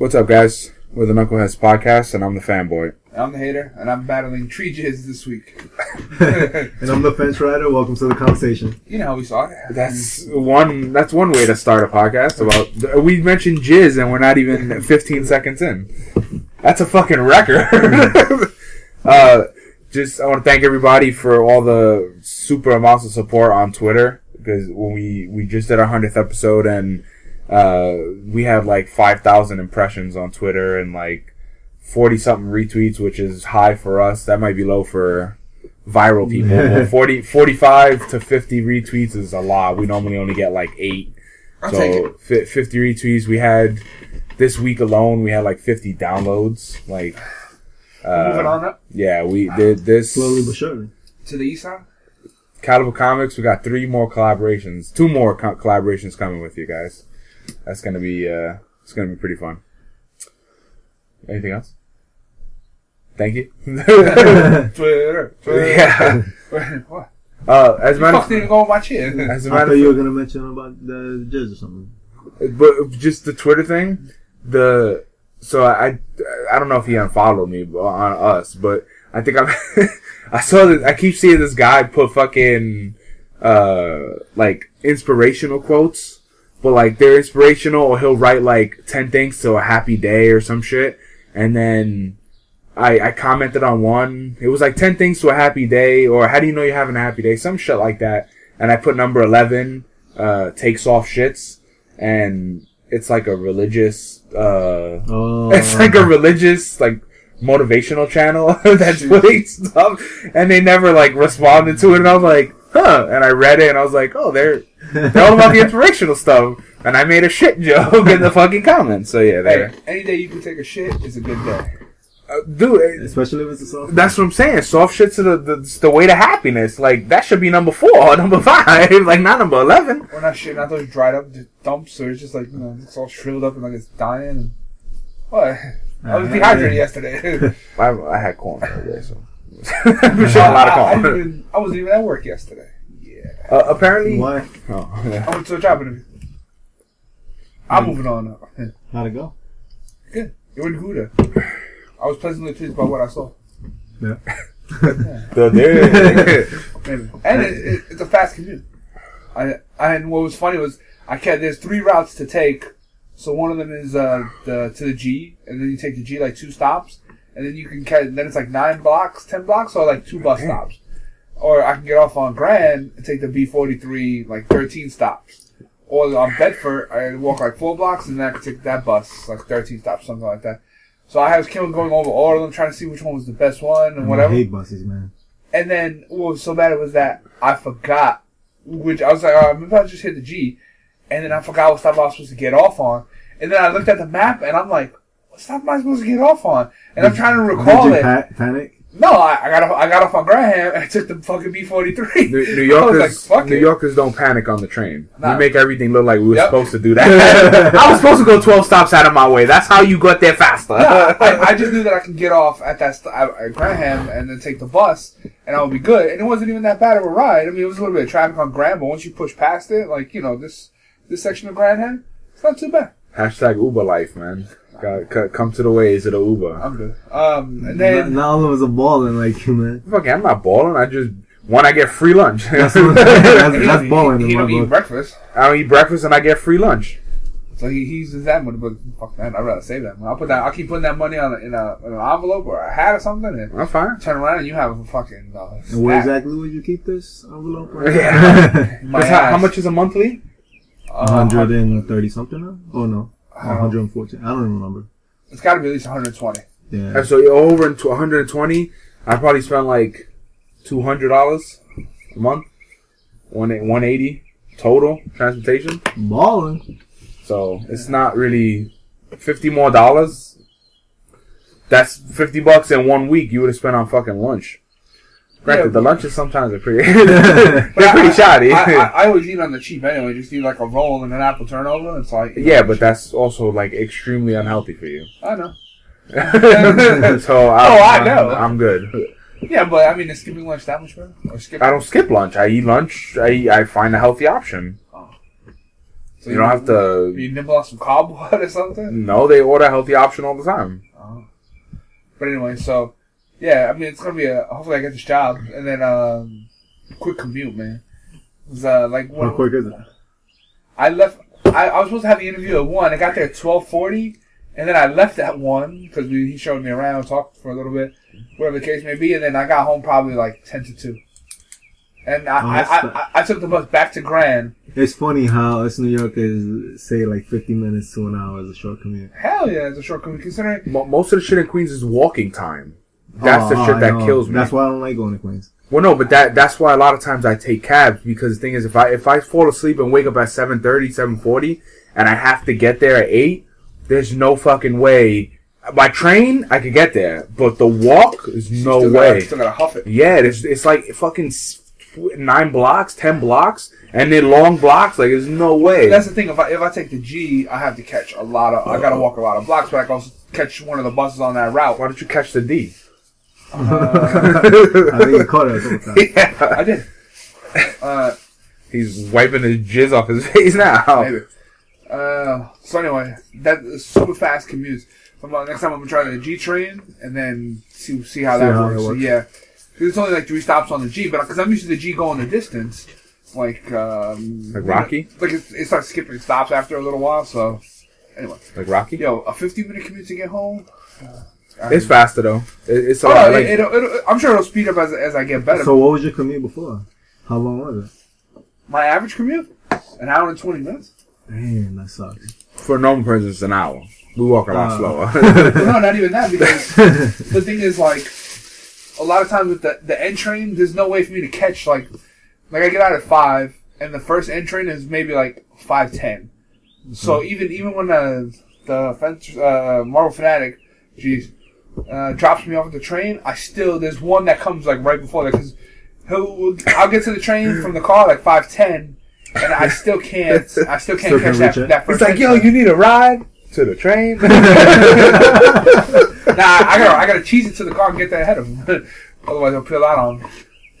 What's up, guys? We're the Knuckleheads Podcast, and I'm the fanboy. I'm the hater, and I'm battling tree jizz this week. and I'm the fence rider. Welcome to the conversation. You know how we saw it. That's one. That's one way to start a podcast. About we mentioned jizz, and we're not even 15 seconds in. That's a fucking record. uh, just I want to thank everybody for all the super amounts of support on Twitter because when we we just did our hundredth episode and uh, we had like 5,000 impressions on Twitter and like 40 something retweets, which is high for us. That might be low for viral people. well, 40, 45 to 50 retweets is a lot. We normally only get like eight. I'll so take it. fi- 50 retweets. We had this week alone, we had like 50 downloads. Like, Moving uh, on up yeah, we did this. Slowly but surely. to the east side. Caliber Comics, we got three more collaborations, two more co- collaborations coming with you guys. That's gonna be uh, it's gonna be pretty fun. Anything else? Thank you. Twitter. Twitter. yeah. what? Uh, as a You matter, fucked didn't go on my chin. as a I matter, thought you were gonna mention about the jizz or something. but just the Twitter thing, the so I I don't know if he unfollowed me but on us, but I think I I saw that I keep seeing this guy put fucking uh like inspirational quotes, but like they're inspirational, or he'll write like ten things to a happy day or some shit, and then I I commented on one. It was like ten things to a happy day, or how do you know you're having a happy day? Some shit like that, and I put number eleven uh takes off shits, and it's like a religious uh Oh, it's like a religious like motivational channel that's putting stuff. And they never like responded to it. And I was like huh. And I read it and I was like oh they're they're all about the inspirational stuff and I made a shit joke in the fucking comments so yeah Hey, there any day you can take a shit is a good day. uh, dude it- especially if it's a soft. that's what I'm saying soft shit's the, the the way to happiness like that should be number four or number five like not number 11 We're not shitting out those dried up d- dumps, or it's just like you know, it's all shriveled up and like it's dying. And, what? I was Uh, dehydrated yesterday. I, I had corn the other day so I'm sure a lot of I, I, even, I wasn't even at work yesterday. Yeah, uh, apparently Why? oh, yeah. I went to a job interview. I'm moving on up. How'd it go? Good. It went good. I was pleasantly pleased by what I saw. Yeah. The- there- Maybe. And it, it, it's a fast commute. I, I and what was funny was I kept there's three routes to take. So one of them is uh the to the G, and then you take the G like two stops, and then you can catch. Then it's like nine blocks, ten blocks, or like two bus stops. Or I can get off on Grand and take the B forty three like thirteen stops. Or on Bedford, I walk like four blocks, and then I can take that bus like thirteen stops, something like that. So I was killing going over all of them, trying to see which one was the best one and whatever. I hate buses, man. And then what was so bad was that I forgot, which I was like, oh, maybe I'll just hit the G. And then I forgot what stop I was supposed to get off on. And then I looked at the map and I'm like, what stop am I supposed to get off on? And I'm trying to recall it. pa- panic? No, I, I got off, I got off on Graham and I took the fucking B43. New, New I was Yorkers, like, New it. Yorkers don't panic on the train. Nah. We make everything look like we were Yep. supposed to do that. I was supposed to go twelve stops out of my way. That's how you got there faster. I, I just knew that I can get off at that st- at at Graham and then take the bus, and I would be good. And it wasn't even that bad of a ride. I mean, it was a little bit of traffic on Graham, but once you push past it, like you know this this section of Graham, it's not too bad. Hashtag Uber life, man. Got, c- come to the ways of the Uber. I'm good. Um, and then not all of us are balling like you, man. Fuck, I'm not balling. I just one, I get free lunch. That's, he, that's balling he in my don't eat breakfast, I don't eat breakfast and I get free lunch. so he, he uses that money. But fuck that, I'd rather save that. money. I'll put that. I'll keep putting that money on a, in, a, in an envelope or a hat or something, and I'm fine. turn around and you have a fucking. Uh, And where exactly would you keep this envelope? Yeah. How, how much is a monthly? Uh, 130 something now? Oh no. Uh, 114. I don't even remember. It's got to be at least 120. Yeah. And so you're over into 120. I probably spent like two hundred dollars a month. One 180 total transportation. Balling. So it's not really fifty more dollars. That's fifty bucks in one week you would have spent on fucking lunch. Granted, Yeah, the lunches sometimes are pretty they're pretty shoddy. I, I, I always eat on the cheap anyway. Just eat like a roll and an apple turnover. It's like yeah, but that's also like extremely unhealthy for you. I know. so oh, I, Oh, I know. I'm good. Yeah, but I mean, is skipping lunch that much better? Or skip? I don't skip lunch. I eat lunch. I I find a healthy option. Oh. So You don't have to. You nibble on some cobbled or something. No, they order a healthy option all the time. Oh. But anyway, so yeah, I mean it's gonna be a. Hopefully, I get this job, and then um, quick commute, man. It was, uh, like How quick is it? I left, I, I was supposed to have the interview at one. I got there at twelve forty, and then I left at one because he showed me around, talked for a little bit, whatever the case may be, and then I got home probably like ten to two. And I, Oh, I, I, I, I took the bus back to Grand. It's funny how us New Yorkers say like 50 minutes to an hour is a short commute. Hell yeah, it's a short commute considering. Mo- Most of the shit in Queens is walking time. That's the Oh, shit I that know. kills me. That's why I don't like going to Queens. Well, no, but that that's why a lot of times I take cabs because the thing is, if I if I fall asleep and wake up at 7.30, 7.40, and I have to get there at eight, there's no fucking way. By train, I could get there, but the walk is no still way. Gotta, still gotta huff it. Yeah, it's it's like fucking nine blocks, ten blocks, and then long blocks. Like, there's no way. That's the thing. If I if I take the G, I have to catch a lot of. I gotta walk a lot of blocks, but I can also catch one of the buses on that route. Why don't you catch the D? Uh, I think you caught it a couple times. yeah. I did. Uh, He's wiping his jizz off his face now. maybe. Uh, so anyway, that is super fast commutes. So I'm, next time I'm gonna try the G train and then see see how See that how works. it So, works. yeah, 'Cause it's only like three stops on the G, but because I'm used to the G going the distance, like um, Like Rocky? like it, it starts skipping stops after a little while. So anyway, Like Rocky. yo, a 50 minute commute to get home. Uh, It's faster though. It, it's a Oh, lot. Like, it'll, it'll, I'm sure it'll speed up as, as I get better. So what was your commute before? How long was it? My average commute, an hour and 20 minutes. Damn, that sucks. for a normal person, it's an hour. We walk a lot Uh. slower. no, not even that because the thing is like a lot of times with the the N train, there's no way for me to catch like like I get out at five, and the first N train is maybe like five ten. So even even when the the fence, uh, Marvel Fanatic, jeez, uh, drops me off at the train, I still there's one that comes like right before that because he'll I'll get to the train from the car like five ten. And I still can't. I still can't Still catch can't that, reach it? that first. it's like, yo, you need a ride to the train. Nah, I gotta, I gotta cheese it to the car and get there ahead of him. Otherwise, I'll peel out on. me.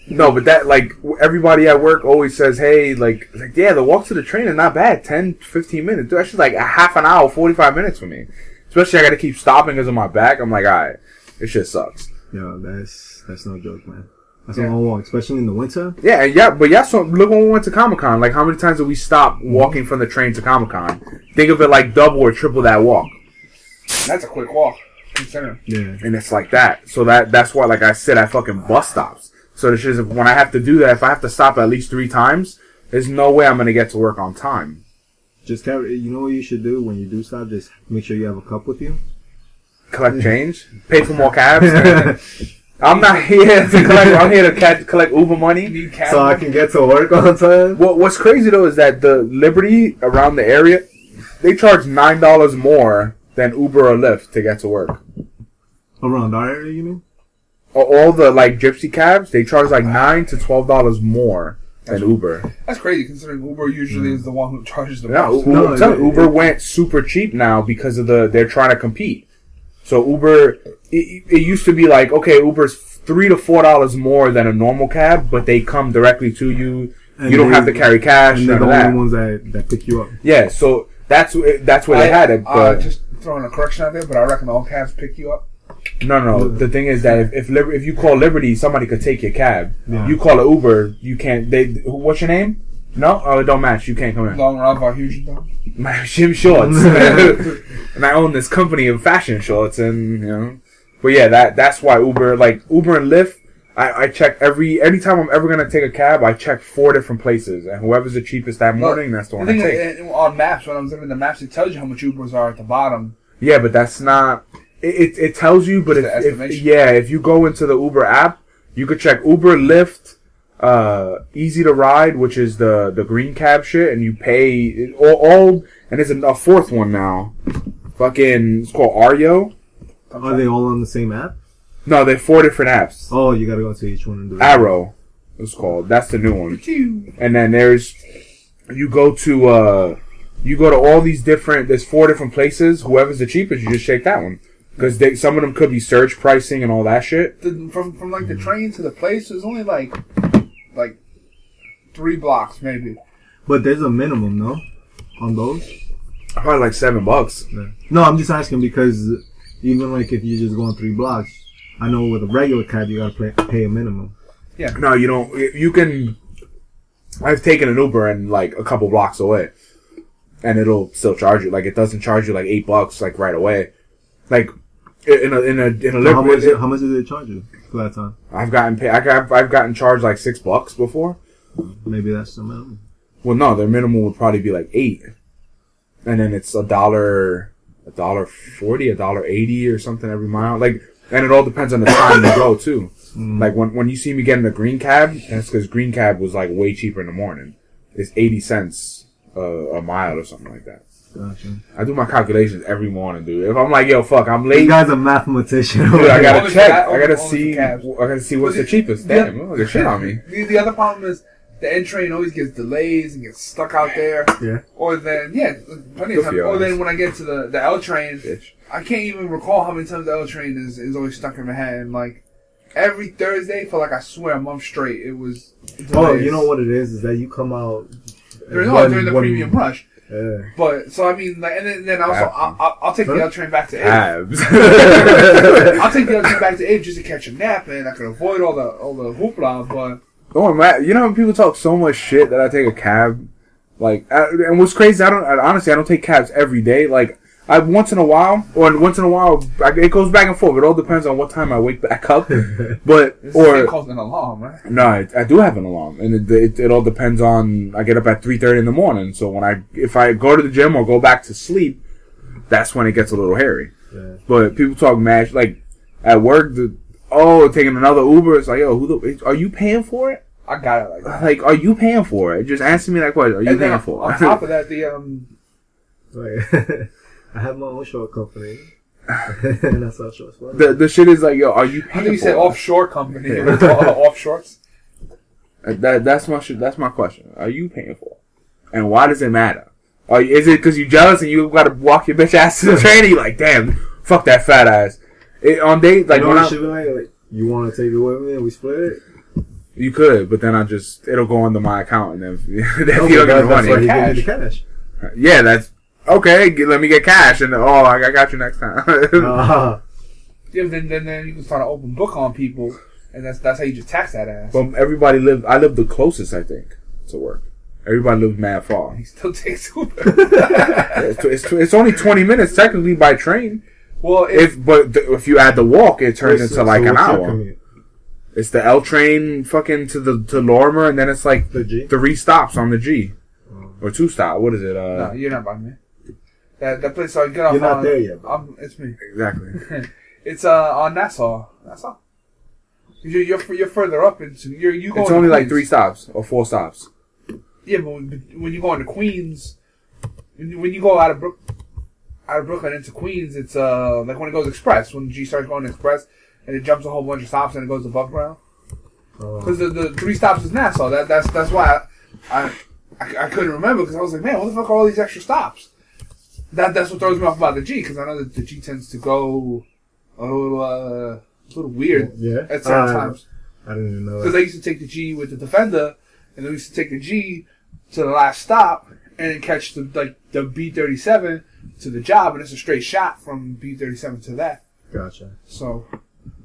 no, but that like everybody at work always says, hey, like, like yeah, the walk to the train is not bad. 10, 15 minutes. Dude, that's just like a half an hour, forty five minutes for me. Especially, I got to keep stopping because of my back. I'm like, all right, this shit sucks. Yo, that's that's no joke, man. That's Yeah. a long walk, especially in the winter. Yeah, and yeah, but yeah. So look when we went to Comic Con. Like, how many times did we stop mm-hmm. walking from the train to Comic Con? Think of it like double or triple that walk. That's a quick walk. Considering. Yeah. and it's like that. So that that's why, like I said, I fucking bus stops. So it's just when I have to do that, if I have to stop at least three times, there's no way I'm gonna get to work on time. Just carry. You know what you should do when you do stop? Just make sure you have a cup with you. Collect change, pay for more cabs. I'm not here to collect. I'm here to ca- collect Uber money. Need cab so I can get to work on time. What What's crazy though is that the Liberty around the area, they charge nine dollars more than Uber or Lyft to get to work. Around our area, you mean? All- All the like gypsy cabs, they charge like nine to twelve dollars more than Uber. That's crazy considering Uber usually is the one who charges the Yeah, most. Uber, No, I'm telling you, Uber went super cheap now because of the they're trying to compete. So Uber, it, it used to be like okay, Uber's three to four dollars more than a normal cab, but they come directly to you. And you don't they- have to carry cash. And they're the only that. ones that, that pick you up. Yeah, so that's that's where they had it. uh, just throwing a correction out there, but I reckon all cabs pick you up. No, no. The thing is that if if, Liber- if you call Liberty, somebody could take your cab. Yeah. You call an Uber, you can't. They what's your name? No, oh, it don't match. You can't come in. Long run for huge dog. my gym shorts, and I own this company of fashion shorts, and you know, but yeah, that that's why Uber, like Uber and Lyft, I, I check every anytime I'm ever gonna take a cab, I check four different places, and whoever's the cheapest that morning, that's the The one I take. is, uh, on maps, when I'm looking at the maps, it tells you how much Ubers are at the bottom. Yeah, but that's not. It it, tells you, but It's if, if yeah, if you go into the Uber app, you could check Uber, Lyft, uh, Easy to Ride, which is the the green cab shit, and you pay all, all and there's a, fourth one now. Fucking, it's called Arro. Are they all on the same app? No, they're four different apps. Oh, you gotta go to each one and. Arrow, it's called. That's the new one. And then there's you go to uh you go to all these different. There's four different places. Whoever's the cheapest, you just shake that one because they some of them could be surge pricing and all that shit. The, from from like the train to the place, it's only like like three blocks maybe. But there's a minimum, no? on those? Probably like seven bucks. No, I'm just asking because even like if you're just go on three blocks, I know with a regular cab you gotta pay, pay a minimum. Yeah. No, you don't. You can. I've taken an Uber and like a couple blocks away, and it'll still charge you. Like it doesn't charge you like eight bucks like right away. Like in a in a in a So how much? Lyft, How much did they charge you for that time? I've gotten paid. I got, I've gotten charged like six bucks before. Maybe that's the minimum. Well, no, their minimum would probably be like eight, and then it's a dollar, a dollar forty, a dollar eighty, or something every mile. Like, and it all depends on the time you go too. Like when when you see me getting a green cab, that's because green cab was like way cheaper in the morning. It's eighty cents uh, a mile or something like that. Gotcha. I do my calculations every morning, dude. If I'm like, yo, fuck, I'm This late. guy's a mathematician. Dude, I gotta check. that- I gotta see. I gotta see what's the the- cheapest. the- Damn, look at shit on me. The, the other problem is the N train always gets delays and gets stuck out there. Yeah. Or then, yeah, plenty of for time. you, Or then when I get to the, the L train, Bitch. I can't even recall how many times the L train is, is always stuck in my head. And like every Thursday for like I swear a month straight, it was. Oh, you know what it is? Is that you come out During, oh, during the when- premium rush. Yeah. But so I mean, like, and then, then also I'll, I'll, I'll take the? L train back to Abe. I'll take the L train back to Abe just to catch a nap, and I can avoid all the all the hoopla. But Oh man, you know when people talk so much shit that I take a cab, like, and what's crazy, I don't I, honestly I don't take cabs every day. Like, I once in a while, or once in a while, I, it goes back and forth. It all depends on what time I wake back up. But this or calls an alarm, right? no, I, I do have an alarm, and it, it, it all depends on. I get up at three thirty in the morning, so when I if I go to the gym or go back to sleep, that's when it gets a little hairy. Yeah. But people talk mad like at work. The oh, taking another Uber. It's like yo, who the, are you paying for it? I got it like that. Like, are you paying for it? Just asking me that question. Are you And then paying for on it? top of that, the um, Like, I have my own short company, and that's how shorts work. the the shit is like, yo, are you I paying think you for said it? offshore company, Yeah. It's all off shorts. Uh, That that's my shit. That's my question. Are you paying for it? And why does it matter? Are you, is it because you jealous and you got to walk your bitch ass to the train? And you like, damn, fuck that fat ass. It, on days like you know when what I, it should be like? like you want to take it with me and we split it? you could, but then I just it'll go under my account and then if, No, you don't get the that's why money, he gave you the cash. yeah, that's okay. g- Let me get cash and oh, I I got you next time. Ah, Yeah, then, then then you can start an open book on people, and that's that's how you just tax that ass. But everybody live. I live the closest, I think, to work. Everybody lives mad far. He still takes Uber. It's, it's, it's only twenty minutes technically by train. well, if, If but th- if you add the walk, it turns so- into so like an hour. It's the L train, fucking to the to Lorimer, and then it's like The G? three stops on the G, Oh. or two stop. What is it? no, Uh, you're not by me. That that place I get off You're not on. there yet, bro. I'm, it's me. exactly. It's uh on Nassau. Nassau. You're you're, you're further up into you're you. It's only like three stops or four stops. Yeah, but when, when you go into Queens, when you, when you go out of Brook, out of Brooklyn into Queens, it's uh like when it goes express. When G starts going express, and it jumps a whole bunch of stops and it goes above ground. Oh. Because the, the three stops is Nassau. That that's that's why I I, I, I couldn't remember because I was like, man, what the fuck are all these extra stops? That that's what throws me off about the G because I know that the G tends to go a little uh, a little weird Yeah. at certain Ah, times. I didn't even know Because. I used to take the G with the Defender, and then we used to take the G to the last stop, and then catch the like the B thirty seven to the job, and it's a straight shot from B thirty seven to that. Gotcha. So,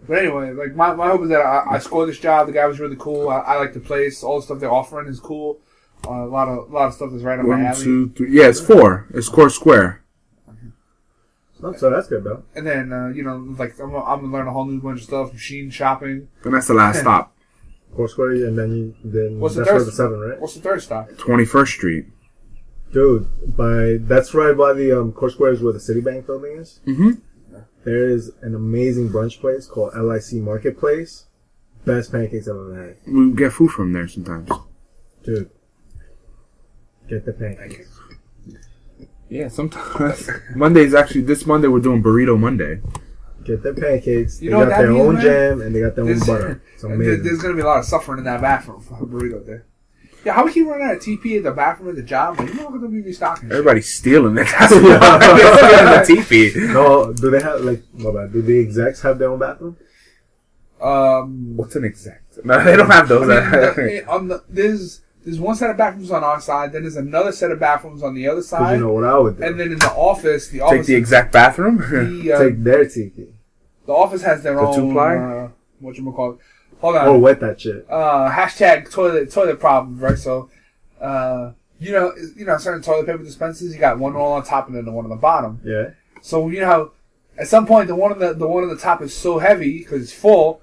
but anyway, like my, my hope is that I, I scored this job. The guy was really cool. I, I like the place. All the stuff they're offering is cool. A lot of a lot of stuff that's right up my alley. two, three. Yeah, it's four. It's Court Square. Oh, so that's good though. And then uh, you know, like I'm, I'm gonna learn a whole new bunch of stuff. Machine shopping. And that's the last stop. Four square, and then you then What's the third- where the seven, right? What's the third stop? Twenty first Street. Dude, by that's right by the um, Court Square is where the Citibank building is. Mm-hmm. There is an amazing brunch place called LIC Marketplace. Best pancakes I've ever had. We get food from there sometimes. Dude, get the pancakes. Yeah, sometimes. Monday's actually this Monday we're doing Burrito Monday. Get the pancakes. You they know got that their means, own man? jam and they got their own butter. It's amazing. There's gonna be a lot of suffering in that bathroom for a burrito there. Yeah, how we keep running out of TP at the bathroom at the job? Like, you know, we're gonna be restocking. shit. Everybody's stealing it. That's why they're stealing the TV. no, do they have like my bad? Do the execs have their own bathroom? Um, What's an exact? No, they don't have I those. mean, the- on the, there's there's one set of bathrooms on our side, then there's another set of bathrooms on the other side, you know what I would do? and then in the office, the office Take the exact bathroom. the, uh, Take their tiki. the office has their The own two-ply? uh, what you call it. Hold on. Or wet that shit. uh, hashtag toilet toilet problems, right? So, uh, you know, you know, certain toilet paper dispensers, you got one roll on top and then the one on the bottom. Yeah. So you know, at some point the one on the the one on the top is so heavy because it's full,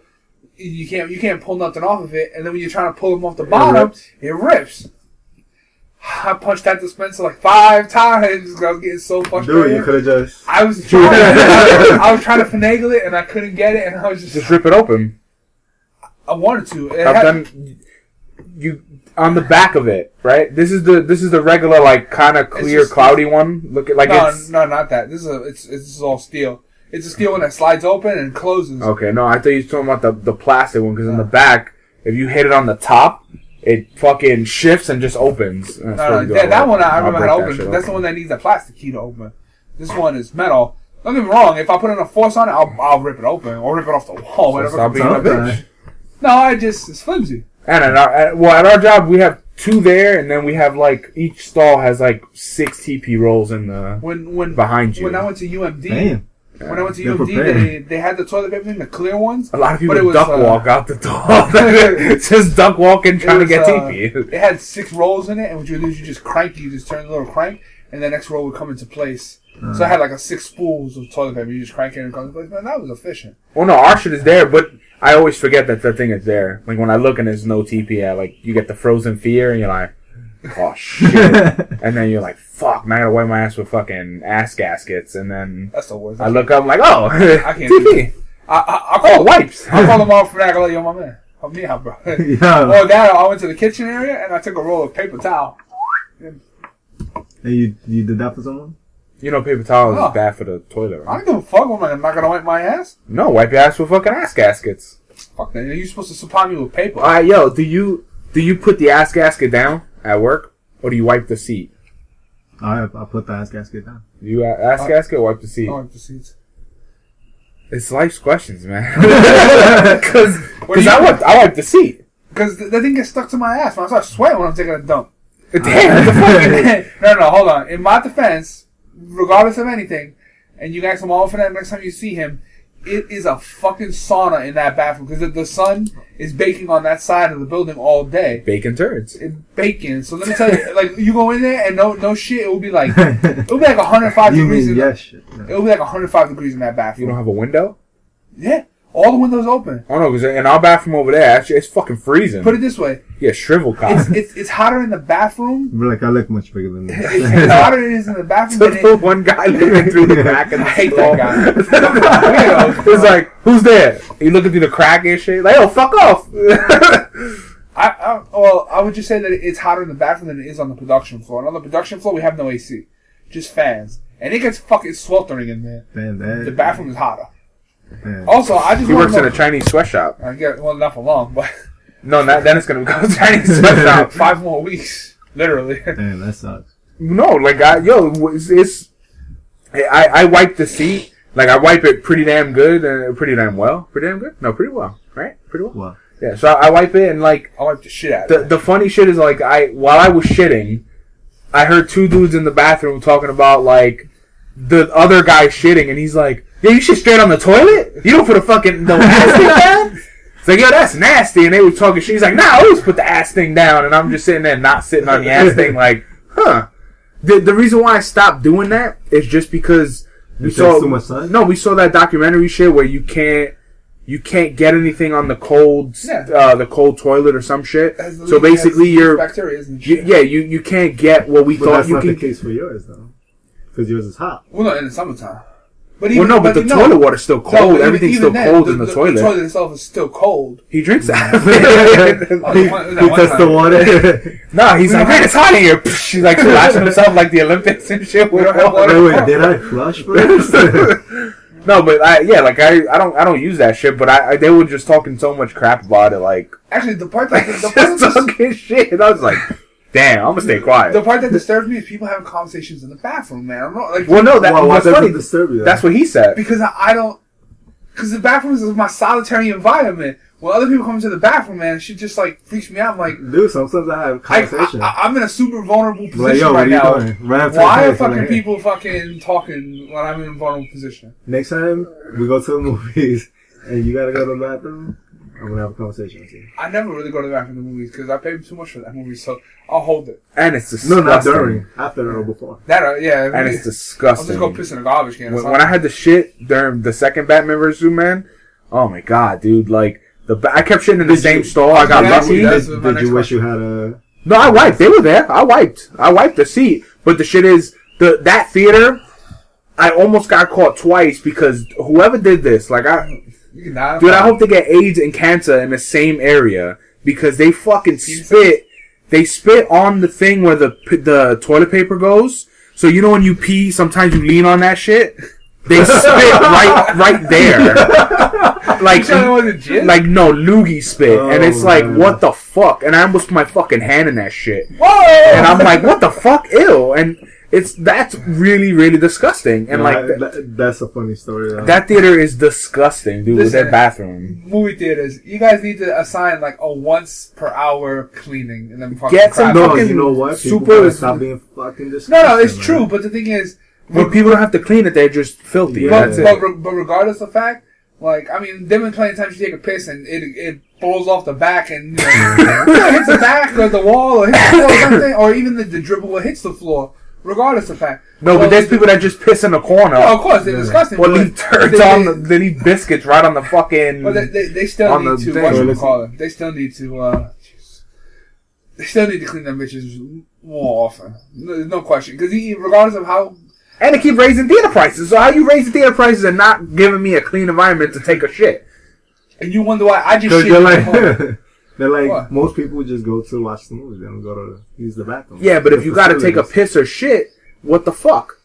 you can't you can't pull nothing off of it, and then when you're trying to pull them off the bottom, rips. it rips. I punched that dispenser like five times. 'cause I was getting so frustrated. Dude, you could have just. I was trying. I was trying to finagle it, and I couldn't get it, and I was just. Just rip it open. I wanted to. It I've had- done. You on the back of it, right? This is the this is the regular like kind of clear, just- cloudy one. Look at like no, it's no, not that. This is a, it's, it's this is all steel. It's a steel one that slides open and closes. okay. No, I thought you were talking about the the plastic one because in the back, if you hit it on the top, it fucking shifts and just opens. That's No, what no, you do. that, that one I I'll remember break how to that open. shit That's the one that needs a plastic key to open. This one is metal. Don't get me wrong. If I put enough force on it, I'll, I'll rip it open or rip it off the wall. So Whatever. stop comes being a out. bitch. No, I just it's flimsy. And at our, at, well, at our job, we have two there, and then we have like each stall has like six TP rolls in the When when behind you. when I went to UMD, Damn. When I went to They're UMD, they, they had the toilet paper in the clear ones. a lot of people but it was, duck uh, walk out the door. It's just duck walking, trying to get uh, TP. It had six rolls in it, and what you do is you just crank, it, you just turn the little crank, and the next roll would come into place. So I had like a six spools of toilet paper. You just crank it and it comes into place. Man, that was efficient. Well, no, our shit is there, but I always forget that the thing is there. Like when I look and there's no TP, at, like you get the frozen fear, and you're like, oh shit, and then you're like, fuck, now I gotta wipe my ass with fucking ass gaskets, and then That's the worst. I look up, I'm like, oh, I can't do TP, I, I, I oh call wipes. I call them off for that. I go, like, yo, my man, help me out, bro. yeah. well, that I went to the kitchen area and I took a roll of paper towel. And you you did that for someone? You know, paper towel is Oh. bad for the toilet, I right? don't give a fuck. Am I am not gonna wipe my ass? No, wipe your ass with fucking ass gaskets. Fuck that. You're supposed to supply me with paper. All right, yo, do you do you put the ass gasket down at work, or do you wipe the seat? I I put the ass gasket down. You a- ass Uh, gasket or wipe the seat? I wipe the seats. It's life's questions, man. Because What I wipe I wipe the seat. Because the, the thing gets stuck to my ass. When I start sweating when I'm taking a dump. Damn, what the fuck? no, no, hold on. In my defense, regardless of anything, and you guys come all for that next time you see him, it is a fucking sauna in that bathroom because the, the sun is baking on that side of the building all day. Bacon turds. It's baking. So let me tell you, like you go in there and no no shit, it will be like it will be like 105 you degrees. mean In, yes shit. It will be like 105 degrees in that bathroom. You don't have a window? yeah, all the windows open. Oh no, because in our bathroom over there, actually, it's fucking freezing. Put it this way, yeah, shrivel cock. it's it's, it's hotter in the bathroom. But like I look much bigger than It's, this. it's hotter than it is in the bathroom. So Than it, one guy looking through the crack and I hate that guy. He's like, "Who's there?" He looking through the crack and shit. Like, "Oh, fuck off!" I, I well, I would just say that it's hotter in the bathroom than it is on the production floor. And on the production floor, we have no AC, just fans, and it gets fucking sweltering in there. Man, that, eh? The bathroom is hotter. Man. Also, I just he works to in a Chinese sweatshop. I get well, not for long, but No, not, then it's gonna go Chinese sweatshop. five more weeks, literally. Man, that sucks. No, like I, yo, it's, it's I, I wipe the seat. Like I wipe it pretty damn good and uh, pretty damn well. Pretty damn good. No, pretty well. Right? Pretty well. Well, Yeah. So I, I wipe it and like I wiped the shit out the of it. the funny shit is like I while I was shitting, I heard two dudes in the bathroom talking about like the other guy shitting and he's like, "Yeah, you shit straight on the toilet. You don't put a fucking no ass thing down." It's like, yo, that's nasty. And they were talking shit. He's like, nah, I always put the ass thing down. And I'm just sitting there not sitting on the ass thing like, huh. The, the reason why I stopped doing that is just because we It saw too much sun? no, we saw that documentary shit where you can't you can't get anything on the cold Yeah. uh, the cold toilet or some shit. It has the So leak- it has basically, you're bacteria and you, shit. yeah you you can't get what we but thought that's you not can. the case for yours though, because yours is hot. Well, no, in the summertime. But Well, no, but the no, toilet water's still cold. but even- Everything's even still cold in the, toilet. The toilet itself is still cold. He drinks mm. that. Oh, he the one- he that one touched the water. no, he's We like, man, it's hot in here. He's like splashing himself like the Olympics and shit. With water. wait, wait, did I flush first? No, but I yeah, like I I don't I don't use that shit. But I, I they were just talking so much crap about it, like Actually, the part that the part that, talking shit. I was like, damn, I'm gonna stay quiet. the part that disturbs me is people having conversations in the bathroom, man. I'm not like well, no, that Well, why was does funny. disturb you? That's what he said. because I, I don't because the bathroom is my solitary environment. when other people come into the bathroom, man, she just like freaks me out. I'm like, Dude, sometimes I have I, conversation. I, I'm in a super vulnerable position like, yo, what right are you now. doing? Right Why are fucking like, people fucking talking when I'm in a vulnerable position? Next time we go to the movies and you gotta go to the bathroom, I'm gonna have a conversation with you. I never really go to the bathroom in the movies because I paid too much for that movie, so I'll hold it. And it's No, disgusting. not during. After or before. That, uh, yeah. And it's disgusting. I'll disgusting. just go piss in a garbage can. when, when I had the shit during the second Batman vs Superman, oh my god, dude! Like the ba- I kept shitting in the Did same you- stall. I got Yeah, lucky. that's Did, did you wish question. you had a? No, I wiped. They were there. I wiped. I wiped the seat. But the shit is the that theater. I almost got caught twice because whoever did this, like I, You can die. Dude, I hope they get AIDS and cancer in the same area because they fucking spit. They spit on the thing where the the toilet paper goes. So you know when you pee, sometimes you lean on that shit. They spit right right there. Like You said it was legit? like no loogie spit, and it's Oh, like man. what the fuck? And I almost put my fucking hand in that shit, Whoa! and I'm like, what the fuck, ew! And it's that's really really disgusting, and No, like I- th- that- that's a funny story. Though. that theater is disgusting, dude. With Listen. their bathroom, movie theaters, you guys need to assign like a once per hour cleaning and then fucking Get some no, fucking you know what? People super- gotta stop being fucking disgusting. No, no, it's man. true. But the thing is, when people don't have to clean it, they're just filthy. Yeah. but, but, re- but regardless of fact, like I mean, there been plenty of times you take a piss and it it falls off the back and you know, hits the back or the wall or hits the floor or something, or even the, the dribble hits the floor. Regardless of fact. No, Well, but there's people that just piss in the corner. Oh, of course, they're Yeah. disgusting. or but leave turds they- on the, they leave biscuits right on the fucking. But they, they, they still need the to. thing. What you call it? They still need to. uh They still need to clean them bitches more often. No, there's no question. Because regardless of how and they keep raising theater prices. So how you raising theater prices and not giving me a clean environment to take a shit? And you wonder why I just Because shit they're in like, my home. they're like What? most people just go to watch the movie. They don't go to use the bathroom. Yeah, but if you got to take a piss or shit, what the fuck?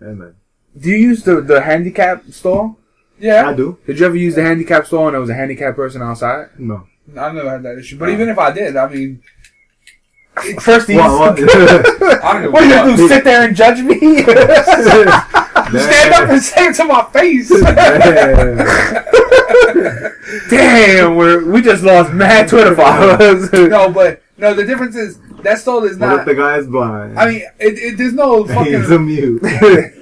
Yeah, man. Do you use the the handicap stall? Yeah, I do. Did you ever use the handicap stall and there was a handicapped person outside? No. I've never had that issue. But even if I did, I mean, First, you What? what? I don't give a what are you do? Sit there and judge me? Stand up and say it to my face. Damn, we're, we just lost mad Twitter followers. no, but no. The difference is that stall is not. What if not. the guy is blind? I mean, it, it, there's no fucking. he's a mute.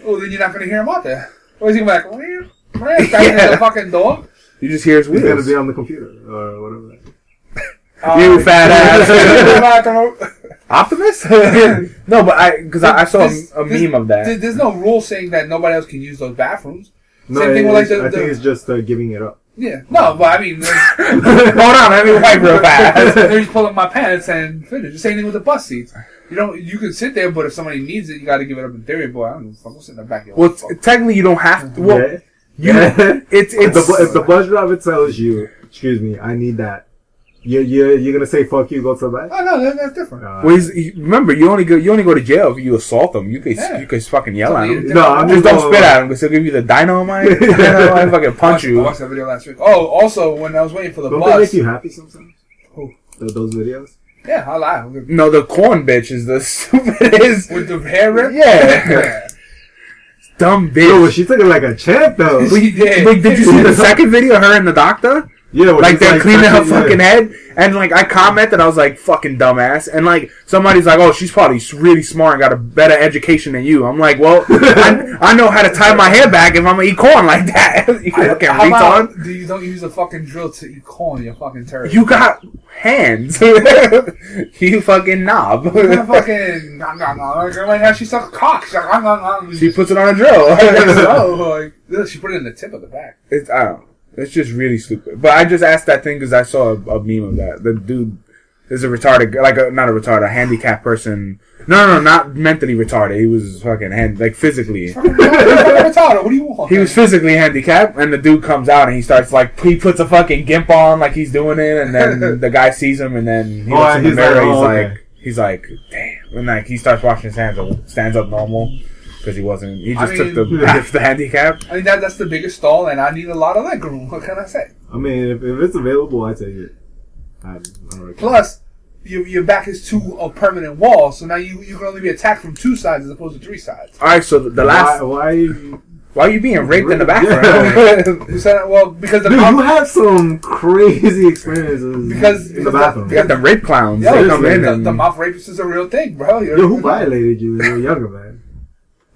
Oh, then you're not gonna hear him out there. Or is he gonna be like, "Meow, meow," Yeah. the fucking door? you just hear his He's gonna be on the computer or whatever. You fat ass. Ass. Optimus? no, but I because I, I saw This- a, a this- meme of that. There's no rule saying that nobody else can use those bathrooms. No, Same thing it- with, like, the- I think the- it's just uh, giving it up. Yeah. No, but I mean, Hold on, let me wipe real fast. they're just pulling my pants and finish. The same thing with the bus seats. You don't. You can sit there, but if somebody needs it, you got to give it up in theory. Boy, I don't give a fuck. I'm sitting in the back. of your Well, t- technically, you don't have to. Well, yeah. you, Yeah. it's if, the, if the bus driver tells you, "Excuse me, I need that," you you you're gonna say "fuck you," go to the back. Oh no, that, that's different. Uh, Well, he's, he, remember, you only go you only go to jail if you assault them. You could Yeah. you could fucking yell at him. no, I'm Just just don't spit at him because he'll give you the dynamite. dynamite fucking I punch watched, I you. watched that video last week. Oh, also when I was waiting for the Don't they make you happy sometimes? Who? Th- those videos. Yeah, I lie. With No, the corn bitch is the stupidest, with the hair rip. Yeah. dumb Yo, but bitch. she took it like a champ though. She did. Wait, did you see the second video? Her and the doctor. Yeah, like they're cleaning her touching- yeah. fucking head, and like I commented, I was like, "Fucking dumbass," and like somebody's like, "Oh, she's probably really smart and got a better education than you." I'm like, "Well, I, I know how to tie my hair back if I'm gonna eat corn like that." you fucking How retard. about do you don't use a fucking drill to eat corn? You fucking turd. You got hands. you fucking knob. You're fucking like, like how she sucks cock. She's like, nah, nah, nah. she puts it on a drill. so, like, she put it in the tip of the back. It's I don't know. It's just really stupid. But I just asked that thing because I saw a, a meme of that. The dude is a retarded, like a, not a retarded, a handicapped person. No, no, no, not mentally retarded. He was fucking hand, like physically. Retarded. What do you want? He was physically handicapped, and the dude comes out and he starts like he puts a fucking gimp on like he's doing it, and then the guy sees him, and then he Oh, in the he's mirror. like, he's oh, like, he's like, damn, and like he starts washing his hands, and stands up normal because he wasn't. He I just took the mean- the handicap. I mean, that, that's the biggest stall, and I need a lot of leg room. What can I say? I mean, if, if it's available, I take it. I, I don't really care. Plus, your, your back is to a permanent wall, so now you, you can only be attacked from two sides as opposed to three sides. All right, so the, the last why, why Why are you being raped in the bathroom? Who said? Well, because the Dude, you have some crazy experiences Because- in the the- bathroom. you got the rape clowns. yeah, they come in the, and the mouth rapist is a real thing, bro. You're- Yo, who violated you? You're a younger man.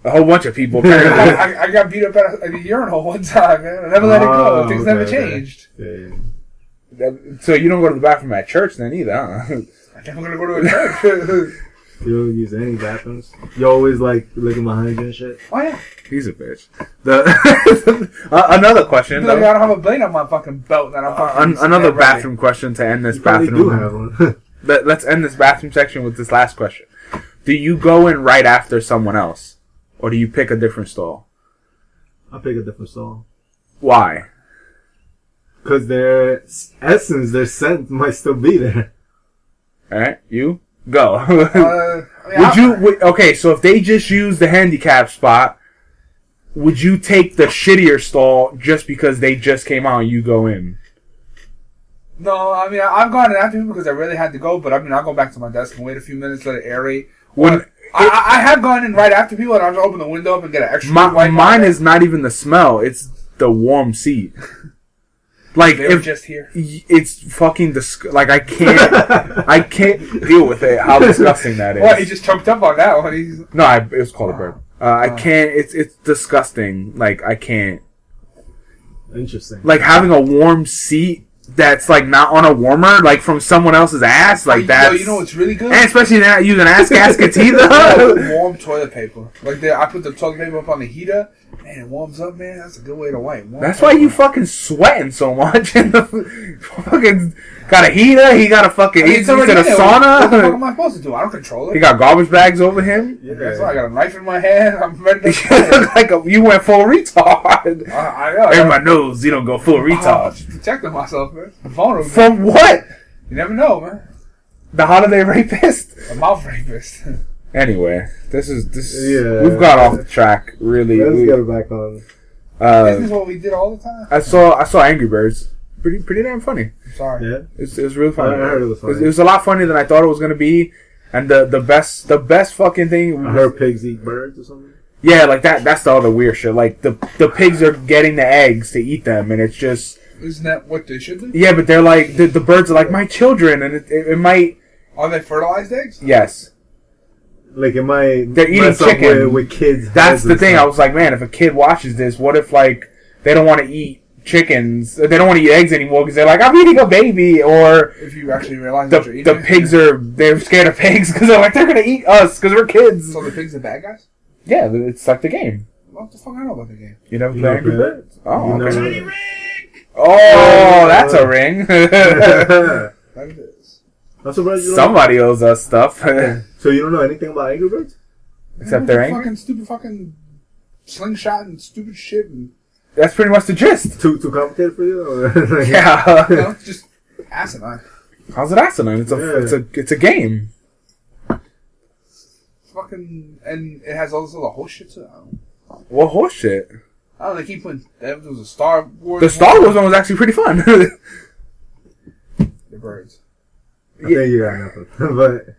A whole bunch of people. I, Apparently. I, I got beat up at a, at a urinal one time, man. I never let it go. Oh, Things okay, never okay. changed. Yeah. so you don't go to the bathroom at church then either, huh? I'm never gonna go to a church. You don't use any bathrooms. You always like looking behind you and shit. oh yeah, He's a bitch. The uh, another question. like, I don't have a blade on my fucking belt that I'm Uh, an- another bathroom question to end this You probably do bathroom. have one. Let, let's end this bathroom section with this last question. Do you go in right after someone else, or do you pick a different stall? I'll pick a different stall. Why? Because their essence, their scent might still be there. All right, you go. Uh, I mean, would I- you? Would, okay, so if they just use the handicap spot, would you take the shittier stall just because they just came out and you go in? No, I mean I, I've gone in after people because I really had to go, but I mean I'll go back to my desk and wait a few minutes, let it aerate. When I, I, I have gone in right after people, and I'll just open the window up and get an extra. my, wipe mine is not even the smell; it's the warm seat. Like They if just here. it's fucking dis- like I can't I can't deal with it. How disgusting that is. What? He just choked up on that one. He's no, I, it was called a bird. Uh, I Oh. can't. It's it's disgusting. Like I can't. Interesting. Like having a warm seat that's like not on a warmer, like from someone else's ass. Like Yo, that. you know what's really good? and especially not using ass gaskets either. warm toilet paper. Like the, I put the toilet paper up on the heater, man, it warms up, man. That's a good way to wipe. Warm That's why you fucking sweating so much. And the fucking got a heater. He got a fucking. I mean, he's in a there. What, the fuck am I supposed to do? I don't control it. He got garbage bags over him. yeah. That's why I got a knife in my hand. I'm ready to. Look like a, you went full retard. I, I know. In my nose, you don't go full Oh, retard. just protecting myself, man. I'm vulnerable. From what? you never know, man. The holiday rapist? A mouth rapist. Anyway, this is this. Yeah. We've got off the track. Really. Let's We- get it back on. this uh, is what we did all the time. I saw I saw Angry Birds. Pretty pretty damn funny. I'm sorry. Yeah. It was, it was really funny. I heard it was funny. It was, a lot funnier than I thought it was gonna be. And the the best the best fucking thing. I heard pigs eat birds or something. Yeah, like that. That's all the other weird shit. Like the the pigs are getting the eggs to eat them, and it's just Isn't that what they should do? yeah. But they're like the, the birds are like my children, and it, it, it might Are they fertilized eggs? yes. Like it might They're eating mess up chicken. with, with kids. That's the and thing. I was like, man, if a kid watches this, what if like they don't want to eat chickens? They don't want to eat eggs anymore because they're like, I'm eating a baby, or If you actually realize the that you're eating the pigs are they're scared of pigs because they're like they're gonna eat us because we're kids. So the pigs are bad guys? Yeah, it's like the game. What the fuck I know about the game? You never You play never Angry? Birds? Oh, okay. Oh, that's a oh. ring. Like this. I'm surprised you don't- Somebody owes us stuff, So you don't know anything about Angry Birds? except they're angry. Fucking stupid fucking slingshot and stupid shit. And, That's pretty much the gist. Too too complicated for you? You Yeah. know, it's just asinine. How's it asinine? It's a Yeah. it's a it's a game. Fucking, and it has all this other whole shit to it. I don't, What horse shit? I don't know, they keep putting, there was a Star Wars. The Star Wars one was actually pretty fun. The birds. I think you got nothing. but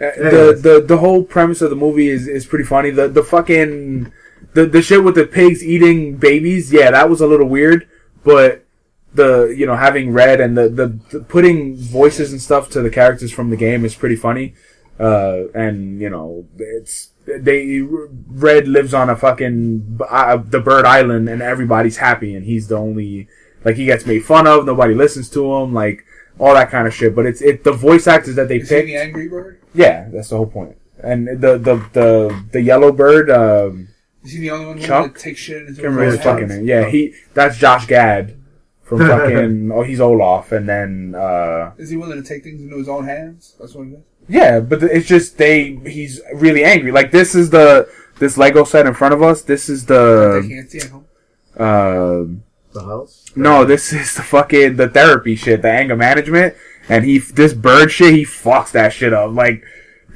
Uh, the, the the whole premise of the movie is, is pretty funny. The the fucking the the shit with the pigs eating babies, yeah, that was a little weird. But the you know having Red and the, the, the putting voices and stuff to the characters from the game is pretty funny. Uh, and you know it's they Red lives on a fucking uh, the Bird Island and everybody's happy and he's the only like he gets made fun of. Nobody listens to him. Like all that kind of shit. But it's it the voice actors that they Is he the Angry Bird? Yeah, that's the whole point. And the the the the yellow bird, um, Is he the only one Chuck? that takes shit into can't remember his his fucking name. Yeah, he that's Josh Gad from fucking. oh, he's Olaf, and then uh, Is he willing to take things into his own hands? That's what it is. yeah, but it's just they. He's really angry. Like this is the this Lego set in front of us. This is they the can't see him. uh, the house? no, this is the fucking the therapy shit, the anger management, and he this bird shit. He fucks that shit up like.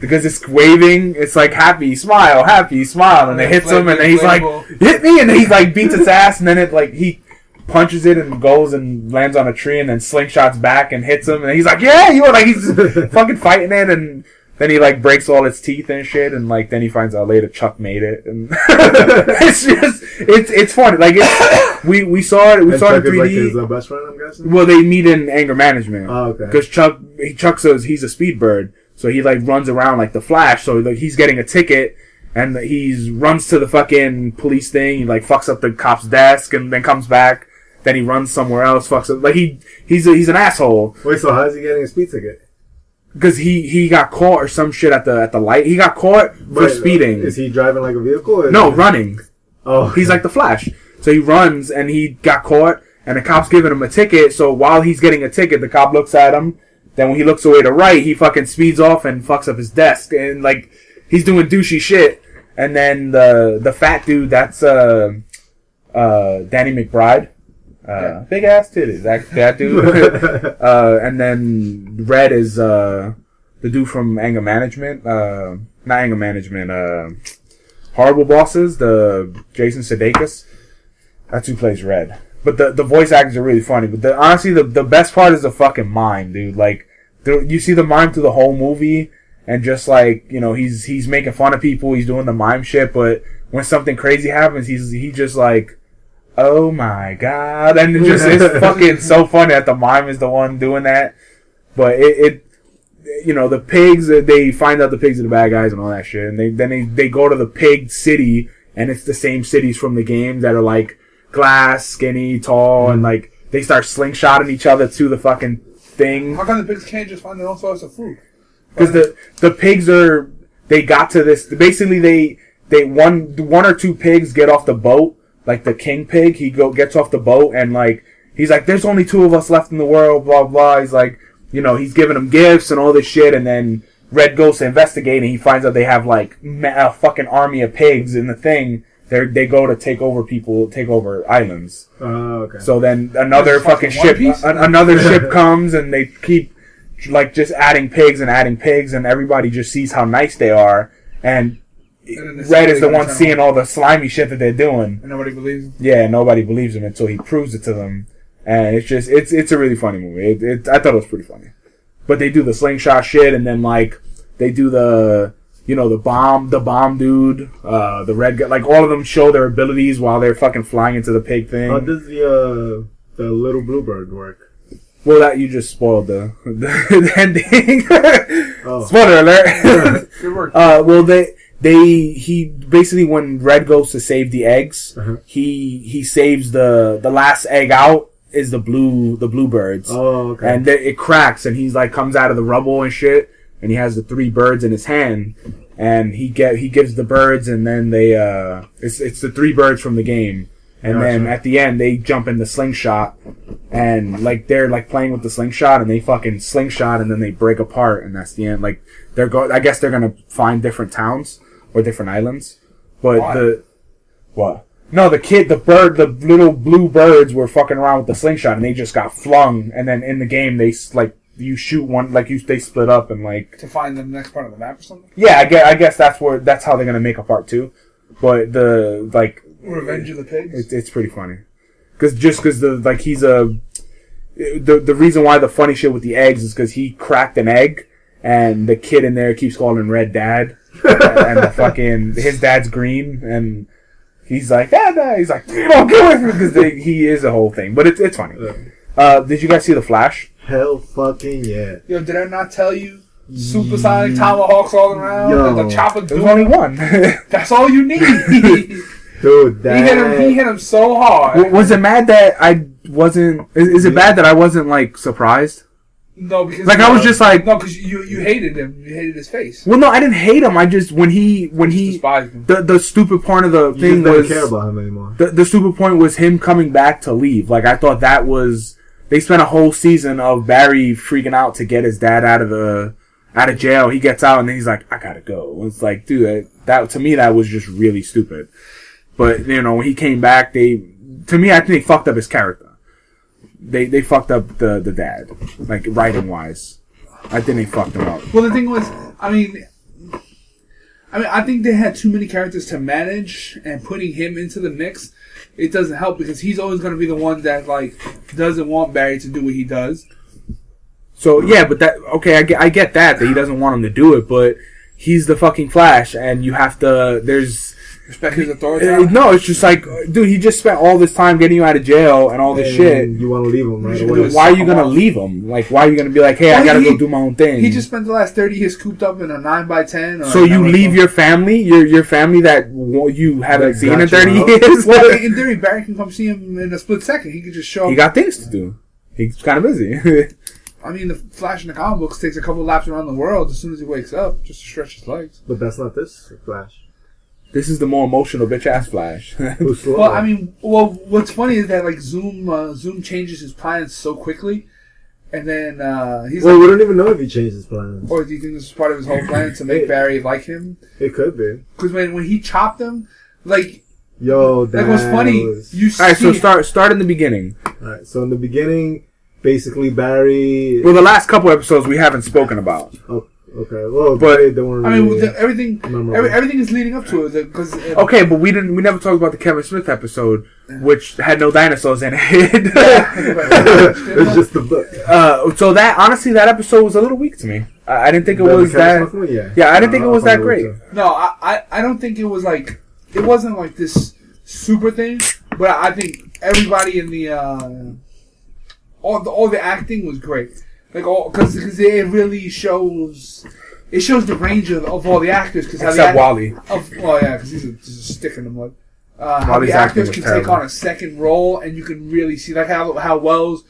Because it's waving, it's like happy, smile, happy, smile, and it hits him, and then he's like, hit me, and then he like beats its ass, and then it like he punches it and goes and lands on a tree, and then slingshots back and hits him, and he's like, yeah, you were like he's fucking fighting it, and then he like breaks all its teeth and shit, and like then he finds out later Chuck made it, and it's just it's it's funny. Like it's, we we saw it we And saw it Chuck in is like 3D. his uh, best friend, I'm guessing. well, they meet in anger management. Oh, okay. Because Chuck, he, Chuck says he's a speed bird, so he like runs around like the Flash. So like, he's getting a ticket, and he's runs to the fucking police thing. He like fucks up the cop's desk, and then comes back. Then he runs somewhere else, fucks up. Like he he's a, he's an asshole Wait, so how's he getting a speed ticket? Because he he got caught or some shit at the at the light. He got caught for speeding. Is he driving like a vehicle? Or no, he- running. Oh, He's like the Flash. So he runs and he got caught and the cop's giving him a ticket. So while he's getting a ticket, the cop looks at him. Then when he looks away to right, he fucking speeds off and fucks up his desk and like he's doing douchey shit. And then the the fat dude, that's uh uh Danny McBride. Uh, big ass titties, that, that dude. uh, and then Red is uh, the dude from Anger Management. Uh, not Anger Management. Uh, Horrible Bosses. The Jason Sudeikis. That's who plays Red. But the the voice actors are really funny. But the, honestly, the the best part is the fucking mime, dude. Like, the, you see the mime through the whole movie, and just like you know, he's he's making fun of people. He's doing the mime shit. But when something crazy happens, he's he just like oh my god. And it just it's fucking so funny that the mime is the one doing that. But it, it you know the pigs uh, they find out the pigs are the bad guys and all that shit. And they then they, they go to the pig city and it's the same cities from the game that are like glass skinny tall and like they start slingshotting each other to the fucking thing. How come the pigs can't just find their own source of food? because the the pigs are they got to this basically they they one one or two pigs get off the boat like the king pig he go gets off the boat and like he's like there's only two of us left in the world blah blah. He's like you know he's giving them gifts and all this shit. And then red goes to investigate and he finds out they have like ma- a fucking army of pigs in the thing. They they go to take over people take over islands. Oh, okay. so then another Just fucking fucking ship, a- another ship comes and they keep like just adding pigs and adding pigs, and everybody just sees how nice they are. And And then the Red is the one seeing all the slimy shit that they're doing. And nobody believes him. Yeah, nobody believes him until he proves it to them, and it's just it's it's a really funny movie. It, it, I thought it was pretty funny, but they do the slingshot shit, and then like they do the you know the bomb the bomb dude, uh, the red guy, like all of them show their abilities while they're fucking flying into the pig thing. How does the uh, the little bluebird work? Well, that you just spoiled the the, ending. Oh. Spoiler alert. Good work. uh, well, they they he basically when Red goes to save the eggs, Uh-huh. he he saves the the last egg out is the blue the bluebirds, Oh, okay. and th- it cracks, and he's like comes out of the rubble and shit, and he has the three birds in his hand, and he get he gives the birds, and then they uh it's it's the three birds from the game. And then at the end, they jump in the slingshot, and like they're like playing with the slingshot, and they fucking slingshot, and then they break apart, and that's the end. Like they're go. I guess they're gonna find different towns or different islands, but Why? the what? No, the kid, the bird, the little blue birds were fucking around with the slingshot, and they just got flung. And then in the game, they like you shoot one, like you they split up, and like to find the next part of the map or something. yeah, I guess I guess that's where that's how they're gonna make a part two. But the like Revenge of the Pigs. it's, it's pretty funny. Cause just cause the, like he's a, the, the reason why the funny shit with the eggs is cause he cracked an egg and the kid in there keeps calling Red Dad. And the fucking, his dad's green and he's like, Dad, Dad. He's like, you don't go with me because he is a whole thing. But it's, it's funny. Uh, did you guys see The Flash? Hell fucking yeah. Yo, did I not tell you? Supersonic tomahawks all around. Yo. The chopper There's dude. only one. That's all you need. Dude, that. hit him. He hit him so hard. was it mad that I wasn't, is, is it bad that I wasn't like surprised? No, because Like, I was just like- no, because you you hated him. You hated his face. Well, no, I didn't hate him. I just, when he, when he, despised him. the, the stupid part of the you thing just don't was, care about him anymore. the, the stupid point was him coming back to leave. Like I thought that was they spent a whole season of Barry freaking out to get his dad out of the out of jail. He gets out and then he's like, I gotta go. It's like, dude, that, that to me that was just really stupid. But you know, when he came back, they to me I think they fucked up his character. They they fucked up the the dad, like writing wise. I think they fucked him up. Well, the thing was, I mean, I mean, I think they had too many characters to manage, and putting him into the mix, it doesn't help because he's always going to be the one that like doesn't want Barry to do what he does. So yeah, but that okay, I get, I get that that he doesn't want him to do it, but he's the fucking Flash, and you have to. There's Respect his authority. uh, no, it's just like, dude, he just spent all this time getting you out of jail and all this And shit. You want to leave him right away. Why are you gonna off. leave him? Like, why are you gonna be like, hey, I gotta he- go do my own thing? He just spent the last thirty years cooped up in a nine by ten. So you leave 12. your family, your your family that you haven't That seen in thirty out. years. Well, in theory, Barry can come see him in a split second. He could just show he up. got things to do. He's kind of busy. I mean, the Flash in the comic books takes a couple laps around the world as soon as he wakes up, just to stretch his legs. But that's not this Flash. This is the more emotional bitch ass Flash. Well, I mean, well, what's funny is that like Zoom, uh, Zoom changes his plans so quickly, and then uh, he's well, like, we don't even know if he changed his plans. or do you think this is part of his whole plan to make Barry like him? It could be. Because when when he chopped him, like Yo, that like what's funny, was- you see. all right, so start start in the beginning. Alright, so in the beginning, basically Barry. Well, the last couple episodes we haven't spoken about. oh, okay, well, But- they, they weren't I mean, really, the, everything, every, everything is leading up to it because Okay, but we didn't. We never talked about the Kevin Smith episode, which had no dinosaurs in it. it's just the book. uh, so that honestly, that episode was a little weak to me. I, I didn't think it The was that. Smith one? Yeah. Yeah, I didn't think it was that great. No, I, I, I don't think it was like it wasn't like this super thing, but I think everybody in the uh, all the all the acting was great. Like all because because it really shows it shows the range of, of all the actors. Because Except Wally. Of, well, yeah, because he's a, just a stick in the mud. Uh, how Wally's the actors was can terrible. take on a second role, and you can really see like how how Wells,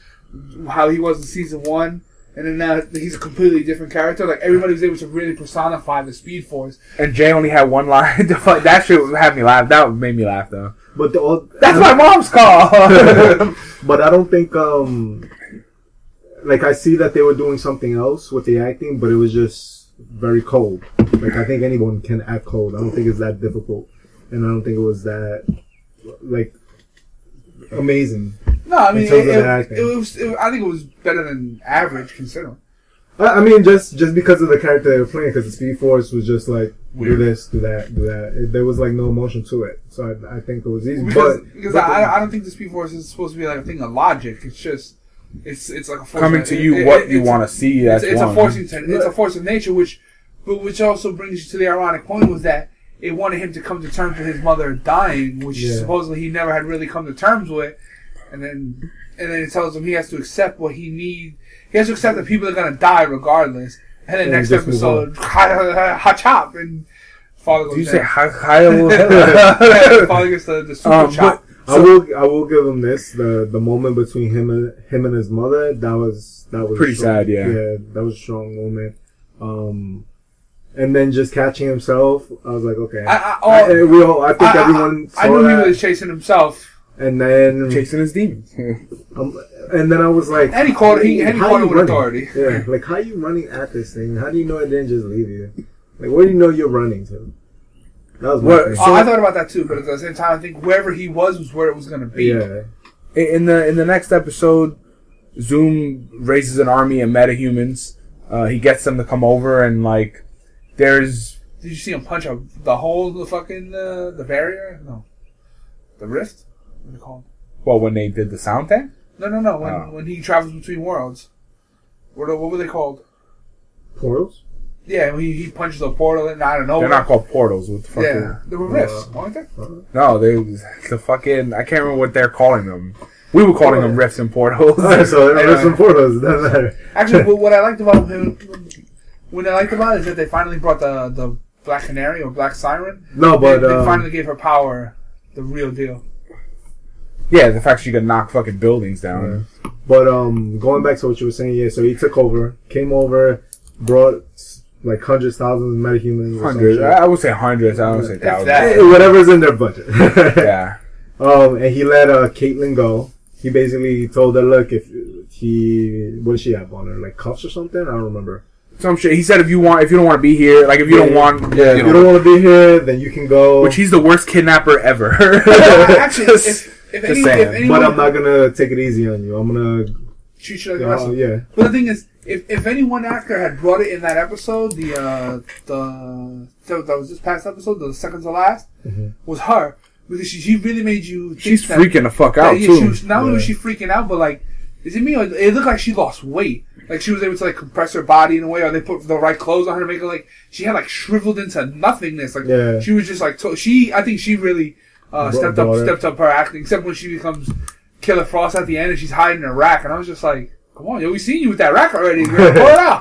how he was in season one, and then now he's a completely different character. Like everybody was able to really personify the Speed Force. And Jay only had one line. that shit had me laugh. That made me laugh though. But the all, That's my mom's call. but I don't think um like I see that they were doing something else with the acting, but it was just very cold. Like I think anyone can act cold. I don't think it's that difficult, and I don't think it was that like amazing. No, I mean, it, it, it was. It, I think it was better than average considering. I, I mean, just just because of the character they were playing, because the Speed Force was just like Weird. do this, do that, do that. It, there was like no emotion to it, so I, I think it was easy. Because, but because but I, I don't think the Speed Force is supposed to be like a thing of logic. It's just, it's it's like a force Coming to you it- what it- you want to see. It's, it's a force. Of, it's a force of nature, which, but which also brings you to the ironic point was that it wanted him to come to terms with his mother dying, which Yeah. supposedly he never had really come to terms with, and then and then it tells him he has to accept what he needs. He has to accept that people are gonna die regardless. And then And next episode, ha chop, and father goes Did you say down. hi, hi, Yeah, father gets the, the super Um, chop. I will I will give him this the the moment between him and him and his mother that was that was Pretty strong. sad, yeah. yeah that was a strong moment um and then just catching himself I was like okay I, I, I, oh, we all, I think I- I- everyone I, saw knew that he was chasing himself, and then Chasing his demons. um, and then I was like and he caught he, and he how caught you it with running? authority. yeah like how are you running at this thing how do you know it didn't just leave you like where do you know you're running to that was my What- Oh, I thought about that too, but at the same time, I think wherever he was was where it was going to be. yeah in the in the next episode, Zoom raises an army of metahumans. Uh, he gets them to come over and like, there's Did you see him punch a, the hole in the fucking uh, the barrier? No, the rift. What do you call it? well when they did the sound thing. No, no, no. When Oh. when he travels between worlds, what what were they called? portals Yeah, he, he punches a portal and out of They're not called portals. What the fuck? yeah, they were rifts, Uh, weren't they? No, they the fucking I can't remember what they're calling them. We were calling them rifts and portals. Alright, so Anyway. there's some portals doesn't matter Actually, what, what I liked about him, what I liked about it is that they finally brought the the Black Canary or Black Siren. no but they, they um, finally gave her power, the real deal. yeah, the fact she could knock fucking buildings down. But um, going back to what you were saying, yeah. So he took over, came over, brought like hundreds, thousands of metahumans, or Hundreds. I would say hundreds. I would say If thousands. that. Eh, whatever's in their budget. Yeah. Um, and he let uh Caitlyn go. He basically told her, "Look, if he what did she have on her, like cuffs or something? I don't remember. Some shit. He said if you want, if you don't want to be here, like if you don't want, yeah, if you don't want to be here, then you can go. Which he's the worst kidnapper ever. Actually, Just- if, if, just any, saying. if anyone but I'm not gonna take it easy on you. I'm gonna, treat you like a uh, yeah. But the thing is, if, if any one actor had brought it in that episode, the uh, the that that was this past episode, the second to last, Mhm. was her because she, she really made you. Think She's that, freaking the fuck that, out yeah, too. Was, not only was she freaking out, but like, is it me or it looked like she lost weight? Like she was able to like compress her body in a way, or they put the right clothes on her to make her like she had like shriveled into nothingness. Like Yeah. she was just like to- she. I think she really uh, stepped up stepped up her acting. Except when she becomes Killer Frost at the end and she's hiding in a rack, and I was just like, "Come on, yo, we seen you with that rack already. Girl. Pull it out,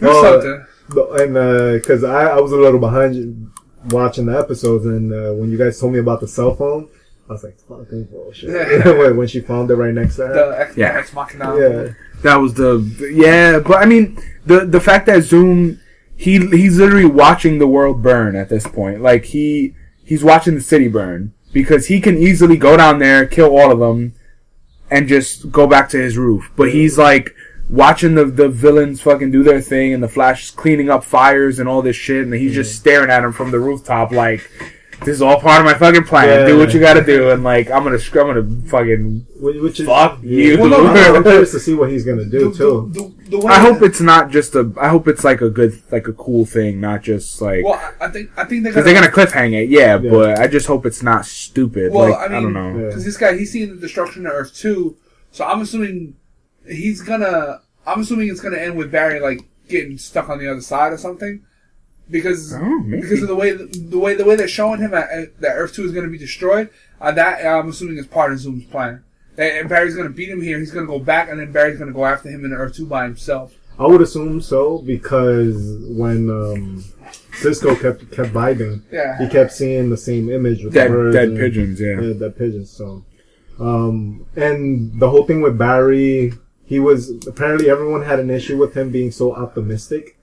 do Oh, something." No, And because I, I was a little behind you watching the episodes, and uh, when you guys told me about the cell phone, I was like, "Fucking bullshit." Yeah. when, when she found it right next to her. The ex, Yeah. ex machina. yeah. That was the yeah, but I mean the the fact that Zoom he he's literally watching the world burn at this point. Like he he's watching the city burn because he can easily go down there, kill all of them, and just go back to his roof. But he's like watching the the villains fucking do their thing, and the Flash is cleaning up fires and all this shit, and he's just staring at him from the rooftop like. This is all part of my fucking plan. Do what Yeah. you gotta do, and like I'm gonna, I'm gonna fucking Which, which is, Fuck you. Well, no, I'm- I'm curious to see what he's gonna do The, too. the, the, the I hope it's not just a. I hope it's like a good, like a cool thing, not just like Well, I- I think I think they're because gonna. they're gonna cliffhang it, yeah, Yeah. But I just hope it's not stupid. Well, like I I, mean, don't know. Yeah. because this guy he's seen the destruction of Earth too, so I'm assuming he's gonna. I'm assuming it's gonna end with Barry like getting stuck on the other side or something, because Oh, because of the way the way the way they're showing him at, at- that Earth two is gonna be destroyed. Uh, that I'm assuming is part of Zoom's plan. That, and Barry's gonna beat him here. He's gonna go back, and then Barry's gonna go after him in Earth two by himself. I would assume so because when um, Cisco kept kept vibing, Yeah. he kept seeing the same image with Dead, the birds dead and- pigeons, yeah. Yeah, dead pigeons. So, um, and the whole thing with Barry, he was apparently everyone had an issue with him being so optimistic.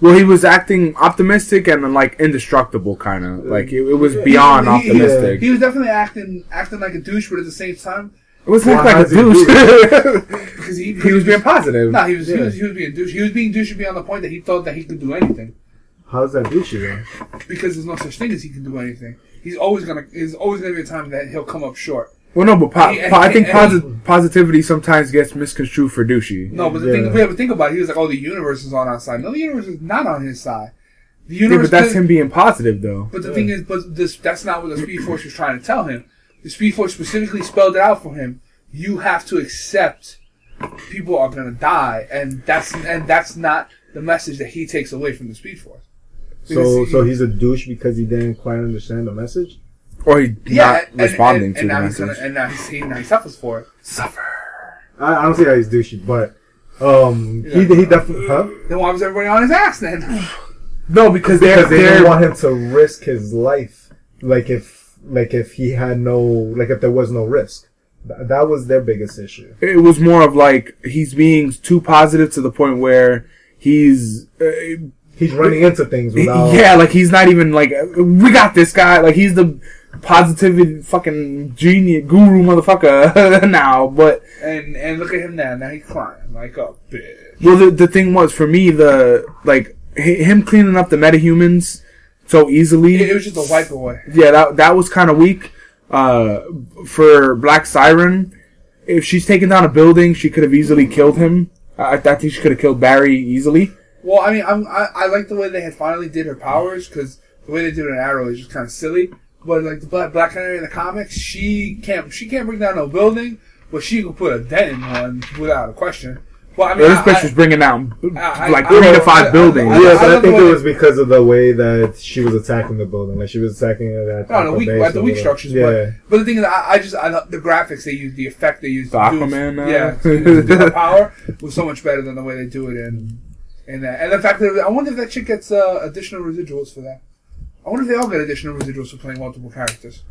Well, he was acting optimistic and like indestructible, kind of like it, it was beyond He- he- optimistic. He was definitely acting acting like a douche, but at the same time, it was Well, like a douche. because he he was being positive. No, he was, he Yeah. was he was being douche. He was being douchey beyond the point that he thought that he could do anything How's that douchey though? because there's no such thing as he can do anything. He's always gonna. There's always gonna be a time that he'll come up short. Well, no, but po- And he- po- I think and he- posi- positivity sometimes gets misconstrued for douchey. No, but the Yeah. thing, if we ever think about it, he was like, "Oh, the universe is on our side." No, the universe is not on his side. The Yeah, but that's could- him being positive, though. But the thing is, but this that's not what the Speed Force was trying to tell him. The Speed Force specifically spelled it out for him. You have to accept people are gonna die, and that's and that's not the message that he takes away from the Speed Force. So, Because so he- he's a douche because he didn't quite understand the message. Or he not and- responding and, to and the now he's message. gonna, and now he's he, now he suffers for it. Suffer. I, I don't see how he's douchey, but um, he Yeah. he definitely huh? Then why was everybody on his ass then? No, because they're they they're didn't want him to risk his life. Like if like if he had no like if there was no risk, Th- that was their biggest issue. it was more of like he's being too positive to the point where he's uh, He's running into things without. yeah like he's not even like we got this guy like he's the positivity fucking genius guru motherfucker now but and and look at him now. Now he's crying like a bitch. well the, the thing was for me the like hi- him cleaning up the metahumans so easily It, it was just a wipe away. yeah that that was kind of weak uh for black siren if she's taken down a building she could have easily killed him i, I think she could have killed barry easily Well, I mean, I'm, I I like the way they had finally did her powers because the way they did in Arrow is just kind of silly. But like the Black Black Canary in the comics, she can't she can't bring down no building, but she can put a dent in one without a question. Well, I mean, Well, this I- bitch I- was bringing down I- like three to five I- buildings. I- Yeah, but I, love think it was because of the way that she was attacking the building. Like she was attacking it at, No, the the weak, base at the weak structures. Yeah, But, but the thing is, I, I just I the graphics they use, the effect they use, The to do- Aquaman, uh, yeah, to do her power was so much better than the way they do it in in that. And the fact that I wonder if that chick gets uh, additional residuals for that. I wonder if they all get additional residuals for playing multiple characters.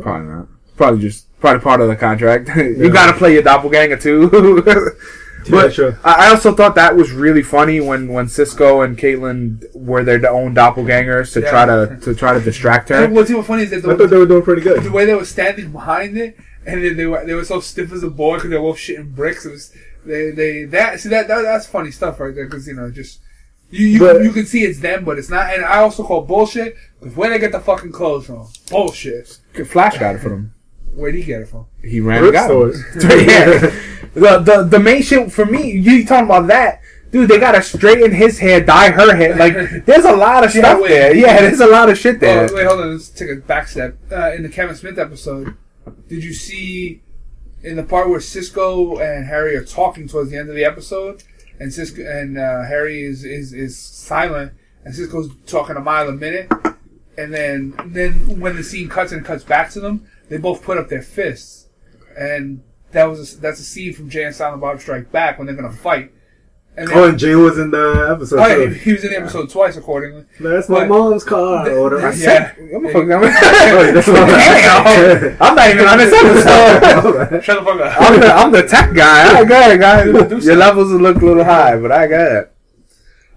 Probably not. Probably just probably part of the contract. you Yeah. got to play your doppelganger too. Yeah, but sure. I I also thought that was really funny when when Cisco and Caitlyn were their own doppelgangers to Yeah. try to to try to distract her. And what's even funny is that I thought they were doing pretty good. the way they were standing behind it, and then they were they were so stiff as a board because they were both shitting bricks. It was they they that see that, that that's funny stuff right there because you know just. You, you, But- you can see it's them, but it's not. And I also call bullshit because where did they get the fucking clothes from? Bullshit. Flash got it for them. Where'd he get it from? He ran Thrift and got stores. them. yeah. The, the the main shit for me, you talking about that, dude? They gotta straighten his hair, dye her hair. Like, there's a lot of Yeah, stuff wait. there. Yeah, there's a lot of shit there. Oh, wait, hold on. Let's take a back step. Uh, in the Kevin Smith episode, did you see in the part where Cisco and Harry are talking towards the end of the episode, and Cisco and uh, Harry is, is is silent, and Cisco's talking a mile a minute, and then then when the scene cuts and cuts back to them, they both put up their fists, and that was a, that's a scene from Jay and Silent Bob Strike Back when they're gonna fight. And then, Oh, and Jay was in the episode. oh, yeah, he was in the episode twice, accordingly. That's my but- mom's car. or whatever. Th- yeah. I'm gonna fuck them. Oh, my- I'm not even on this episode. Shut the fuck up. I'm the, I'm the tech guy. I got it, guys. Your levels look a little high, but I got it.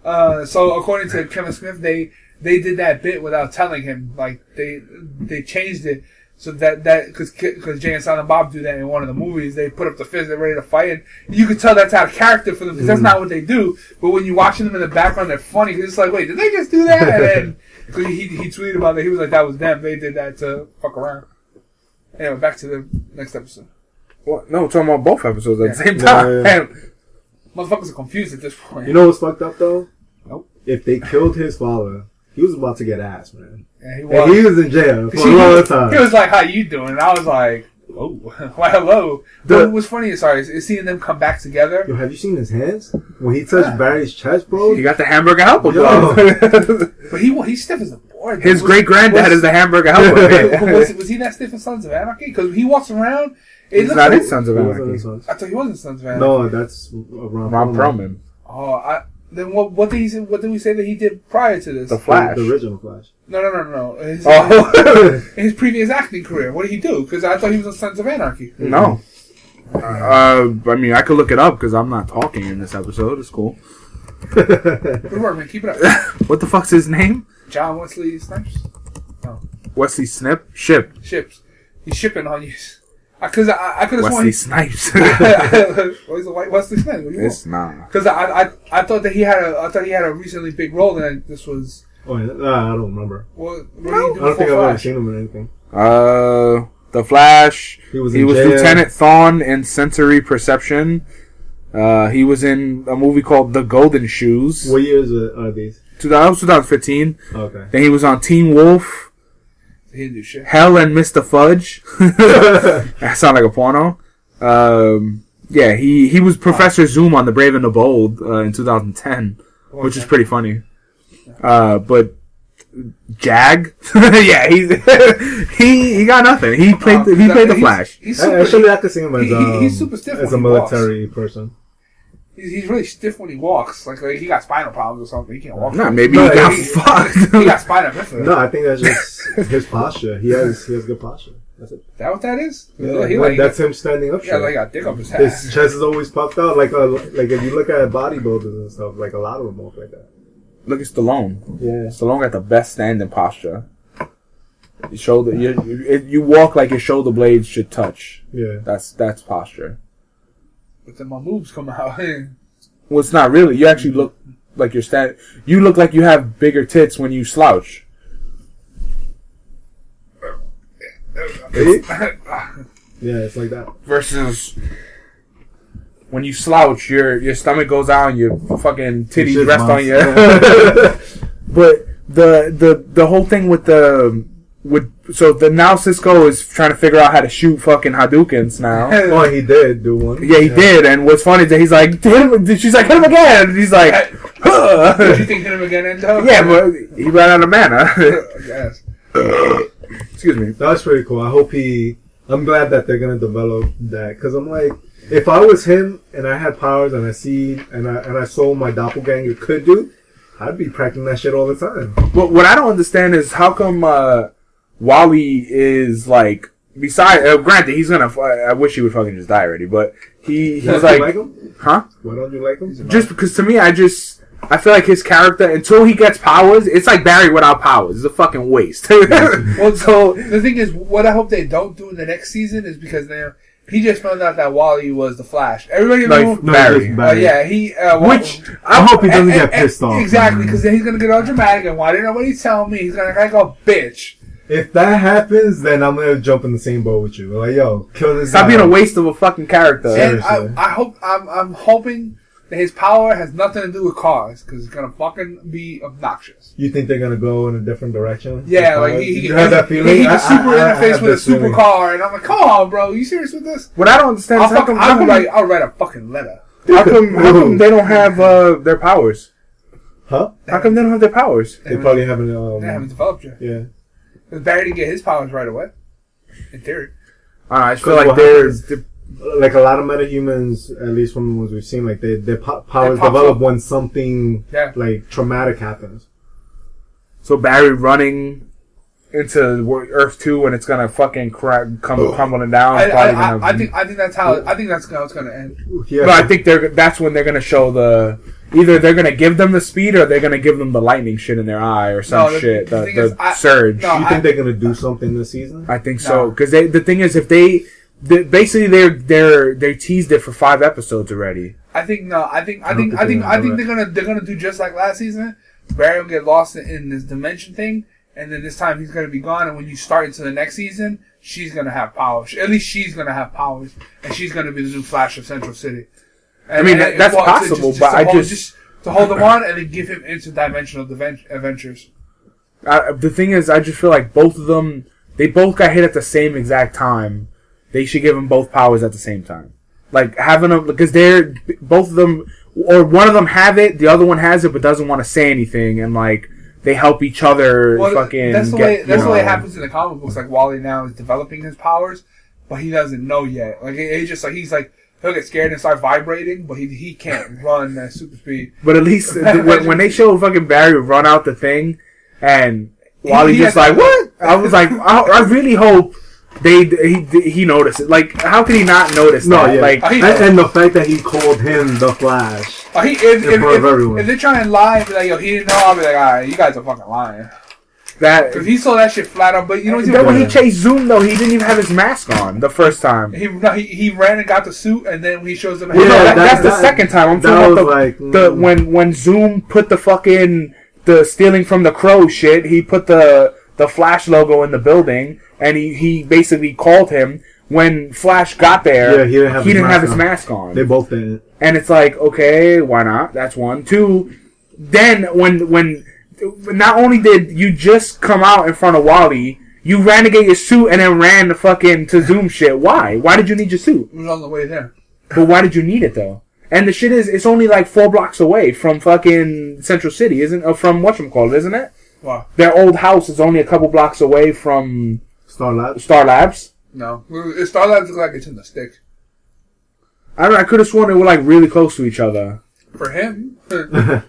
Uh, so according to Kevin Smith, they they did that bit without telling him. Like they they changed it so that that because because Jay and Silent Bob do that in one of the movies. They put up the fist, they're ready to fight, and you could tell that's out of character for them because that's mm. not what they do. But when you're watching them in the background, they're funny. Cause it's like, wait, did they just do that? And then cause he he tweeted about that. He was like, that was them. They did that to fuck around. Anyway, back to the next episode. What? No, we're talking about both episodes at the same Yeah, time. yeah, Motherfuckers are confused at this point. You know what's fucked up though? Nope. If they killed his father, he was about to get ass, man. Yeah, he And he was in jail for See, a long he, time. he was like, "How you doing?" And I was like, "Oh, why hello." The- But what's funny is sorry is seeing them come back together. Yo, have you seen his hands? When he touched Barry's chest, bro. You got the hamburger helper, Yo. bro. But he he's stiff as a board. His great granddad is the hamburger helper. was, was he that stiff in Sons of Anarchy? Because he walks around. It He's not like, in Sons of He was in Anarchy. I thought he was in Sons of Anarchy. No, that's Ron, Ron Perlman. Oh, I, then what? What did he say? What did we say that he did prior to this? The Flash. The original Flash. No, no, no, no. His, Oh his previous acting career. What did he do? Because I thought he was in Sons of Anarchy. no. Uh, I mean, I could look it up because I'm not talking in this episode. It's cool. Good work, man. Keep it up. What the fuck's his name? John Wesley Snipes. No. Wesley Snip? Ship. Ships. He's shipping on you. Because I, I could have sworn. Wesley Snipes. well, he's a white Wesley Snipes. What do you want? it's nah. Because I, I, I thought that he had a, I thought he had a recently big role, and this was. oh, yeah. I don't remember. What, what No. did he I do don't think I've before ever seen him in anything. Uh, The Flash. He was He was jail. Lieutenant Thawne in Sensory Perception. Uh, he was in a movie called The Golden Shoes. What years are are these? 2000 was 2015. Okay. Then he was on Teen Wolf, He didn't do shit. Hell and Mr. Fudge. that sound like a porno. Um, yeah, he, he was Professor Zoom on The Brave and the Bold uh, in 2010, which is pretty funny. Uh, but Jag, yeah, he he he got nothing. He played the, he played the He's- Flash. He's super, Actually, I could see him as he- he- um, he's super stiff as a he walks. military person. He's, he's really stiff when he walks. Like, like he got spinal problems or something. He can't walk. Nah, maybe No, he got he- fucked. he got spinal bifida. No, I think that's just his posture. He has he has good posture. That's it. Is that what that is? Yeah, he like, like, that's him standing up. yeah, straight. like got dick up his head. his chest is always puffed out. Like a, like if you look at bodybuilders and stuff, like a lot of them walk like that. Look at Stallone. Yeah. Stallone got the best standing posture. You shoulder, you, you you walk like your shoulder blades should touch. Yeah. That's that's posture. But then my moves come out. Well, it's not really. You actually look like you're stand. You look like you have bigger tits when you slouch. Yeah, it's like that. Versus when you slouch, your your stomach goes out and your fucking titties Shit rest on bounce. you. But the the the whole thing with the with so the now Cisco is trying to figure out how to shoot fucking Hadoukens now. oh, he did do one. Yeah, he did. And what's funny is that he's like, hit him. She's like, hit him again. And he's like, Did you think hit him again, Endo? yeah, but he ran out of mana. yes. Excuse me. That's pretty cool. I hope he. I'm glad that they're gonna develop that because I'm like, if I was him and I had powers and I see and I and I saw my doppelganger could do, I'd be practicing that shit all the time. What what I don't understand is how come uh, Wally is like. Besides, uh, granted, he's gonna. I wish he would fucking just die already. But he he's like, like him? huh? Why don't you like him? Just because to me, I just I feel like his character until he gets powers, it's like Barry without powers. It's a fucking waste. Well, so the thing is, what I hope they don't do in the next season is because now he just found out that Wally was the Flash. Everybody know. Like, No, Barry. just Uh, yeah, he. Uh, Wa- Which I hope he doesn't and- get and- pissed off. Exactly, because then he's gonna get all dramatic and why didn't nobody tell me? He's gonna act like a bitch. If that happens, then I'm gonna jump in the same boat with you. Like, yo, kill this Stop guy. being a waste of a fucking character. And I, Seriously. I hope I'm, I'm hoping that his power has nothing to do with cars because it's gonna fucking be obnoxious. You think they're gonna go in a different direction? Yeah, like he, he you can, have that he, feeling. he can I- super I- I interface have with a this feeling. supercar, and I'm like, come on, bro, you serious with this? What I don't understand I'll is how fucking, I'll write, I'll write a fucking letter. How come? How come they don't have uh, their powers? Huh? How come they don't have their powers? They probably haven't. Um, They haven't developed yet. yeah. Because Barry didn't get his powers right away. In theory. I just feel like there's they're, happens- they're- Like a lot of metahumans, at least from the ones we've seen, like they their po- powers develop up. when something Yeah. like traumatic happens. so Barry running into Earth two and it's gonna fucking cra- come crumbling down. I, I, I, gonna- I think I think that's how I think that's how it's gonna end. Yeah. But I think they're that's when they're gonna show the either they're gonna give them the speed or they're gonna give them the lightning shit in their eye or some No, the- shit the the, thing the is, I- surge. no, you I- think they're gonna do something this season? I think so because they the thing is if they. they basically, they're they're they teased it for five episodes already. I think no. I think I, I think think I think they're I gonna think do they're gonna they're gonna do just like last season. Barry will get lost in, in this dimension thing, and then this time he's gonna be gone. And when you start into the next season, she's gonna have powers. At least she's gonna have powers, and she's gonna be the new Flash of Central City. I mean, and- that's possible, just- but just to I hold- just- to hold them on and then give him interdimensional adventures. I, the thing is, I just feel like both of them, they both got hit at the same exact time. They should give them both powers at the same time. Like having them because they're both of them, or one of them have it, the other one has it, but doesn't want to say anything, and like they help each other. Well, fucking. that's the get, way that's the way it happens in the comic books. Like Wally now is developing his powers, but he doesn't know yet. Like it, it's just like he's like he'll get scared and start vibrating, but he he can't run at super speed. But at least when, when they showed fucking Barry run out the thing, and Wally he just had- like what? I was like, I, I really hope they he he noticed it. Like, how could he not notice No, that? yeah. Like, I- and, and the fact that he called him the Flash. Uh, he, if, In if, front of everyone. if they're trying to lie and be like, yo, he didn't know, I'll be like, alright, you guys are fucking lying. That. Because he saw that shit flat out, but you know what's Then when he chased Zoom though, he didn't even have his mask on the first time. He, no, he, he ran and got the suit, and then he shows them, Well, Yeah, that, that- that's the that- second time. I'm talking about the, like, the mm. when when Zoom put the fucking the stealing from the crow shit. He put the the Flash logo in the building, and he he basically called him when Flash got there. Yeah, he didn't have his didn't mask have his on. mask on. They both didn't. and it's like okay, why not? That's one. Two. Then when when not only did you just come out in front of Wally. You ran to get your suit and then ran to fucking to Zoom shit. Why? Why did you need your suit? He was on the way there. But why did you need it though? And the shit is, it's only like four blocks away from fucking Central City, isn't? Uh, from whatchamacallit, isn't it? Wow. Their old house is only a couple blocks away from Star Labs. Star Labs. No. It Starlight looks like it's in the stick. I don't. know, I could have sworn they were like really close to each other. For him.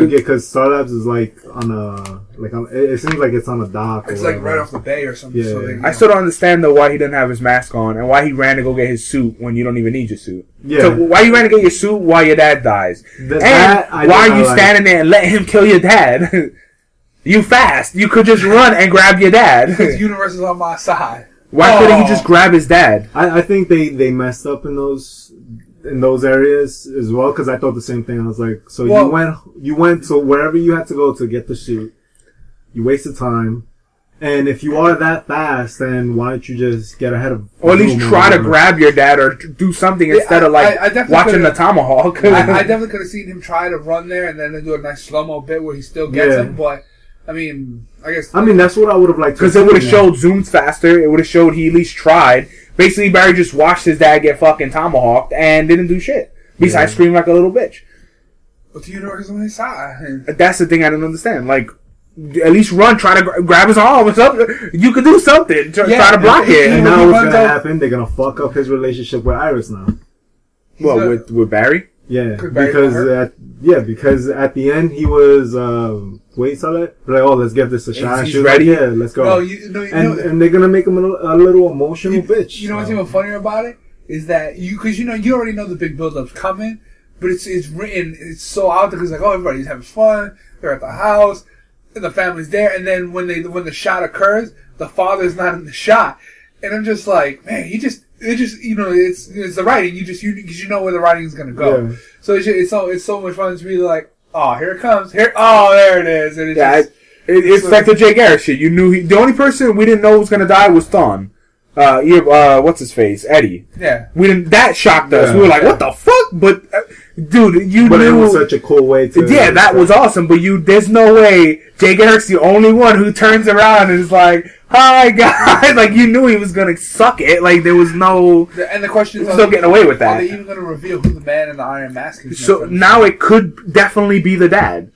Yeah, because Star Labs is like on a like on, it, it seems like it's on a dock. or it's like right off the bay or something. Yeah. So they, I still don't understand though why he didn't have his mask on and why he ran to go get his suit when you don't even need your suit. Yeah. So why you ran to get your suit while your dad dies? Th- and that I why are you like. standing there and letting him kill your dad? you fast. You could just run and grab your dad. His universe is on my side. why couldn't he Oh. just grab his dad? I, I think they they messed up in those in those areas as well because I thought the same thing. I was like, so Well- you went you went to wherever you had to go to get the shoot. You wasted time. And if you are that fast, then why don't you just get ahead of? Or at least try to grab your dad or do something Yeah, instead I- of like I- I watching the tomahawk. I, I definitely could have seen him try to run there and then do a nice slow mo bit where he still gets Yeah. him. But I mean, I guess I mean, that's what I would have liked. Because it would have showed Zooms faster. It would have showed he at least tried. Basically, Barry just watched his dad get fucking tomahawked and didn't do shit. Besides Yeah. scream like a little bitch. but the universe is on his side. That's the thing I didn't understand. Like, at least run, try to gra- grab his arm or something. You could do something. Try, Yeah, try to block he- it. And now what's gonna out- happen? They're gonna fuck up his relationship with Iris now. Well, gonna- with with Barry, Yeah, Barry because at yeah, because at the end he was um, wait, saw that like oh let's give this a shot. he's She ready? Like, yeah, let's go. no, you, no, you and know, and they're gonna make him a, a little emotional you, bitch. You know what's so. even funnier about it is that you because you know you already know the big build-up's coming, but it's it's written it's so out there because like oh everybody's having fun, they're at the house, and the family's there, and then when they when the shot occurs, the father's not in the shot, and I'm just like man, he just it just you know it's it's the writing you just you because you know where the writing is gonna go, Yeah. so it's, just, it's so it's so much fun to be like oh here it comes here oh there it is and it's yeah, just, it, it, it's like the Jay Garrick shit. You knew he, the only person we didn't know was gonna die was Thawne. Uh, yeah, uh, what's his face? Eddie. yeah We didn't. That shocked us. Yeah. we were like, "What the fuck?" But uh, dude, you But it knew. was such a cool way to. yeah, that was awesome. But you, there's no way Jay Garrick's the only one who turns around and is like, "Hi guys!" like you knew he was gonna suck it. Like there was no. And the question is, still getting away with that. Are they even going to reveal who the man in the iron mask is? So now it could definitely be the dad.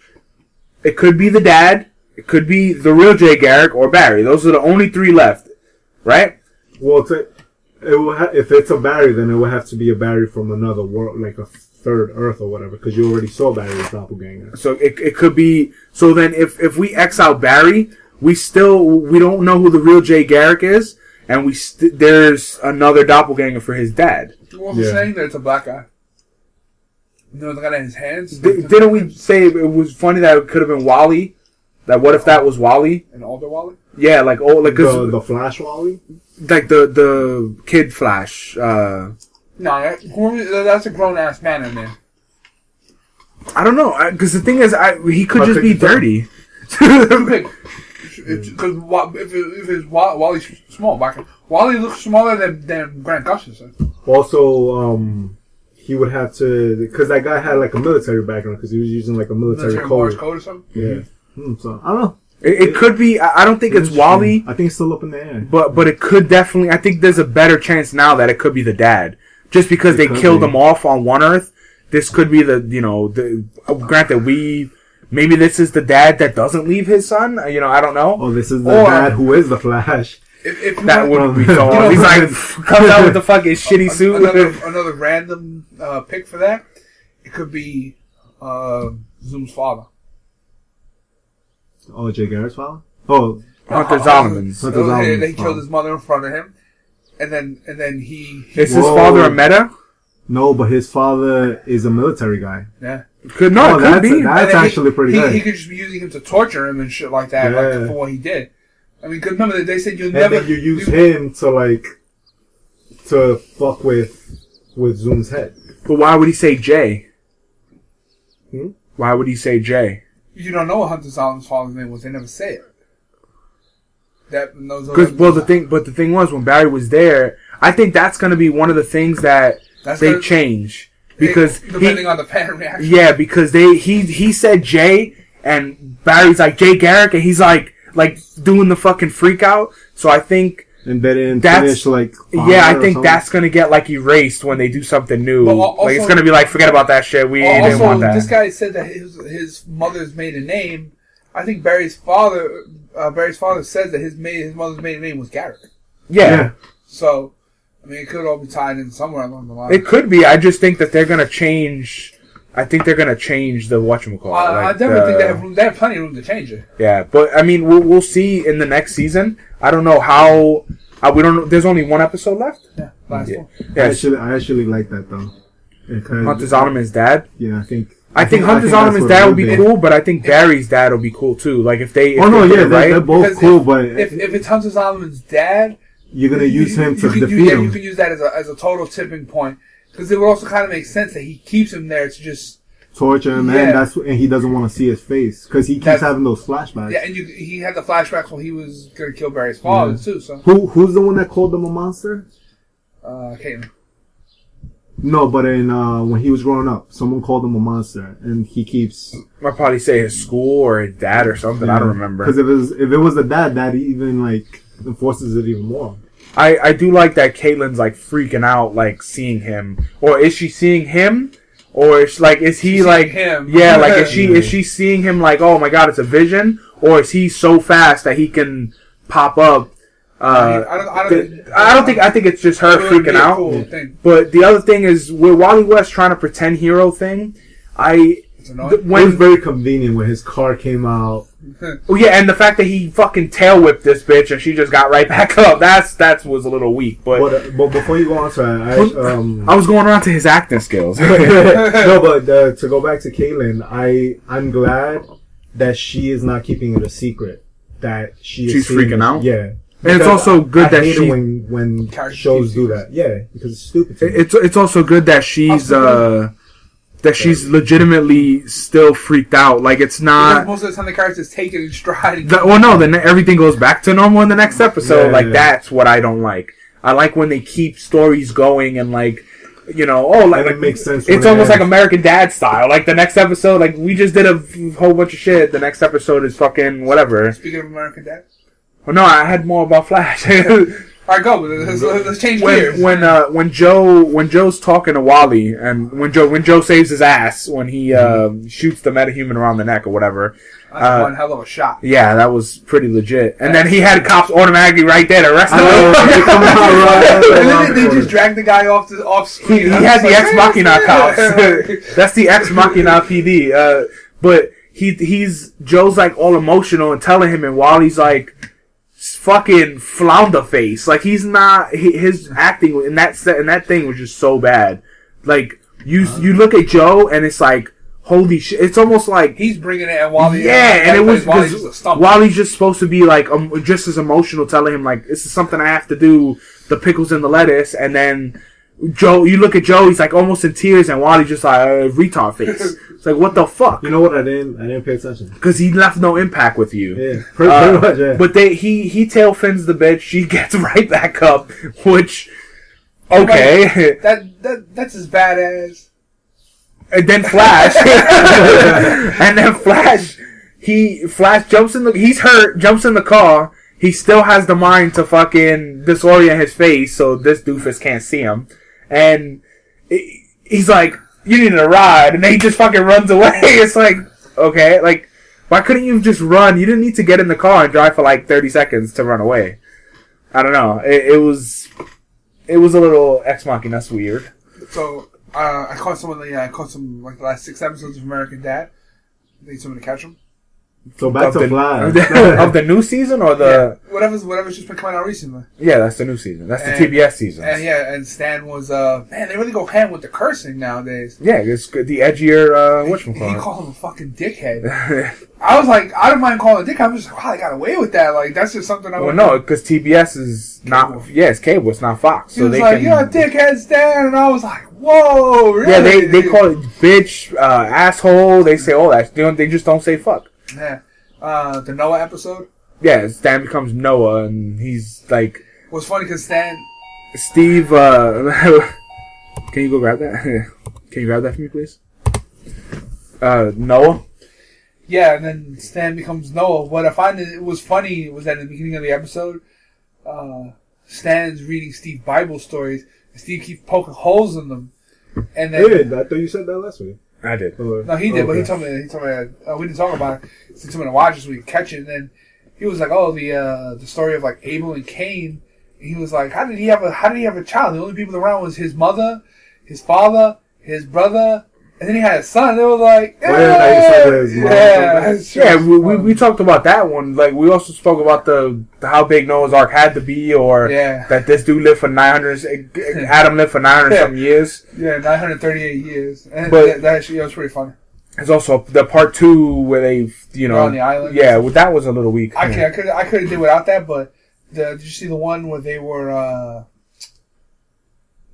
It could be the dad. It could be the real Jay Garrick or Barry. Those are the only three left, right? Well, to, it will ha- if it's a Barry, then it would have to be a Barry from another world, like a third Earth or whatever, because you already saw Barry's doppelganger. So it, it could be. So then, if if we X out Barry, we still we don't know who the real Jay Garrick is, and we st- there's another doppelganger for his dad. What was Yeah. saying that it's a black guy? You know, the guy in his hands. D- didn't we say it was funny that it could have been Wally? That what if that was Wally? An older Wally? Yeah, like oh, like The, the Flash Wally? like the the kid Flash. Uh, No, that, that's a grown ass man in there. I don't know because the thing is, I he could How just be dirty. Because if, it- if it's Wally's small, back Wally looks smaller than, than Grant Gustafson. Also, um, he would have to, because that guy had like a military background, because he was using like a military, Military Morse code. code or something. Yeah. Hmm, so, I don't know. It, it could be. I I don't think it's Wally. I think it's still up in the air. But but it could definitely. I think there's a better chance now that it could be the dad, just because It they killed be. him off on one Earth. This could be the you know the. uh, Granted, we maybe this is the dad that doesn't leave his son. uh, You know, I don't know. Oh, this is the Or- dad who is the Flash. If, if That want- would be so. You know, He's like comes out with the fucking shitty suit. Another, another random uh, pick for that. It could be uh, Zoom's father. Oh, Jay Garrick's father? Oh, Hunter Zolomon's. So Hunter they, they killed his mother in front of him, and then and then he, he Is his Whoa. father a meta? no, but his father is a military guy. yeah. Could no, Oh, it could that's- be. that- And then he- actually pretty he, good. He could just be using him to torture him and shit like that, like Yeah. for what he did. I mean, 'cause remember they said you And never then you use him to like, to fuck with, with Zoom's head. But why would he say Jay? Hmm? Why would he say Jay? You don't know what Hunter Zolomon's father's name was. They never say it. That those Because well, the thing, but the thing was when Barry was there, I think that's going to be one of the things that That's they gonna- change because he- depending on the fan reaction. Yeah, because they he he said Jay and Barry's like Jay Garrick and he's like like doing the fucking freak out. So I think And they didn't That's- finish like. yeah, I think something. that's gonna get like erased when they do something new. But al- like it's gonna be like forget about that shit. We didn't want that. this guy said that his his mother's maiden name. I think Barry's father, uh, Barry's father says that his maid, his mother's maiden name was Garrick. yeah, Yeah. So, I mean, it could all be tied in somewhere along the line. it could be. I just think that they're gonna change. I think they're gonna change the whatchamacallit. I, I like definitely think they have room. They have plenty of room to change it. Yeah, but I mean, we'll, we'll see in the next season. I don't know how. Uh, we don't. know. There's only one episode left. Yeah, last Yeah. one. I Yeah, actually, I actually like that though. Because- Hunter Zolomon's dad. Yeah, I think. I think Hunter that's Zolomon's dad it would be be. cool, but I think Barry's dad will be cool too. Like if they. If Oh no, they yeah, did they're, they're both Because cool, if, but if, if it's Hunter Zolomon's dad, you're gonna use you, him you to can defeat use, yeah, him. you can use that as a as a total tipping point because it would also kind of make sense that he keeps him there to just torture him, Yeah. and that's and he doesn't want to see his face because he keeps That's- having those flashbacks. yeah. And you, he had the flashbacks when he was gonna kill Barry's father Yeah. too. So, Who who's the one that called them a monster? uh, Caitlin. No, but in uh, when he was growing up, someone called him a monster, and he keeps. I'll probably say his school or his dad or something. I don't remember. Because if it was if it was the dad, that even like enforces it even more. I, I do like that Caitlin's like freaking out, like seeing him, or is she seeing him, or is like is he She's like him. yeah, like is she is she seeing him like oh my god it's a vision, or is he so fast that he can pop up? Uh, I don't- I don't th- think- I don't think I think it's just her It freaking out. cool. But the other thing is with Wally West trying to pretend hero thing, I It's annoying. th- it was very convenient when his car came out. oh yeah, and the fact that he fucking tail whipped this bitch and she just got right back up. That's that was a little weak, but. But uh, but before you go on to that, I, um, I was going around to his acting skills. no, but uh, to go back to Caitlyn, I I'm glad that she is not keeping it a secret that she is She's seeing freaking it. out? Yeah, And it's also good I that hate she- it when when shows do that. Yeah, because it's stupid. To me. It's it's also good that she's uh that she's legitimately still freaked out. Like it's Because not. most of the time the characters take it in stride. And The, well, no, then everything goes back to normal in the next episode. Yeah, like yeah. that's what I don't like. I like when they keep stories going and like you know, oh, like, And it like, makes sense when It's it almost like. American Dad style. Like the next episode, like we just did a whole bunch of shit. The next episode is fucking whatever. Speaking of American Dad. Well, no, I had more about Flash. All right, go. Let's, let's change when gears. when uh, when Joe when Joe's talking to Wally and when Joe when Joe saves his ass when he um, shoots the metahuman around the neck or whatever. That's uh, one hell of a shot. Yeah, that was pretty legit. And then he had cops automatically right there to arrest him. I they come out right and then they, just dragged the guy off the off he, screen. he was had the like, ex machina cops. That's the ex machina PD. Uh, but he he's Joe's like all emotional and telling him, and Wally's like fucking flounder face. Like he's not his acting in that set and that thing was just so bad. Like you you look at Joe and it's like holy shit. It's almost like He's bringing it, and Wally. yeah, and it was Wally's just. Wally's just supposed to be like um, just as emotional, telling him like this is something I have to do. The pickles and the lettuce, and then Joe, you look at Joe, he's like almost in tears, and Wally just like uh, retard face. It's like what the fuck? You know what? I didn't. I didn't pay attention. Because he left no impact with you. Yeah, pretty, Uh, pretty much. Yeah. But they he he tail fins the bitch. She gets right back up, which okay. That that that's as bad as. and then Flash, and then Flash, he Flash jumps in the he's hurt, jumps in the car. He still has the mind to fucking disorient his face so this doofus can't see him, and he- he's like, "You need a ride," and then he just fucking runs away. It's like, okay, like. Why couldn't you just run? You didn't need to get in the car and drive for like thirty seconds to run away. I don't know. It, it was, it was a little ex machina. That's weird. So uh, I caught some of the I caught some like the last six episodes of American Dad. Need someone to catch them. So back to the, Flash. of the, of the new season or the Whatever's whatever's just been coming out recently. yeah, that's the new season. That's the TBS season. And yeah, and Stan was uh man, they really go ham with the cursing nowadays. yeah, it's the edgier uh, He whatchamacallit. called him a fucking dickhead. I was like, I don't mind calling a dick. I'm just like, wow, they got away with that. Like that's just something I well, would no, because TBS is not. Cable. Yeah, it's cable. It's not Fox. He So was they like, can. "You're a dickhead, Stan," and I was like, "Whoa, really?" yeah, they they call it bitch, uh, asshole. They say all that. They, don't, they just don't say fuck. Yeah. Uh, the Noah episode Yeah, Stan becomes Noah, and he's like What's funny because Stan. Steve. Uh, can you go grab that? can you grab that for me, please? Uh, Noah. Yeah, and then Stan becomes Noah. What I find it was funny was that in the beginning of the episode, uh, Stan's reading Steve Bible stories, and Steve keeps poking holes in them. And then Did I thought you said that last week? I did. No, he did, but he told me he told me uh, we didn't talk about it. He told me to watch it so we could catch it. And then he was like, "Oh, the uh, the story of like Abel and Cain." He was like, "How did he have a How did he have a child? The only people around was his mother, his father, his brother." And then he had a son. They were like, Oh, yeah, like yeah, his yeah, Yeah, we, we, we talked about that one. Like we also spoke about the, the how big Noah's Ark had to be, or Yeah. that this dude lived for nine hundred. Adam lived for nine hundred some years. Yeah, 938 years. And But- that, that actually that was pretty funny. There's also the part two where they, you know, They're on the island. yeah, well, that was a little weak. I could I could I could have did without that, but the, did you see the one where they were uh,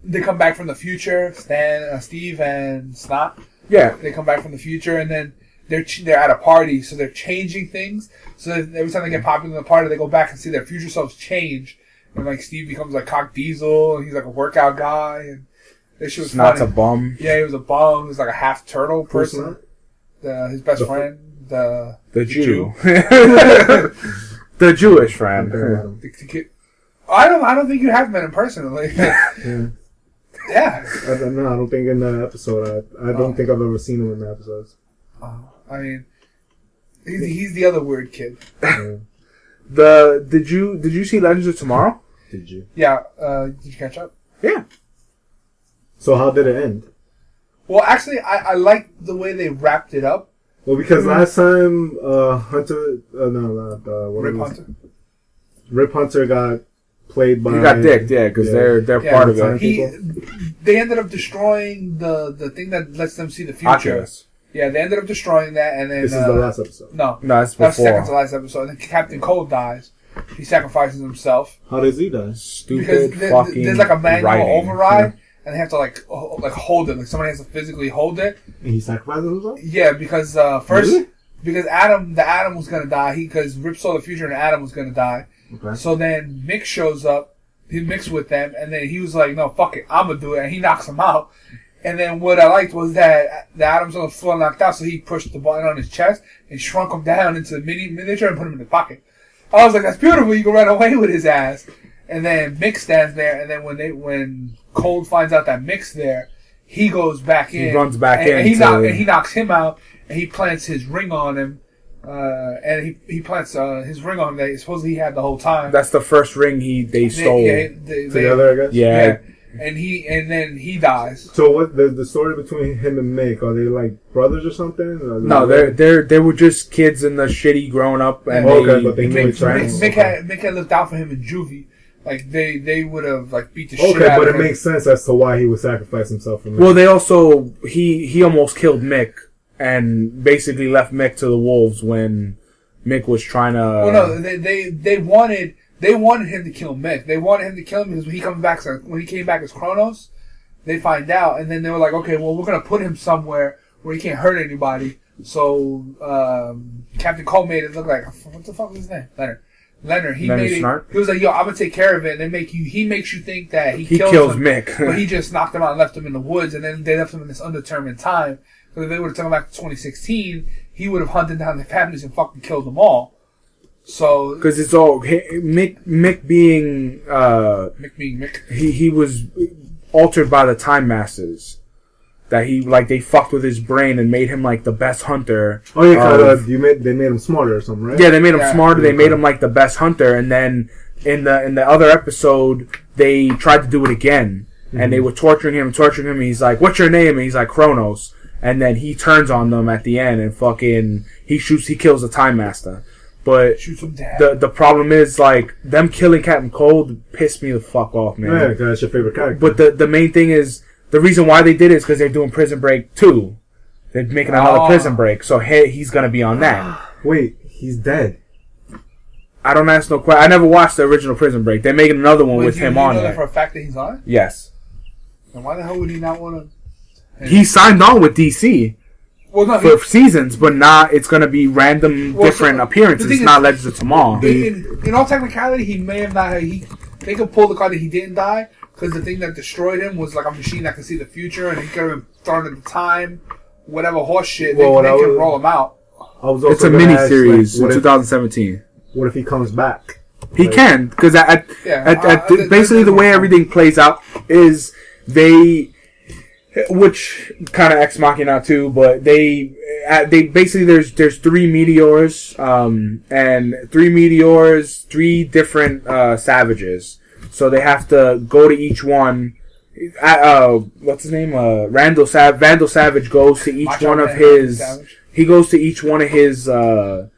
they come back from the future, Stan, uh, Steve, and Snot. Yeah, They come back from the future, and then they're ch- they're at a party, so they're changing things. So every time they get popular in the party, they go back and see their future selves change. And like Steve becomes like Cock Diesel, and he's like a workout guy, and this shit was Snot's a bum. yeah, he was a bum. He was like a half turtle Who's person. The, his best The- friend, the The Jew. Jew, the Jewish friend. The- the kid- I don't. I don't think you have met him personally. Yeah. Yeah. I don't know. I don't think in that episode. I, I don't Oh. think I've ever seen him in the episodes. I mean, he's, he's the other weird kid. Yeah. The did you did you see Legends of Tomorrow? Did you? Yeah. Uh, did you catch up? Yeah, So how did it end? Well, actually, I, I like the way they wrapped it up. Well, because last time uh, Hunter, uh, no, not uh, what Rip was- Hunter. Rip Hunter got played by. you got dicked, yeah, because Yeah. they're they're Yeah, part of time. it. He, they ended up destroying the the thing that lets them see the future. Oculus. Yeah, they ended up destroying that, and then This is uh, the last episode. No, No, that's that's second to last episode. And then Captain Cold dies. He sacrifices himself. How does he die? because Stupid there- fucking. there's like a manual writing. override, and they have to like ho- like hold it. Like somebody has to physically hold it. And he sacrifices himself. Yeah, because uh, first Really? because Atom the Atom was gonna die. He because Rip saw the future and Atom was gonna die. Okay. So then Mick shows up. he mixed with them, and then he was like, "No, fuck it, I'm gonna do it," and he knocks him out. And then what I liked was that the Adams on the floor knocked out, so he pushed the button on his chest and shrunk him down into the mini miniature and put him in his pocket. I was like, "That's beautiful. You can run away with his ass." And then Mick stands there, and then when they when Cold finds out that Mick's there, he goes back in. He runs back and, in and he knock, and he knocks him out, and he plants his ring on him. Uh, and he he plants uh, his ring on him that supposedly he had the whole time. That's the first ring he they They- stole. yeah, Yeah, they- they- Together, I guess. yeah. And he and then he dies. So what the the story between him and Mick? Are they like brothers or something? Or No, they're they're they were just kids in the shitty growing up, and Okay, they, but they knew became each other. Mick, friends. Mick had Mick had looked out for him in juvie. Like they they would have like beat the shit Okay, but of it him. makes sense as to why he would sacrifice himself for Mick. Well, they also he he almost killed Mick and basically left Mick to the wolves when Mick was trying to. Well, no, they, they they wanted they wanted him to kill Mick. They wanted him to kill him because when he comes back, when he came back as Chronos, they find out, and then they were like, okay, well, we're gonna put him somewhere where he can't hurt anybody. So um, Captain Cold made it look like what the fuck was his name? Leonard. Leonard. He Leonard made Snart? it. He was like, yo, I'm gonna take care of it. And they make you. He makes you think that he, he kills, kills him, Mick. but he just knocked him out and left him in the woods, and then they left him in this undetermined time. Because if they would have taken him back to 2016, he would have hunted down the families and fucking killed them all. So Because it's all Mick. Mick being uh, Mick being Mick. he he was altered by the Time Masters. That he like they fucked with his brain and made him like the best hunter. oh yeah, 'cause, of- uh, you made they made him smarter or something, right? Yeah, they made him Yeah. smarter. They made him like the best hunter, and then in the in the other episode, they tried to do it again, and they were torturing him, torturing him. And he's like, "What's your name?" And he's like, "Chronos." And then he turns on them at the end, and fucking he shoots, he kills the Time Master. But Shoots him down. the the problem is like them killing Captain Cold pissed me the fuck off, man. Yeah, that's your favorite character. But the the main thing is the reason why they did it is because they're doing Prison Break two. They're making another Oh. Prison Break, so he, he's gonna be on that. wait, he's dead. I don't ask no question. I never watched the original Prison Break. They're making another one Wait, with him on know that for a fact that he's on it? Yes, And why the hell would he not want to? He signed on with DC Well, no. for He, seasons, but not. It's gonna be random, Well, different so- appearances. the thing It's is- not Legends of Tomorrow. in, in, in all technicality, he may have not. He they could pull the card that he didn't die because the thing that destroyed him was like a machine that could see the future, and he could have been thrown at the time. Whatever horse shit, Well, they, they I can roll him out. I was also It's a mini series like, in if, 2017. what if he comes back? He Like- can because at, at, Yeah, at, uh, at th- basically th- the way everything plays out is they, which kind of ex machina too, but they uh, they basically there's there's three meteors um and three meteors three different uh savages so they have to go to each one. Uh, uh what's his name? Uh, Randall Sav- Vandal Savage goes to each Macho one of Man, his. Savage. He goes to each one of his. uh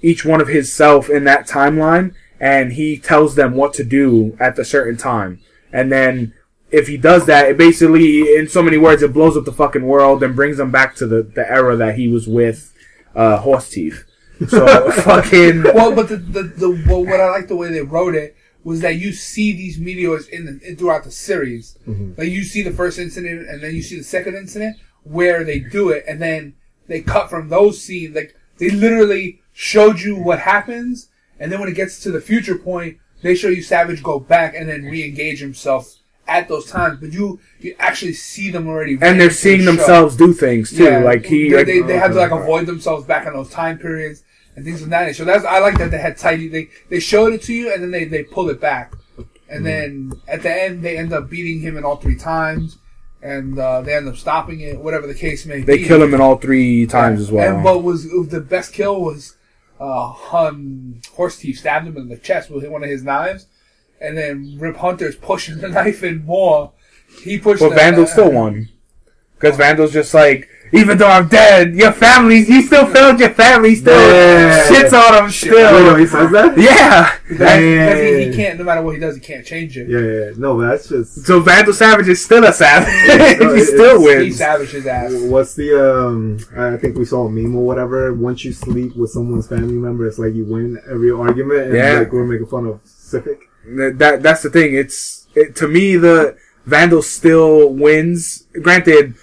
each one of his self in that timeline and he tells them what to do at the certain time. And then if he does that, it basically, in so many words, it blows up the fucking world and brings them back to the, the era that he was with, uh, Horse Teeth. So fucking, Well, but the, the, the well, what I like the way they wrote it was that you see these meteors in, the, in throughout the series. Like you see the first incident and then you see the second incident where they do it, and then they cut from those scenes. Like they literally showed you what happens, and then when it gets to the future point, they show you Savage go back and then re-engage himself at those times. But you you actually see them already, and they're seeing the themselves do things too. Yeah, like he, they, like, they, they had to like avoid themselves back in those time periods and things of that nature. So that's I like that they had tidy. They they showed it to you and then they they pull it back, and then at the end they end up beating him in all three times, and uh, they end up stopping it. Whatever the case may they be. They kill him in all three times as well. And what was the best kill was uh, um, Horse Teeth stabbed him in the chest with one of his knives, and then Rip Hunter's pushing the knife in more. He pushed. but the- Vandal still won. Because Vandal's just like, even though I'm dead, your family, you still failed your family, still Yeah. shits on him Shit. Wait, no, still. he says that? Yeah. Because he, he can't, no matter what he does, he can't change it. Yeah, yeah, yeah. No, that's just. So Vandal Savage is still a savage. No, he it- still it's- He wins. savaged his ass. What's the um? I think we saw a meme or whatever. Once you sleep with someone's family member, it's like you win every argument. And Yeah. like we're making fun of Pacific. That that's the thing. It's it, to me the Vandal still wins. Granted,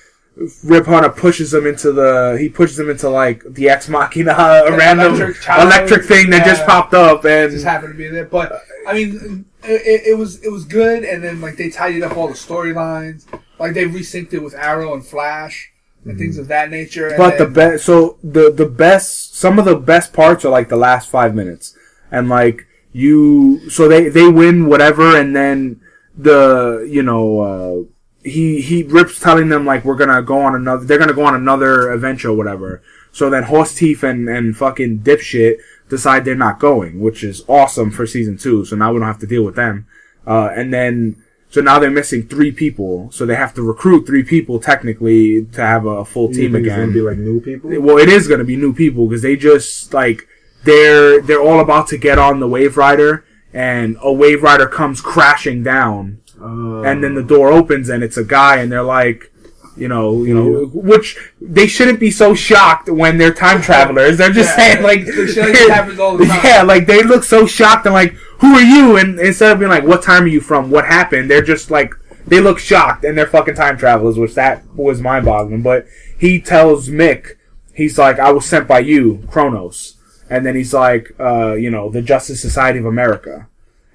Rip Hunter pushes him into the he pushes him into like the ex machina a random electric electric, thing that just popped up and just happened to be there. But I mean, it, it was it was good, and then like they tidied up all the storylines. Like they resynced it with Arrow and Flash and mm-hmm. things of that nature. But the best, so the the best, some of the best parts are like the last five minutes, and like you, so they they win whatever, and then the you know uh, he he rips telling them like we're gonna go on another, they're gonna go on another adventure or whatever. So then Horse Teeth and and fucking dipshit decide they're not going, which is awesome for season two. So now we don't have to deal with them, uh, and then. So now they're missing three people, so they have to recruit three people technically to have a full You team again. gonna be like new people. Well, it is going to be new people because they just like they're they're all about to get on the Wave Rider, and a Wave Rider comes crashing down, Uh, and then the door opens and it's a guy, and they're like, you know, you know, which they shouldn't be so shocked when they're time travelers. They're just Yeah. saying like, The shit like this happens all the time. yeah, like they look so shocked and like, who are you? And instead of being like, what time are you from? What happened? They're just like, they look shocked and they're fucking time travelers, which that was mind boggling. But he tells Mick, he's like, I was sent by you, Chronos. And then he's like, uh, you know, the Justice Society of America.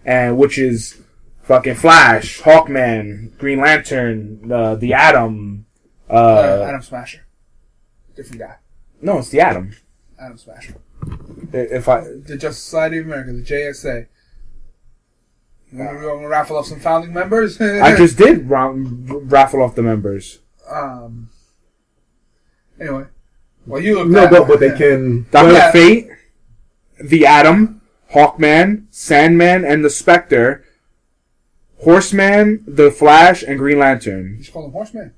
And which is fucking Flash, Hawkman, Green Lantern, uh, the Atom. Uh, uh, Atom Smasher, different guy. no, it's the Atom. Adam Smasher, If I, the Justice Society of America, the JSA. You want to raffle off some founding members? I just did ra- raffle off the members. um. Anyway, well, you look. no, but but they can. Doctor Yeah. Fate, the Atom, Hawkman, Sandman, and the Spectre, Horseman, the Flash, and Green Lantern. You should call him Horseman.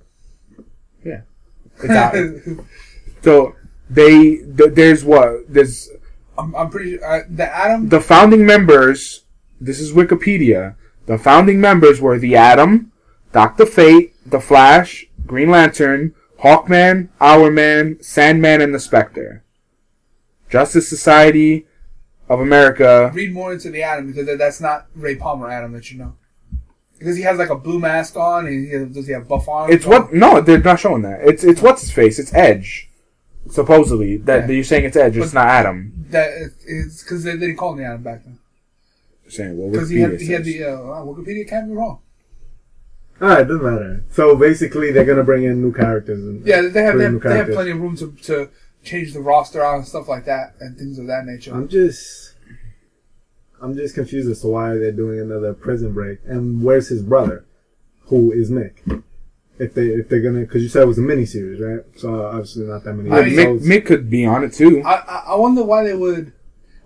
It's out. so they th- there's what there's I'm, I'm pretty sure uh, the Atom. the founding members. This is Wikipedia. The founding members were the Atom, Doctor Fate, the Flash, Green Lantern, Hawkman, Hourman, Sandman, and the Spectre. Justice Society of America. read more into the Atom because that's not Ray Palmer Atom that you know. Because he has like a blue mask on, and he has, does he have buff arms? It's what? No, they're not showing that. It's it's what's his face. It's Edge. Supposedly that Yeah. you're saying it's Edge. It's not Adam. that is because they, they didn't call him the Atom back then. You're saying well, Because he had Wikipedia he had the uh, Wikipedia can't be wrong. Alright, doesn't matter. So basically, they're gonna bring in new characters. And Yeah, they have they have, new they have plenty of room to to change the roster out and stuff like that and things of that nature. I'm just, I'm just confused as to why they're doing another prison break. And where's his brother, who is Mick? If they if they're gonna, because you said it was a mini series, right? So uh, obviously not that many Yeah, I mean, Mick. Mick could be on it too. I, I I wonder why they would.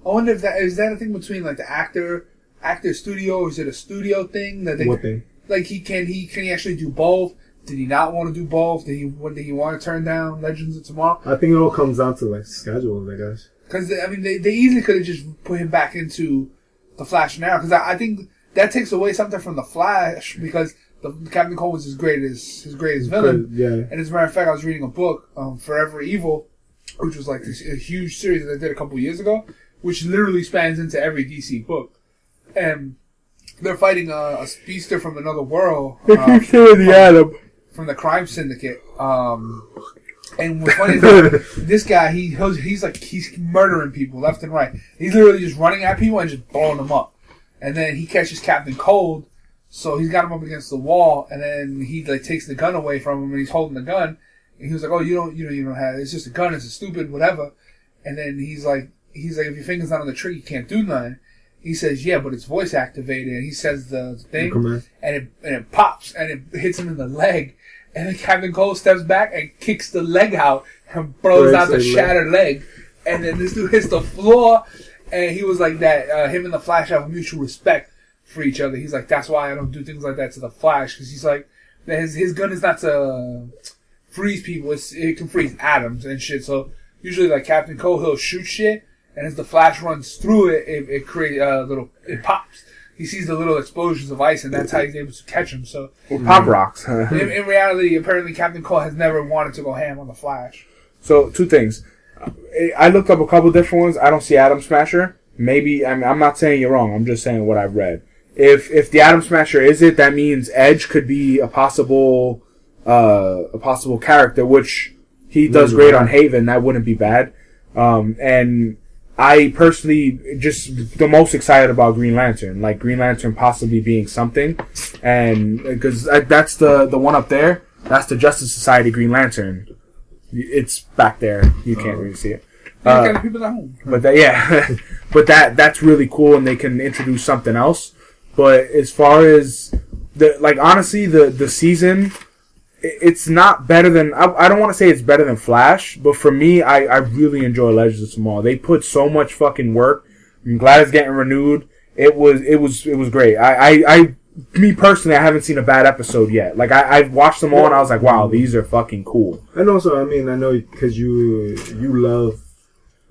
I wonder if that is that a thing between like the actor actor studio or is it a studio thing that they what thing? like he can he can he actually do both? Did he not want to do both? Did he what did he want to turn down Legends of Tomorrow? I think it all comes down to like schedules, I guess. Because I mean they, they easily could have just put him back into the Flash now because I, I think that takes away something from the Flash because the Captain Cold was his greatest his greatest villain. Yeah. And as a matter of fact, I was reading a book, um, Forever Evil, which was like this a huge series that I did a couple years ago, which literally spans into every DC book. And they're fighting a, a speedster from another world, uh, the Atom. From the crime syndicate. Um, and what's funny is this guy, he he's, he's like he's murdering people left and right. He's literally just running at people and just blowing them up. And then he catches Captain Cold, so he's got him up against the wall, and then he like takes the gun away from him, and he's holding the gun. And he was like, "Oh, you don't, you know, you don't have. It's just a gun. It's a stupid whatever." And then he's like, he's like, "If your finger's not on the trigger, you can't do nothing." He says, "Yeah, but it's voice activated." And he says the thing, and it and it pops and it hits him in the leg. And then Captain Cold steps back and kicks the leg out and blows Breaks out the the leg. shattered leg. And then this dude hits the floor. And he was like that. Uh, him and the Flash have mutual respect for each other. He's like, that's why I don't do things like that to the Flash because he's like, his his gun is not to freeze people. It's, it can freeze atoms and shit. So usually, like Captain Cold, he'll shoot shit, and as the Flash runs through it, it, it creates a little, it pops. He sees the little explosions of ice, and that's how he's able to catch him. So Pop rocks. in, in reality, apparently Captain Cold has never wanted to go ham on the Flash. So two things. I looked up a couple different ones. I don't see Atom Smasher. Maybe I'm, I'm not saying you're wrong. I'm just saying what I've read. If if the Atom Smasher is it, that means Edge could be a possible uh, a possible character, which he does great on Haven. That wouldn't be bad. Um, and I personally just the most excited about Green Lantern, like Green Lantern possibly being something, and because that's the the one up there, that's the Justice Society Green Lantern. It's back there. You can't really see it. Yeah, Uh, of people at home. but that, yeah, but that that's really cool, and they can introduce something else. But as far as the like, honestly, the the season, it's not better than. I, I don't want to say it's better than Flash, but for me, I I really enjoy Legends of Tomorrow. They put so much fucking work. I'm glad it's getting renewed. It was it was it was great. I I. I me personally, I haven't seen a bad episode yet. Like I, I've watched them all, and I was like, "Wow, these are fucking cool." And also, I mean, I know because you you love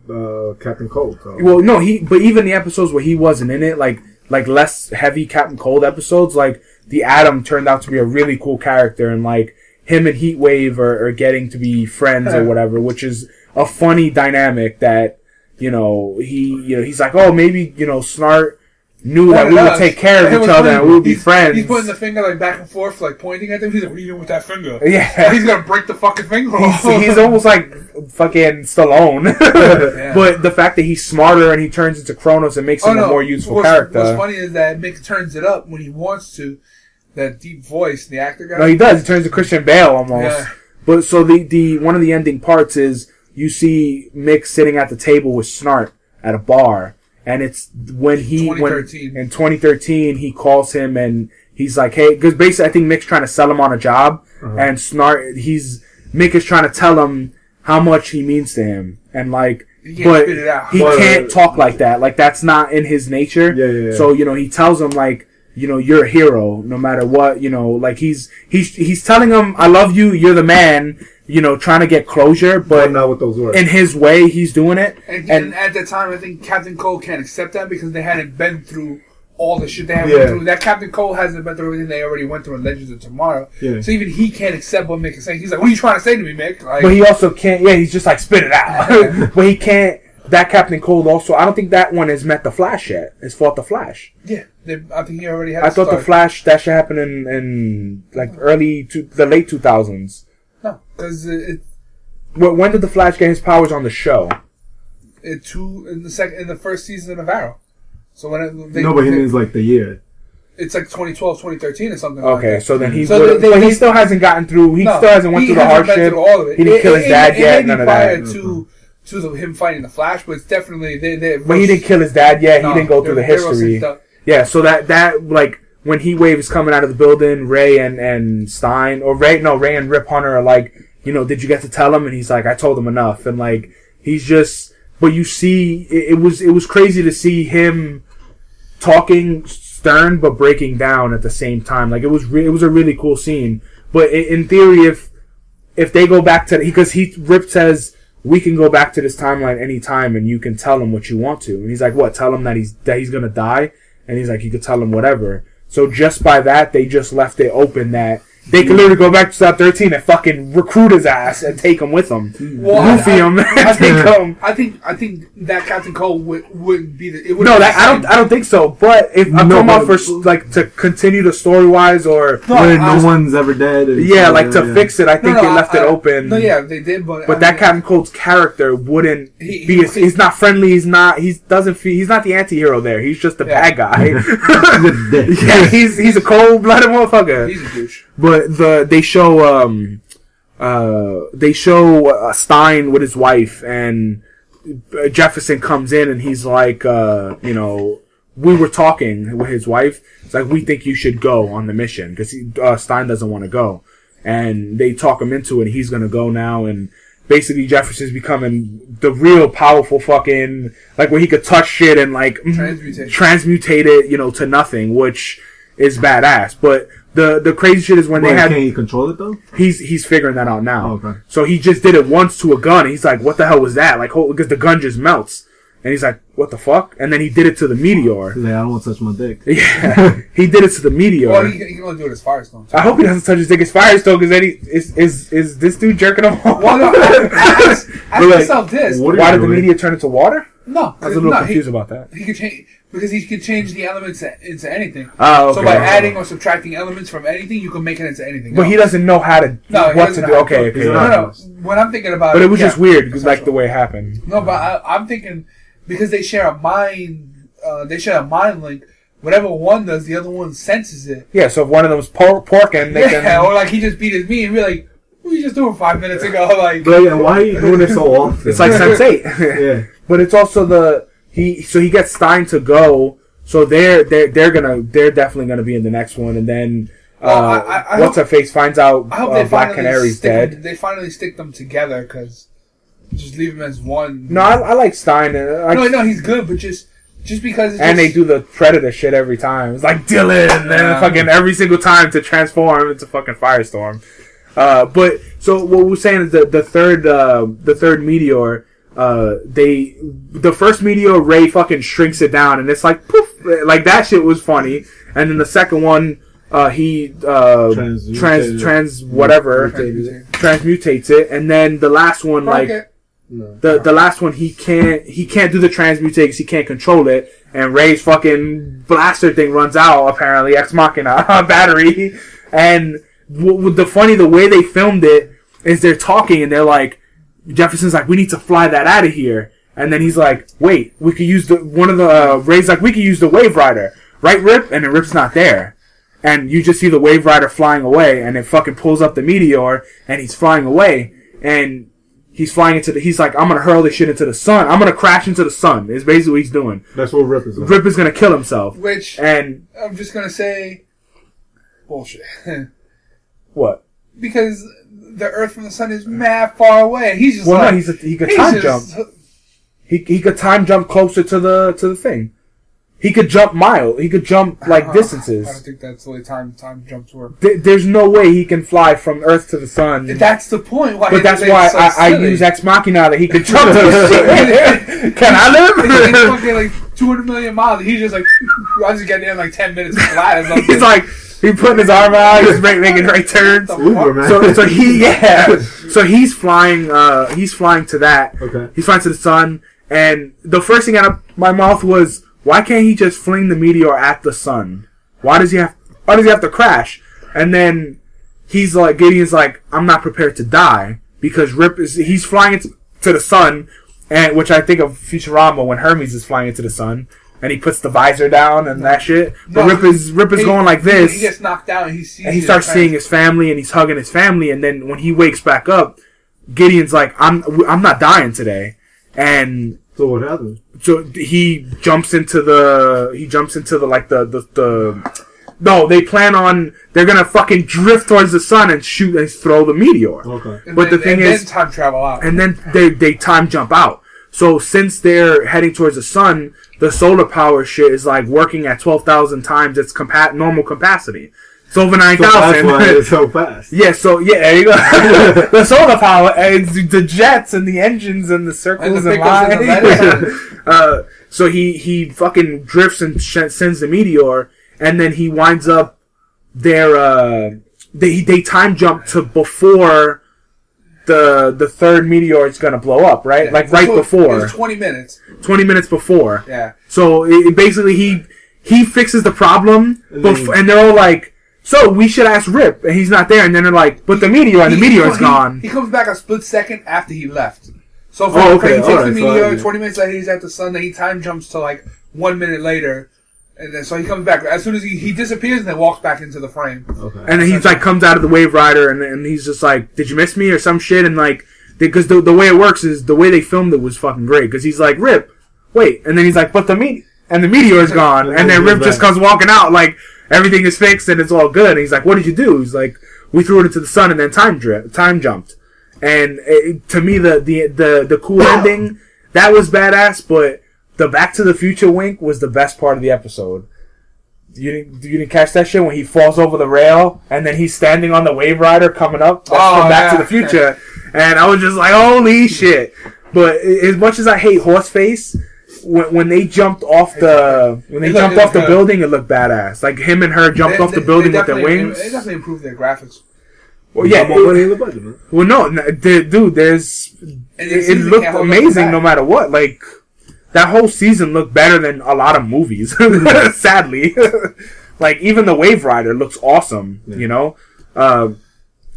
uh, Captain Cold. So. Well, no, he. But even the episodes where he wasn't in it, like like less heavy Captain Cold episodes, like the Atom turned out to be a really cool character, and like him and Heatwave are, are getting to be friends or whatever, which is a funny dynamic that you know he you know he's like, oh maybe you know Snart knew that we would take care of each other and we would be He's- friends. He's putting the finger like back and forth, like pointing at them. He's like, "What are you doing with that finger?" yeah, he's gonna break the fucking finger he's, off. he's almost like fucking Stallone. But the fact that he's smarter and he turns into Chronos and makes oh, him a more useful Oh, what's, character. What's funny is that Mick turns it up when he wants to. That deep voice, the actor guy. No, he does. He turns to Christian Bale almost. Yeah. But so the the one of the ending parts is you see Mick sitting at the table with Snart at a bar, and it's when he when 2013. in 2013 he calls him and he's like, hey, because basically I think Mick's trying to sell him on a job, uh-huh. and Snart he's Mick is trying to tell him how much he means to him, and like. He but spit it out. he But- can't talk like that. Like that's not in his nature. Yeah, yeah, yeah. So you know, he tells him like, you know, you're a hero no matter what. You know, like he's he's he's telling him, I love you. You're the man. You know, trying to get closure, but but not with those words. in his way, he's doing it. And, And- and at that time, I think Captain Cold can't accept that because they hadn't been through all the shit they had Yeah. went through. That Captain Cold hasn't been through everything they already went through in Legends of Tomorrow. Yeah. So even he can't accept what Mick is saying. He's like, "What are you trying to say to me, Mick?" Like, But he also can't. Yeah, he's just like spit it out. but he can't. That Captain Cold also. I don't think that one has met the Flash yet. It's fought the Flash. yeah, they, I think he already had. I to thought the. Flash that should happen in in like early to the late two thousands. No, because it, When did the Flash get his powers on the show? it two in the second in the first season of Arrow. So when it, they, no, but he they- means like the year. it's like 2012, 2013 or something. like Okay, that. so then he's So but, they- but he still hasn't gotten through. He No, still hasn't went through the hasn't been hardship. through all of it. He didn't It- kill his it- dad it yet. may be None of prior that. to to the, him fighting the Flash, but it's definitely they. they But he didn't kill his dad yet. no, he didn't go through the they're- they're history. Yeah, so that that like when Heat Wave is coming out of the building, Ray and and Stein or Ray no Ray and Rip Hunter are like, you know, did you get to tell him? And he's like, I told him enough. And like he's just, but you see, it, it was it was crazy to see him talking stern but breaking down at the same time. Like it was re- it was a really cool scene. But in theory, if if they go back to because he Rip says we can go back to this timeline anytime and you can tell him what you want to and he's like what tell him that he's that he's gonna die and he's like you could tell him whatever so just by that they just left it open that they could literally go back to South 13 and fucking recruit his ass and take him with them Well, I- Goofy I- him and take him I think I think that Captain Cold would wouldn't be the. It no, that the I don't. I don't think so. But if I'm No, talking about for like to continue the story wise, or No, Where I- no one's ever dead. and yeah, like to that, fix it, I think No, no, they left I- it open. No, yeah, they did, but But that mean, Captain Cold's character wouldn't He- be. he- As, he's not friendly. He's not. He doesn't feel. He's not the anti-hero there. He's just the Yeah. bad guy. He's a yeah, he's he's a cold-blooded motherfucker. he's a douche. But the they show um uh they show uh, Stein with his wife and Jefferson comes in and he's like uh you know we were talking with his wife. It's like we think you should go on the mission because uh, Stein doesn't want to go, and they talk him into it. And he's gonna go now, and basically Jefferson's becoming the real powerful fucking like where he could touch shit and like Transmutate. transmutate it, you know, to nothing, which is badass. But the the crazy shit is when Why, they had can't he control it though? he's he's figuring that out now. Oh, okay. So he just did it once to a gun. He's like, "What the hell was that?" Like, because the gun just melts, and he's like, "What the fuck?" And then he did it to the meteor. He's like, I don't want to touch my dick. Yeah, he did it to the meteor. Well, he, he can only do it as Firestorm. I hope he doesn't touch his dick as Firestorm, because then he is is is this dude jerking him off? Well, no, ask, ask But, like, yourself this. Why did the doing? meteor turn into water? No, I was a little no, confused he, about that. he could change because he could change the elements into anything. Oh, okay. So by adding or subtracting elements from anything, you can make it into anything. but else. he doesn't know how to No, what to do. Okay, okay. No, no, no. When I'm thinking about But it was yeah, just weird, because like the way it happened. No, but I, I'm thinking because they share a mind, uh, they share a mind link. Whatever one does, the other one senses it. Yeah, so if one of them's por- porking, they Yeah, can. or like he just beat his me and be like, "What were you just doing five minutes ago?" Like, But yeah, why are you doing it so often? It's like Sense Eight. yeah. But it's also the he. So he gets Stein to go. So they're they're they're gonna they're definitely gonna be in the next one, and then uh, Well, I- I- I what's hope- her face finds out I hope uh, they Black finally Canary's stick dead. They finally stick them together because just leave him as one. No, I, I like Stein. I, no, no, he's good, but just just because it's and they do the Predator shit every time. It's like Dylan, and Yeah. fucking every single time to transform into fucking Firestorm. Uh, but so what we're saying is that the third uh, the third meteor. Uh, they the first meteor Ray fucking shrinks it down and it's like poof like that shit was funny and then the second one uh, he uh, trans Transmutated. trans whatever Mutated. transmutates it and then the last one like Okay. No. the the last one he can't he can't do the transmutate he can't control it and Ray's fucking blaster thing runs out apparently ex machina battery and w- w- the funny the way they filmed it is they're talking and they're like Jefferson's like we need to fly that out of here. And then he's like wait we could use the one of the uh, Ray's like we could use the Wave Rider. Right Rip? And then Rip's not there. And you just see the Wave Rider flying away and it fucking pulls up the meteor and he's flying away. And he's flying into the he's like i'm gonna hurl this shit into the sun. I'm gonna crash into the sun. Is basically what he's doing. That's what Rip is. on. rip is gonna kill himself. Which and I'm just gonna say bullshit what because the Earth from the Sun is mad far away. He's just well like no he's a, he could time just- jump he, he could time jump closer to the to the thing he could jump mile he could jump like distances. I don't think that's the way time time jumps work. Th- there's no way he can fly from earth to the sun That's the point. Why but that's why so I, I use Ex Machina that he could jump to the shit. Can I It's live? fucking like 200 million miles. He's just like, I just get there in like 10 minutes flat. He's like, he putting his arm out, he's making right turns. Uber. So, so he, yeah, so he's flying, uh, he's flying to that. Okay. He's flying to the sun, and the first thing out of my mouth was, why can't he just fling the meteor at the sun? Why does he have, why does he have to crash? And then he's like, Gideon's like, I'm not prepared to die because Rip is, he's flying into to the sun, and which I think of Futurama when Hermes is flying into the sun. And he puts the visor down and that shit. But No, Rip is Rip is He- going like this He gets knocked down. And he sees. and he starts seeing his family and he's hugging his family and then when he wakes back up gideon's like i'm i'm not dying today and So what happened? so he jumps into the he jumps into the like the the, the no they plan on they're gonna fucking drift towards the sun and shoot and throw the meteor Okay. And but then, the thing and is- then time travel out. and then they they time jump out. So since they're heading towards the sun, the solar power shit is like working at twelve thousand times its compa- normal capacity. It's over 9,000. So that's why it's so fast. yeah, so yeah, there you go. the solar power and the jets and the engines and the circles And and, the pickles and the lines. uh, so he he fucking drifts and sh- sends the meteor, and then he winds up there. Uh, they they time jump to before the the third meteor is gonna blow up, right? Yeah. Like right So before, 20 minutes. twenty minutes before. Yeah. So it, basically he he fixes the problem, And bef- and they're all like, "So we should ask Rip," and he's not there. And then they're like, "But the meteor, and the He- meteor is he- gone." He comes back a split second after he left. So for, Oh, okay, he takes the so meteor, I- 20 minutes later he's at the sun, then he time jumps to like one minute later. And then so he comes back. As soon as he, he disappears and then walks back into the frame. Okay. And then he's like comes out of the Wave Rider, and, and he's just like, "Did you miss me?" or some shit, and like, because the, the way it works is the way they filmed it was fucking great. Because he's like, "Rip, wait," and then he's like, "But the meat and the meteor is gone," And and then then Rip just comes walking out like everything is fixed and it's all good. And he's like, "What did you do?" He's like, "We threw it into the sun and then time dri- time jumped." And it, to me, the the the the cool ending that was badass, but the Back to the Future wink was the best part of the episode. You didn't, you didn't catch that shit when he falls over the rail and then he's standing on the wave rider coming up That's Oh, from Back yeah. to the Future, and I was just like, holy shit! But as much as I hate Horseface, when, when they jumped off the when they It jumped off the good. building, it looked badass. Like him and her jumped They- off the they- building they with their wings. They definitely improved their graphics. Well, yeah, more money in the budget, man. well, no, dude, there's it, it looked can't hold nothing amazing no matter what. Like that whole season looked better than a lot of movies. sadly, like even the Wave Rider looks awesome. You know, uh,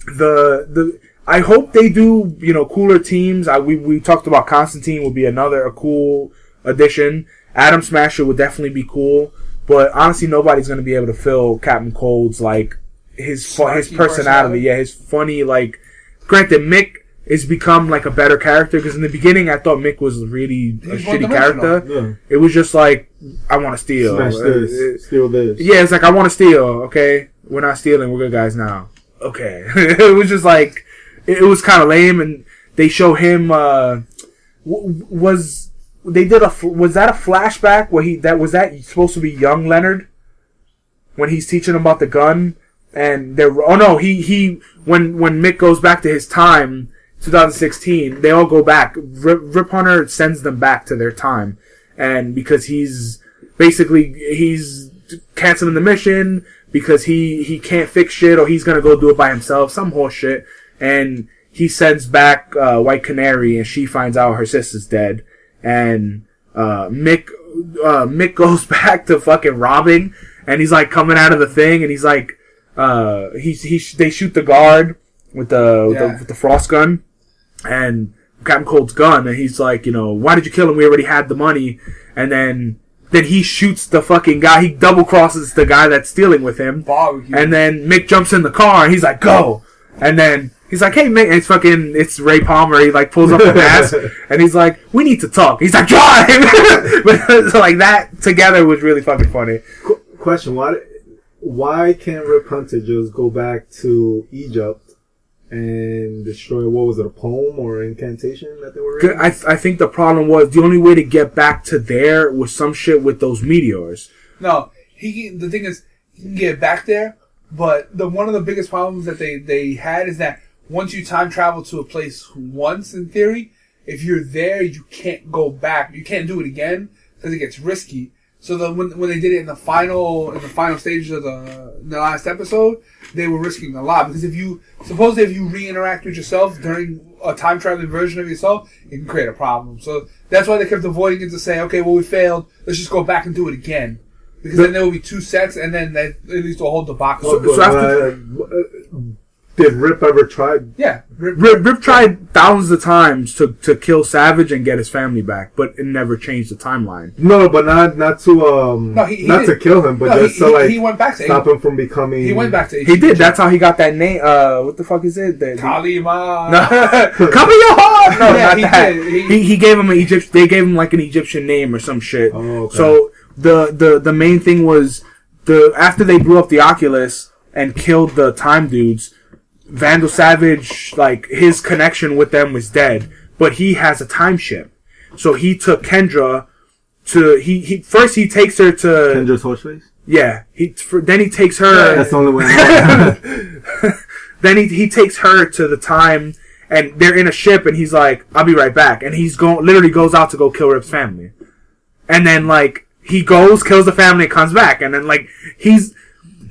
the the I hope they do you know cooler teams. I we we talked about Constantine would be another a cool addition. Atom Smasher would definitely be cool, but honestly, nobody's gonna be able to fill Captain Cold's like his fu- his personality. personality. Yeah, his funny like. Granted, Mick has become like a better character because in the beginning I thought Mick was really a He's shitty character. Yeah. It was just like I want to steal. Smash Uh, this, it- steal this. yeah, it's like I want to steal. Okay, we're not stealing. We're good guys now. Okay, it was just like it, it was kind of lame, and they show him. Uh, w- was they did a was that a flashback where he that was that supposed to be young Leonard when he's teaching him about the gun and they're oh no he he when when Mick goes back to his time 2016 they all go back. Rip, Rip Hunter sends them back to their time. And because he's basically he's canceling the mission because he he can't fix shit or he's gonna go do it by himself some horse shit and he sends back uh, White Canary and she finds out her sister's dead. And uh, Mick uh, Mick goes back to fucking robbing and he's like coming out of the thing and he's like uh he's he they shoot the guard with the, with, the with the frost gun and Captain Cold's gun, and he's like, you know, why did you kill him? We already had the money, and then then he shoots the fucking guy. He double crosses the guy that's stealing with him, Barbecue. and then Mick jumps in the car, and he's like, go, and then. He's like, hey, Mick, and it's fucking, it's Ray Palmer. He like pulls up the mask, and he's like, we need to talk. He's like, drive! but so, like that together was really fucking funny. Qu- question: Why why can't Rip Hunter just go back to Egypt and destroy what was it a poem or incantation that they were? Reading? I, I think the problem was the only way to get back to there was some shit with those meteors. No, he. The thing is, he can get back there, but the one of the biggest problems that they they had is that once you time travel to a place once, in theory, if you're there, you can't go back. You can't do it again because it gets risky. So the, when when they did it in the final in the final stages of the the last episode, they were risking a lot because if you suppose if you re-interact with yourself during a time traveling version of yourself, it can create a problem. So that's why they kept avoiding it to say, okay, well we failed, let's just go back and do it again. Because then there will be two sets, and then that it leads to a whole debacle. So- But, so after- uh, uh, did Rip ever try? yeah, Rip- Rip, Rip tried thousands of times to, to kill Savage and get his family back, but it never changed the timeline. No, but not not to um No, he- he not to kill him, but no, just he, to like he went back to stop him from becoming. He went back to He did. That's how he got that name. Uh, what the fuck is it? The, Kalima. no, cover your heart. No, Yeah, not he that. did. He- He, he gave him an Egypt. They gave him like an Egyptian name or some shit. Oh, okay. So the the the main thing was the after they blew up the Oculus and killed the time dudes, Vandal Savage like his connection with them was dead, but he has a time ship. So he took Kendra to he, he first he takes her to Kendra's horseface. yeah he for, then he takes her That's the only way. Then he, he takes her to the time and they're in a ship and he's like i'll be right back and he's going literally goes out to go kill rip's family and then like he goes kills the family comes back and then like he's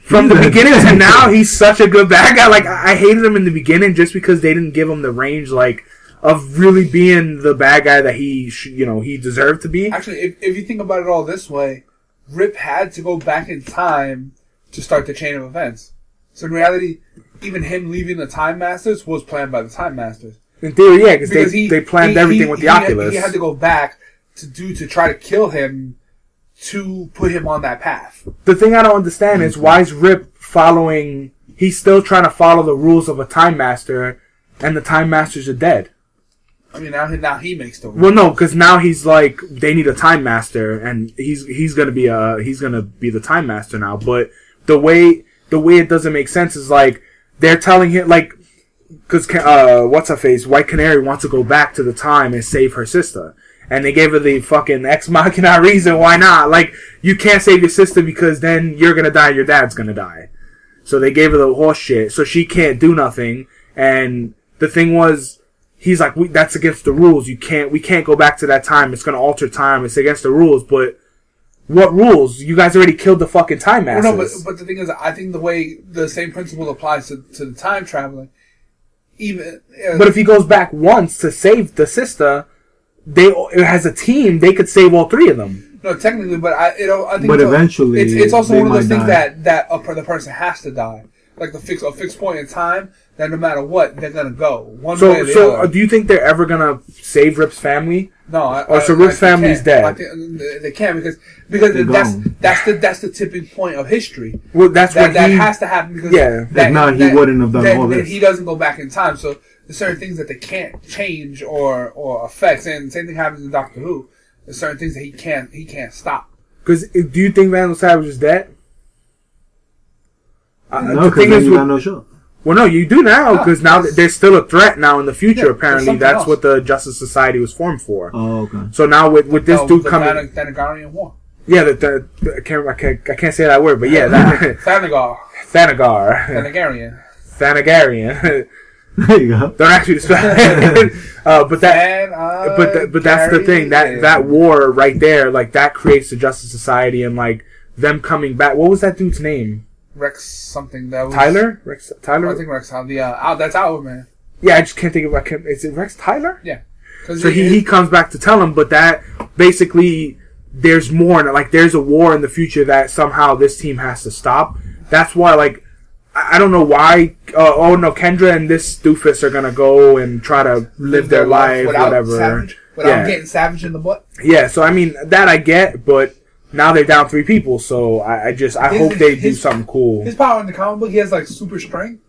from the beginning to now he's such a good bad guy like i hated him in the beginning just because they didn't give him the range like of really being the bad guy that he sh- you know he deserved to be Actually, if, if you think about it all this way, Rip had to go back in time to start the chain of events. So in reality, even him leaving the Time Masters was planned by the Time Masters. in theory yeah cause they, he they planned he- everything he- with the he had- oculus He had to go back to do to try to kill him to put him on that path. the thing I don't understand is why is Rip following? He's still trying to follow the rules of a Time Master, and the Time Masters are dead. I mean, now he, now he makes the rules. Well, no, because now he's like they need a Time Master, and he's he's gonna be a he's gonna be the Time Master now. But the way the way it doesn't make sense is like they're telling him like because uh what's her face White Canary wants to go back to the time and save her sister. And they gave her the fucking ex machina reason why not. Like, you can't save your sister because then you're gonna die, your dad's gonna die. So they gave her the horse shit, so she can't do nothing. And the thing was, he's like, we, that's against the rules. You can't, we can't go back to that time. It's gonna alter time. It's against the rules. But what rules? You guys already killed the fucking time Well, no, but but the thing is, I think the way the same principle applies to, to the time traveling. Even uh, But if he goes back once to save the sister, they as a team they could save all three of them. No, technically, but I, you know, I think But it's, eventually, it's, it's also one of those things die. that that a, the person has to die, like the fix a fixed point in time. That no matter what, they're gonna go one way So or the so other. uh, do you think they're ever gonna save Rip's family? No, I, I- so I family's dead. I think they- they can because because They're that's gone. that's the that's the tipping point of history. Well, that's That what that he. has to happen because Yeah. that, If not, he wouldn't have done that- all that this. He doesn't go back in time, so there's certain things that they can't change or or affect. And same thing happens in Doctor Who. There's certain things that he can't he can't stop. Because do you think Vandal Savage is dead? Uh, No, the because thing then is, you got no show. well, no, you do now No, because now that's- there's still a threat now in the future. Yeah, apparently, that's else. what the Justice Society was formed for. Oh, okay. So now with with this No, dude the coming, Thana- Thanagarian War. yeah, the, the, the I can't I can't I can't say that word, but yeah, that Thanagar. Thanagar, Thanagarian. Thanagarian. There you go. They're actually spell uh, but that uh, but th- but that's the thing that that war right there like that creates the Justice Society and like them coming back. What was that dude's name? Rex something that was Tyler? Rex Tyler. I think Rex Tyler. The uh, out that's Hourman. Yeah, I just can't think of. I can't, is it Rex Tyler? Yeah. So he, he comes back to tell him, but that basically there's more, and like there's a war in the future that somehow this team has to stop. That's why, like, I I don't know why. Uh, oh no, Kendra and this doofus are gonna go and try to live their life, without whatever. Savage, without Yeah. getting savage in the butt. Yeah, so I mean that I get, but now they're down three people, so I, I just I His- hope they do something cool. His power in the comic book, he has like super strength,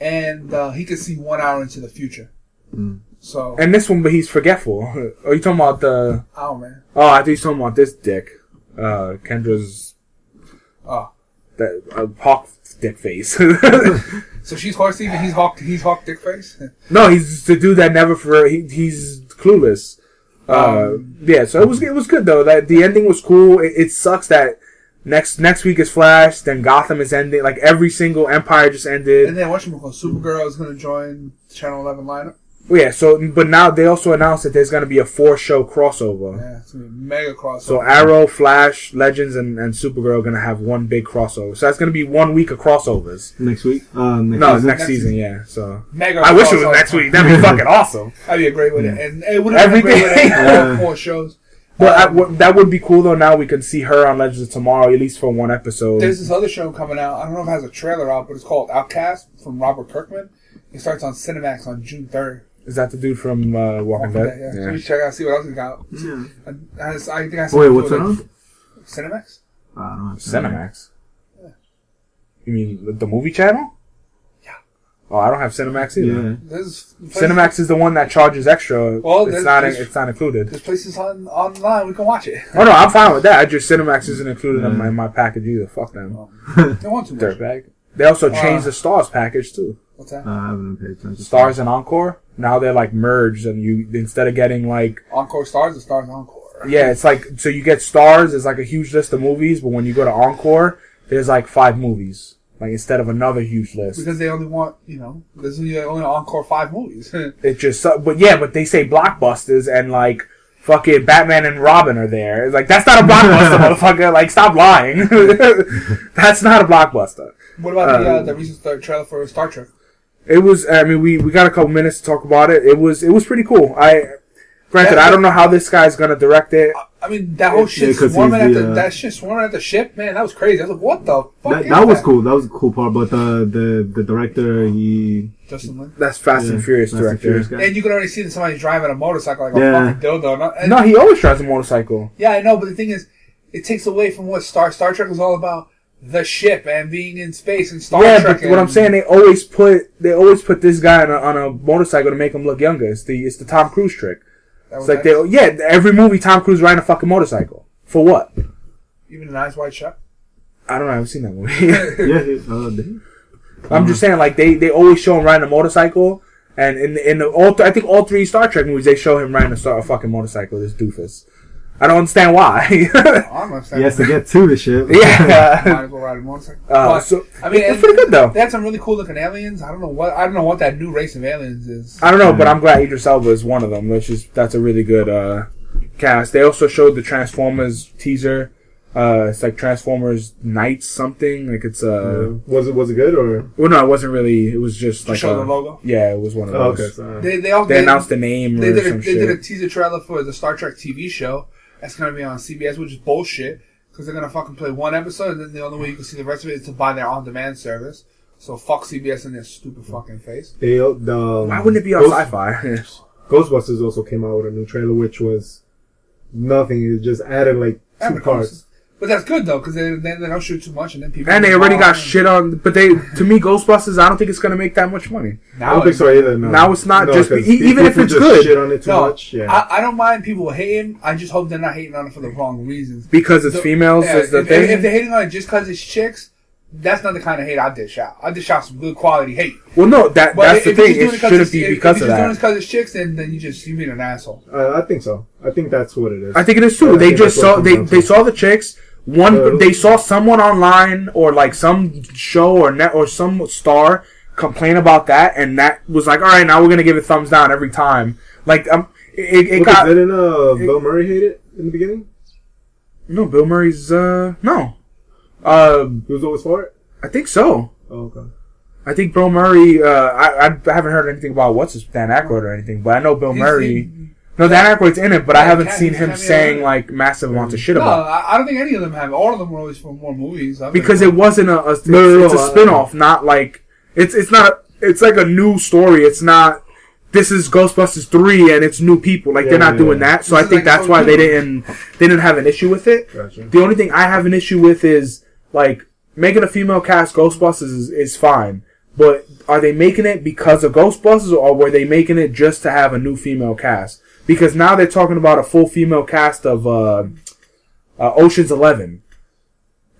and uh, he can see one hour into the future. Mm. So, And this one, but he's forgetful. Are you talking about the? oh man, Oh, I think he's talking about this dick. Uh, Kendra's oh, that uh, hawk dick face. so she's Horsey, and he's Hawk, he's Hawk Dick Face. no, he's the dude that never for he, he's clueless. Uh, Um, yeah, so it was it was good though. That the ending was cool. It, it sucks that next next week is Flash, then Gotham is ending. Like every single Empire just ended. And then what's called Supergirl is going to join Channel Eleven lineup. Well, yeah, so but now they also announced that there's gonna be a four show crossover. Yeah, it's going to be mega crossover. So Arrow, Flash, Legends, and, and Supergirl are gonna have one big crossover. So that's gonna be one week of crossovers. Next week? Uh, next No, season? next Next season, season. yeah. So mega. I wish it was next week. That'd be fucking awesome. That'd be a great way to and it would have been a great way to end all four shows. But Um, w- that would be cool though. Now we can see her on Legends of Tomorrow at least for one episode. There's this other show coming out. I don't know if it has a trailer out, but it's called Outcast from Robert Kirkman. It starts on Cinemax on June third. Is that the dude from uh, Walking Walking Dead? Dead, yeah. So you check out, see what else he got. Yeah. I, I, I think I saw Wait, what's it on? Cinemax. I don't know. Cinemax. You mean the movie channel? Yeah. Oh, I don't have Cinemax either. Yeah. There's Cinemax is the one that charges extra. Well, it's not. there's- It's not included. There's places on online we can watch it. Oh no, I'm fine with that. I just Cinemax isn't included in, my, in my package either. Fuck them. They want to. Dirtbag. They also changed Uh, the Stars package too. What's that? Uh, I haven't paid attention. Stars and Encore. Now they're like merged, and you instead of getting like Encore Stars and Stars Encore? yeah, it's like so you get Stars. It's like a huge list of movies, but when you go to Encore, there's like five movies. Like instead of another huge list, Because they only want, you know, there's only, only Encore five movies. it just but yeah, but they say blockbusters and like fucking Batman and Robin are there. It's like that's not a blockbuster, motherfucker. Like stop lying. that's not a blockbuster. what about the, Uh, uh, the recent trailer for Star Trek? It was. I mean, we, we got a couple minutes to talk about it. It was it was pretty cool. I granted, I don't know how this guy's gonna direct it. I mean, that whole Yeah, swarming at the, the, uh, that shit swarming at the ship, man, that was crazy. I was like, what the fuck? That, is that was cool. That was a cool part. But the the, the director, he Justin Lin. That's Fast yeah, and Furious Fast and director. Furious. And you can already see that somebody's driving a motorcycle like a fucking dildo. No, and- No, he always drives a motorcycle. yeah, I know, but the thing is, it takes away from what Star Star Trek was all about. The ship and being in space and Star yeah, Trek. but what I'm saying, they always put they always put this guy on a, on a motorcycle to make him look younger. It's the it's the Tom Cruise trick. It's like nice. they yeah, every movie Tom Cruise riding a fucking motorcycle for what? even an eyes wide shut. I don't know. I haven't seen that movie. yeah, he, uh, did he? I'm just saying, like they, they always show him riding a motorcycle, and in in the all th- I think all three Star Trek movies they show him riding a, star, a fucking motorcycle. This doofus. I don't understand why. I don't understand. He has to get to the ship. Might yeah. as well ride a motorcycle. Uh, But, so I mean, it's and- pretty good though. They had some really cool looking aliens. I don't know what I don't know what that new race of aliens is. I don't know, but I'm glad Idris Elba is one of them. Which is that's a really good uh, cast. They also showed the Transformers teaser. Uh, it's like Transformers Knights something. Like it's uh, was it was it good or? well, no, it wasn't really. It was just like show a- the logo. Yeah, it was one of Oh, those. okay. So, They they, all, They they announced the name They or did a, some they shit. did a teaser trailer for the Star Trek TV show. That's gonna be on CBS, which is bullshit because they're gonna fucking play one episode, and then the only way you can see the rest of it is to buy their on-demand service. So fuck CBS in their stupid fucking face. they the um, Why wouldn't it be on Ghost- Sci-Fi? Ghostbusters also came out with a new trailer, which was nothing. It just added like two Added parts. But that's good though, because then they, they don't shoot too much, and then people. and they already got Oh, shit on. But they, to me, Ghostbusters. I don't think it's gonna make that much money Now I don't think so either. No. Now it's not No, just- 'cause e- even if people it's just good. Shit on it too No, much. Yeah. I, I don't mind people hating. I just hope they're not hating on it for the wrong reasons. because it's The- females. Yeah, is the if, thing. if, if they're hating on it just because it's chicks, that's not the kind of hate I dish out. I dish out some good quality hate. well, no, that But that's if the you're thing. just doing shouldn't be because if of you're just doing it because it's chicks, then then you just you being an asshole. Uh, I think so. I think that's what it is. I think it is too. Yeah, they just saw they they saw the chicks. One Uh, they saw someone online or like some show or net or some star complain about that, and that was like, all right, now we're gonna give it thumbs down every time. Like um, it, it Because got didn't uh, Bill Murray hate it in the beginning? no Bill Murray's uh no, um He was always for it. I think so. Oh, okay. I think Bill Murray. Uh, I I haven't heard anything about what's his Dan Aykroyd or anything, but I know Bill He's Murray. In- No, Dan Aykroyd's in it, but I haven't Cat- seen him saying in like massive amounts of shit No, about. it. I, I don't think any of them have. All of them were always for more movies. I've because it wasn't a, a it's, No, no, it's a no, I- spin-off not like it's it's not it's like a new story it's not this is ghostbusters 3 and it's new people like they're not yeah, doing yeah. that so This i think like that's a why they didn't they didn't have an issue with it Gotcha. the only thing i have an issue with is like making a female cast ghostbusters is, is fine but are they making it because of ghostbusters or were they making it just to have a new female cast because now they're talking about a full female cast of uh, uh, oceans 11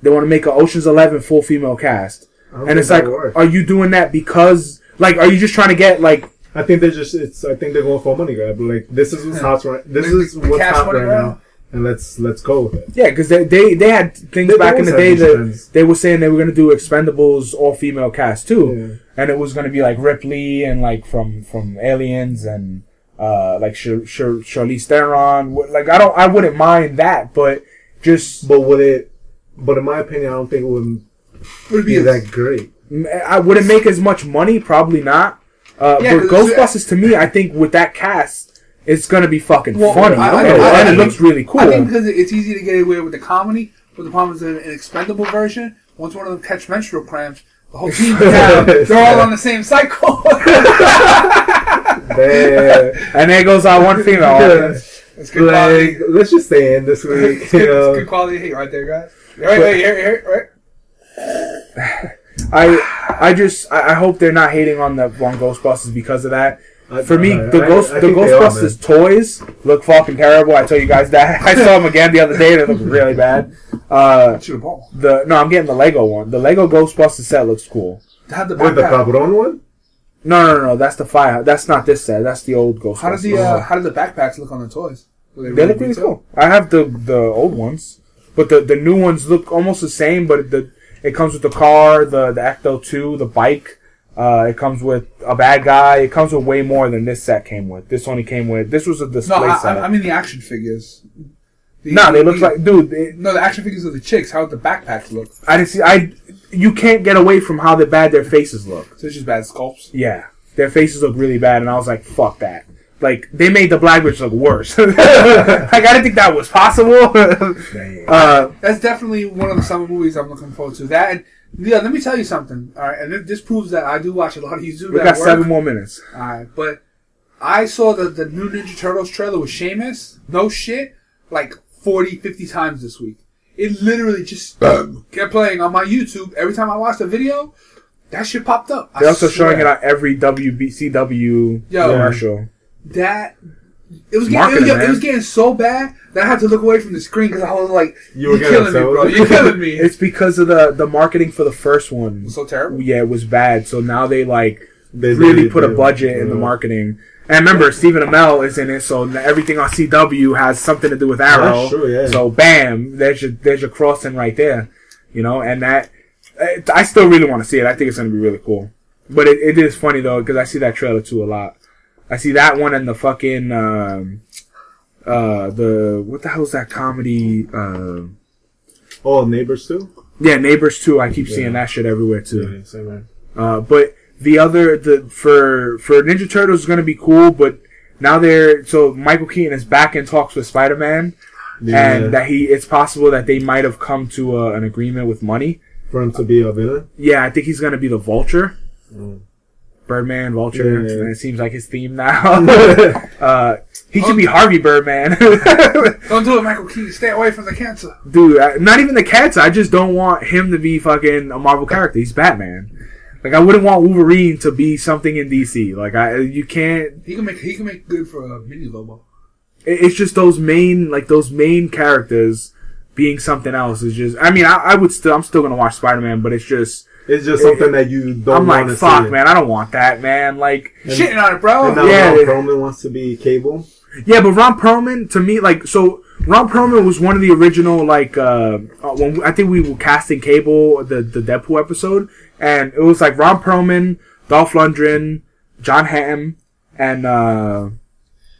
they want to make an Ocean's Eleven full female cast, and it's like, work. are you doing that because, like, are you just trying to get like, I think they're just. It's. I think they're going for a money grab. Like this is what's hot right. This is what's hot right grab? now, and let's let's go with it. yeah, because they, they they had things They- they back in the day that trends. they were saying they were gonna do Expendables all female cast too, Yeah. and it was gonna be like Ripley and like from from Aliens and uh like Char- Char- Charlize Theron. Wh- Like I don't, I wouldn't mind that, but just But would it? But in my opinion, I don't think it would would be be that great. I wouldn't make as much money, probably not. Uh, Yeah, but 'cause- Ghostbusters to me, I think with that cast, it's gonna be fucking Well, funny, I- no I- matter I- what, I and it think- looks really cool. I think because it's easy to get away with the comedy, but the problem is in an expendable version. Once one of them catch menstrual cramps, the whole team's down. They're all on the same cycle. And there goes our one female. audience. It's good quality. like, let's just stay in this week. It's good, it's good quality hate right there, guys. Right, right, here, here, right. I I just I I hope they're not hating on the on Ghostbusters because of that. I- For me, the I- Ghost I the think are, Ghostbusters toys look fucking terrible. I tell you guys that. I saw them again the other day. And they look really bad. Uh, Shoot a ball. the no, I'm getting the Lego one. The Lego Ghostbusters set looks cool. The. With the. Cabron one? No, no, no, no. That's the fire. That's not this set. That's the old Ghostbusters. How does the uh, how do the backpacks look on the toys? Were They look really cool. I have the the old ones, but the the new ones look almost the same. But the it comes with the car, the the Ecto two, the bike. Uh, it comes with a bad guy. It comes with way more than this set came with. This only came with. This was a No, display I, set. I, I mean the action figures. The, nah, they look like dude. It, no the action figures of the chicks. How the backpacks look. I didn't see. I you can't get away from how the bad their faces look. So it's just bad sculpts. Yeah, their faces look really bad, and I was like, fuck that. Like they made the black bitch look worse. like I didn't think that was possible. Uh, That's definitely one of the summer movies I'm looking forward to. That and yeah, let me tell you something. All right, and th- this proves that I do watch a lot of YouTube. we got seven more minutes. All right, but I saw the the new Ninja Turtles trailer with Sheamus. No shit, like 40, 50 times this week. It literally just kept playing on my YouTube every time I watched a video. That shit popped up. I They're also showing it on every WBCW Yo. commercial. that it was, getting, it, was, it was getting so bad that I had to look away from the screen because I was like, You were "You're getting killing me, bro! You're killing me." It's because of the the marketing for the first one. It's so terrible. Yeah, it was bad. So now they like They really put a budget in the Yeah. marketing. And remember, Stephen Amell is in it, so everything on CW has something to do with Arrow. That's true, yeah. So bam, there's your there's your crossing right there, you know. And that I still really want to see it. I think it's gonna be really cool. But it, it is funny though because I see that trailer too a lot. I see that one and the fucking um, uh the what the hell is that comedy? Uh, Oh, neighbors too. Yeah, Neighbors too. I keep seeing that shit everywhere too. Yeah, same man. Uh, but the other the for for Ninja Turtles is gonna be cool, but now they're so Michael Keaton is back in talks with Spider Man, Yeah, and that he it's possible that they might have come to uh, an agreement with money. for him to be a villain. Yeah, I think he's gonna be the Vulture, Mm. Birdman, Vulture. Yeah, yeah. and it seems like his theme now. uh, he should be Harvey Birdman, Don't do it, Michael Keaton. Stay away from the cancer. dude. I- Not even the cats. I just don't want him to be fucking a Marvel character. He's Batman. Like I wouldn't want Wolverine to be something in DC. Like I, you can't. He can make he can make good for a mini Lobo. it- it's just those main like those main characters being something else is just i mean i, I would still i'm still gonna watch spider-man but it's just It's just something that you don't i'm like to fuck see. man i don't want that man like You're shitting on it, bro. And now Yeah. Ron Perlman wants to be Cable. yeah but ron perlman to me like so ron perlman was one of the original like uh uh, when we, i think we were casting cable the the deadpool episode and it was like ron perlman dolph lundgren jon hamm and uh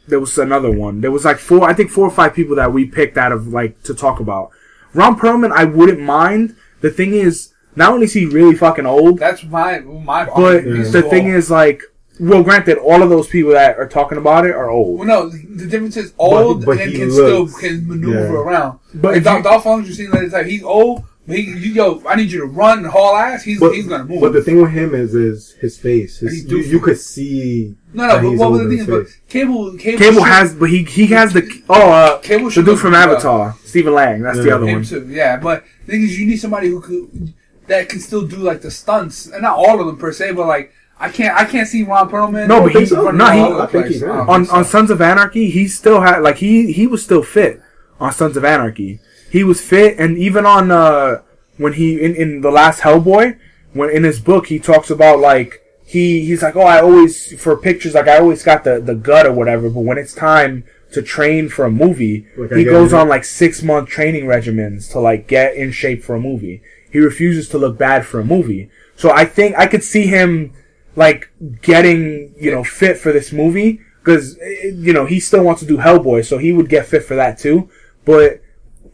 there was another one. There was like four, I think four or five people that we picked out of like to talk about. Ron Perlman, I wouldn't mind. The thing is, not only is he really fucking old, That's my my. but argument. the thing is like, well, granted, all of those people that are talking about it are old. Well, no, the difference is old but and he can looks- still can maneuver yeah. around. But But if Dolph, you- Dolph Lundgren seen later time. He's old, but he, you, yo, I need you to run and haul ass. He's But, he's gonna move. but the thing with him is, is his face. His, you, you could see. no, no, but he's what was the in thing? But cable, cable, Cable should- has, but he he has the oh uh Cable the dude from good. Avatar, Stephen Lang. That's the other him one. too. Yeah, but the thing is, you need somebody who could that can still do like the stunts, and not all of them per se, but like. I can't. I can't see Ron Perlman. No, but running he- all no, he- I think place. he can. I don't on on Sons of Anarchy, he still had like he he was still fit on Sons of Anarchy. He was fit, and even on uh when he in in the last Hellboy, when in his book he talks about like he he's like oh I always for pictures like I always got the the gut or whatever, but when it's time to train for a movie, Like he goes on like six month training regimens to like get in shape for a movie. He refuses to look bad for a movie. So I think I could see him like getting you know fit for this movie because you know he still wants to do Hellboy, so he would get fit for that too. But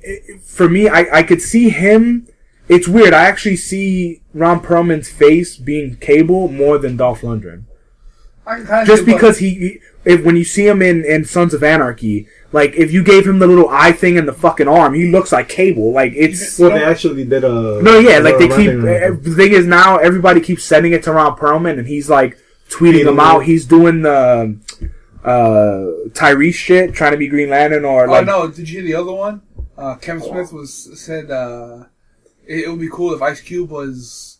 eh, for me, I I could see him. It's weird. I actually see Ron Perlman's face being Cable more than Dolph Lundgren, I just because he. he- If when you see him in in Sons of Anarchy, like if you gave him the little eye thing in the fucking arm, he looks like Cable. Like it's Well, they actually did a. no, yeah, like they keep. rendering of him. the thing is now everybody keeps sending it to Ron Perlman, and he's like tweeting Tweeting them out. it. He's doing the uh, Tyrese shit, trying to be Green Lantern, or Oh like no! Did you hear the other one? Uh, Kevin Smith was said uh, it, it would be cool if Ice Cube was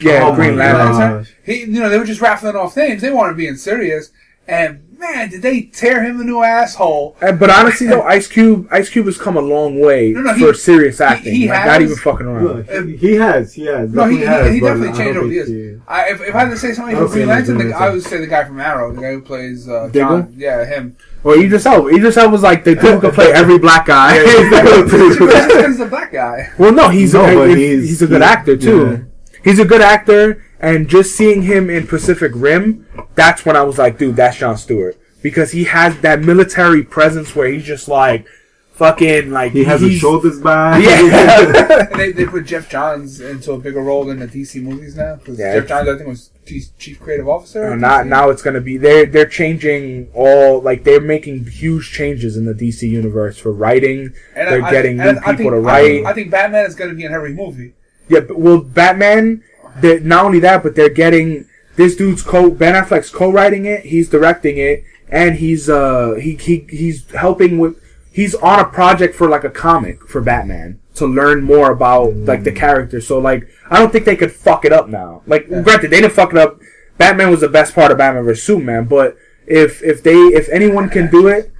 yeah, Oh Green Lantern. He, you know, they were just raffling off names. They weren't being serious. And man, did they tear him a new asshole? Uh, But honestly, though, Ice Cube, Ice Cube has come a long way No, no, for he- serious acting. he like, has- not even fucking around. Look, he, he has, he has. No, he, he, definitely has, he definitely I changed don't over the years. he- I, if, if I had to say somebody I for Green Lantern, the, I would say the guy from Arrow, the guy who plays uh, John. Yeah, him. Or Idris Elba. Idris Elba was like the dude who could play every black guy. Because he's a black guy. Well, no, he's No, a, but he's, he's- a good he- actor too. He's a good actor, and just seeing him in Pacific Rim, that's when I was like, dude, that's John Stewart because he has that military presence where he's just like, fucking like He has his shoulders back. Yeah, And they, they put Geoff Johns into a bigger role in the DC movies now. Yeah, Geoff it's- Johns, I think, was chief, chief creative officer. Uh, at now, DC. now it's gonna be they're they're changing all like they're making huge changes in the DC universe for writing. And they're I- getting and new I people think, to I write. I think Batman is going to be in every movie. Yeah, but, well, Batman. They're, not only that, but they're getting this dude's co Ben Affleck's co-writing it. He's directing it, and he's uh he he he's helping with. He's on a project for like a comic for Batman to learn more about like the character. So like, I don't think they could fuck it up now. Like, granted, they didn't fuck it up. Batman was the best part of Batman vs Superman, but if if they if anyone can do it,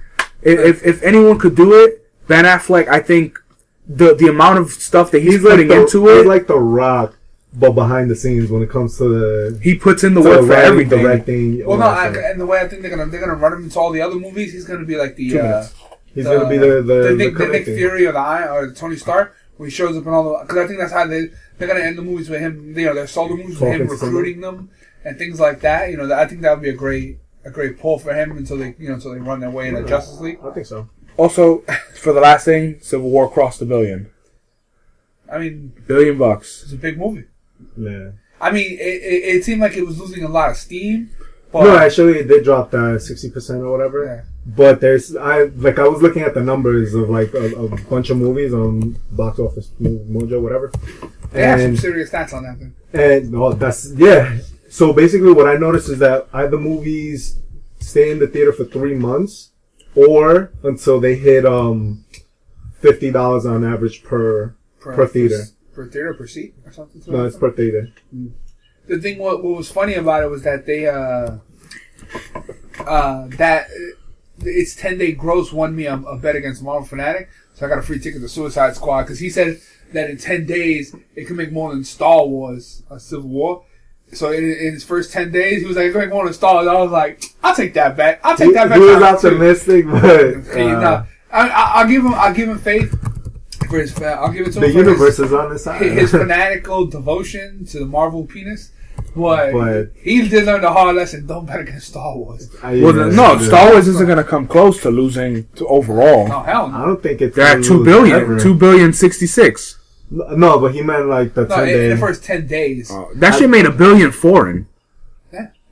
if if anyone could do it, Ben Affleck, I think the the amount of stuff that he's, He's like putting the, into he's it, like the Rock, but behind the scenes when it comes to the, he puts in the work the for writing, everything. directing. Well, no, I, and the way I think they're gonna they're gonna run him into all the other movies, he's gonna be like the uh, minutes. He's gonna be the the, the, the, Nick, the Nick. Fury or the Iron or the Tony Stark, when he shows up in all the because I think that's how they they're gonna end the movies with him. You know, their solo movies with him Talking to someone. recruiting them and things like that. You know, I think that would be a great a great pull for him until they you know until they run their way in the Justice League. I think so. Also, for the last thing, Civil War crossed a billion. I mean, Billion bucks. it's a big movie. Yeah. I mean, it, it, it seemed like it was losing a lot of steam. But No, actually, it did drop uh, sixty percent or whatever. Yeah. But there's, I like, I was looking at the numbers of like a, a bunch of movies on Box Office Mo- Mojo, whatever. they have some serious stats on that thing. and oh, that's yeah. So basically, what I noticed is that either movies stay in the theater for three months, or until they hit um fifty dollars on average per. Per. Per, theater, per seat, or something. No, it's per theater. the thing what, what was funny about it was that they uh uh that uh, its 10 day gross won me a, a bet against Marvel Fanatic so I got a free ticket to Suicide Squad because he said that in 10 days it could make more than Star Wars a Civil War so in, in his first 10 days he was like it could make more than Star Wars I was like I'll take that bet I'll take He, that bet he was optimistic, but uh, nah. I, I, I'll give him I'll give him faith for his fa- I'll give it to the him for his- universe is on his side. his fanatical devotion to the Marvel penis. But, But- he did learn the hard lesson: don't bet against Star Wars. I- Well, yeah, no, yeah. Star Wars isn't gonna come close to losing to overall. Oh hell I don't think it's They're at gonna two lose ever. two billion sixty six. No, but he meant like the No, ten in, in day. the first ten days, Uh, that shit made a billion foreign.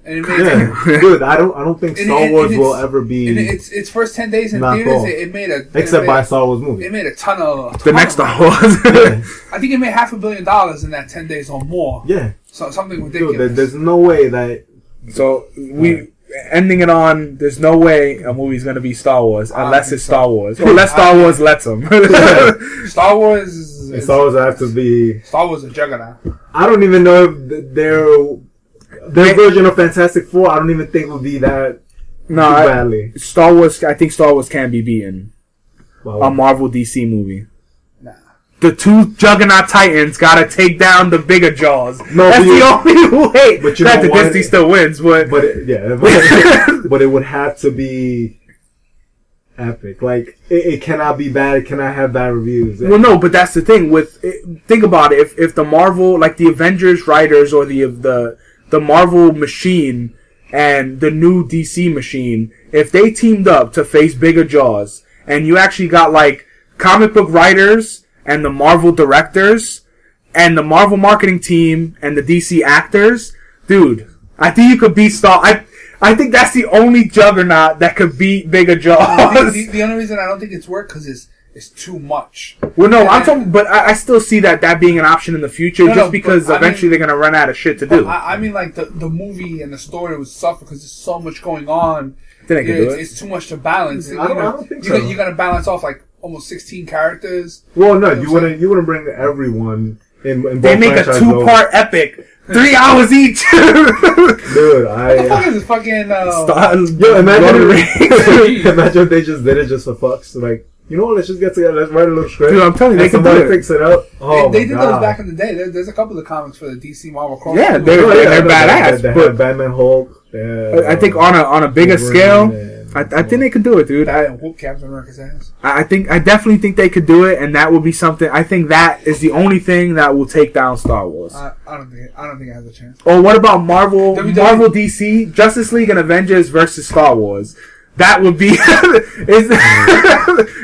Yeah. And it made Yeah, dude, I don't, I don't think Star and- Wars and will ever be in its its first ten days in Not theaters. cool. It, it made a except it by a Star Wars movie. it made a ton of a The next of- Star Wars. yeah, I think it made half a billion dollars in that ten days or more. yeah. So something Dude, ridiculous. there, there's no way that so we ending it on. There's no way a movie's gonna be Star Wars unless it's. Star Wars, or unless Star Wars lets them. Star Wars is, is Star Wars have to be. Star Wars a juggernaut. I don't even know if th- their their version of Fantastic Four. I don't even think would be that no, too I, badly. Star Wars. I think Star Wars can be beaten. Wow. A Marvel DC movie. Nah. The two Juggernaut Titans gotta take down the bigger Jaws. No, That's the only way. but you that know the what? Disney still wins, but, but it, yeah, but, but it would have to be epic. Like it, it cannot be bad. It cannot have bad reviews. Well, no, but that's the thing. With it, think about it. If if the Marvel, like the Avengers writers or the the the Marvel machine and the new DC machine, if they teamed up to face bigger jaws, and you actually got like comic book writers and the Marvel directors and the Marvel marketing team and the DC actors, dude, I think you could beat Star. I I think that's the only juggernaut that could beat bigger the, jaws. the, the only reason I don't think it's worked because it's it's too much. Well, no, I'm talking, but I, I still see that that being an option in the future, No, just no, because but I eventually mean- they're gonna run out of shit to do. I, I mean, like the the movie and the story would suffer because there's so much going on. then they can Yeah, do it's, it. it's too much to balance. I don't- You know, I don't think you so. Got, you got to balance off like almost 16 characters. Well, no, you wouldn't. You wouldn't bring everyone in. in They make a two part epic, three hours each. over. Dude, What the fuck I. is this fucking? Uh, Star- Yo, Lord of the imagine, imagine if they just did it just for fucks. Like, you know what? Let's just get together. Let's write a little script. Dude, I'm telling you, and they can somebody do it. picks it up. Oh they, they did God. those back in the day. There, there's a couple of comics for the DC Marvel crossover. Yeah, they're- Oh, yeah, they're I know badass, They, they but- have Batman, Hulk. they have, I think on a on a bigger Wolverine scale, and- I, I think they could do it, dude. I, whoop Captain America's ass. I think I definitely think they could do it, and that would be something. I think that is the only thing that will take down Star Wars. I, I don't think I don't think it has a chance. Or what about Marvel, WWE Marvel, DC, Justice League, and Avengers versus Star Wars? That would be. is,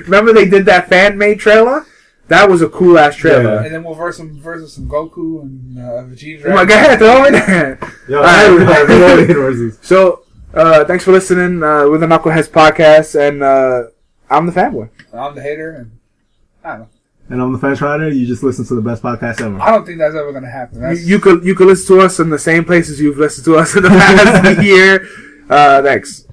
remember they did that fan made trailer? That was a cool ass trailer. And then we'll verse some versus some Goku and uh, Vegeta. Oh my god, throw it in there. Yo, Alright. I have no. So, uh, thanks for listening uh, with the Knuckleheads podcast, and uh, I'm the fanboy. I'm the hater, and I don't know. And I'm the fan Rider. You just listen to the best podcast ever. I don't think that's ever gonna happen. You, you could you could listen to us in the same places you've listened to us in the past year. Uh, thanks.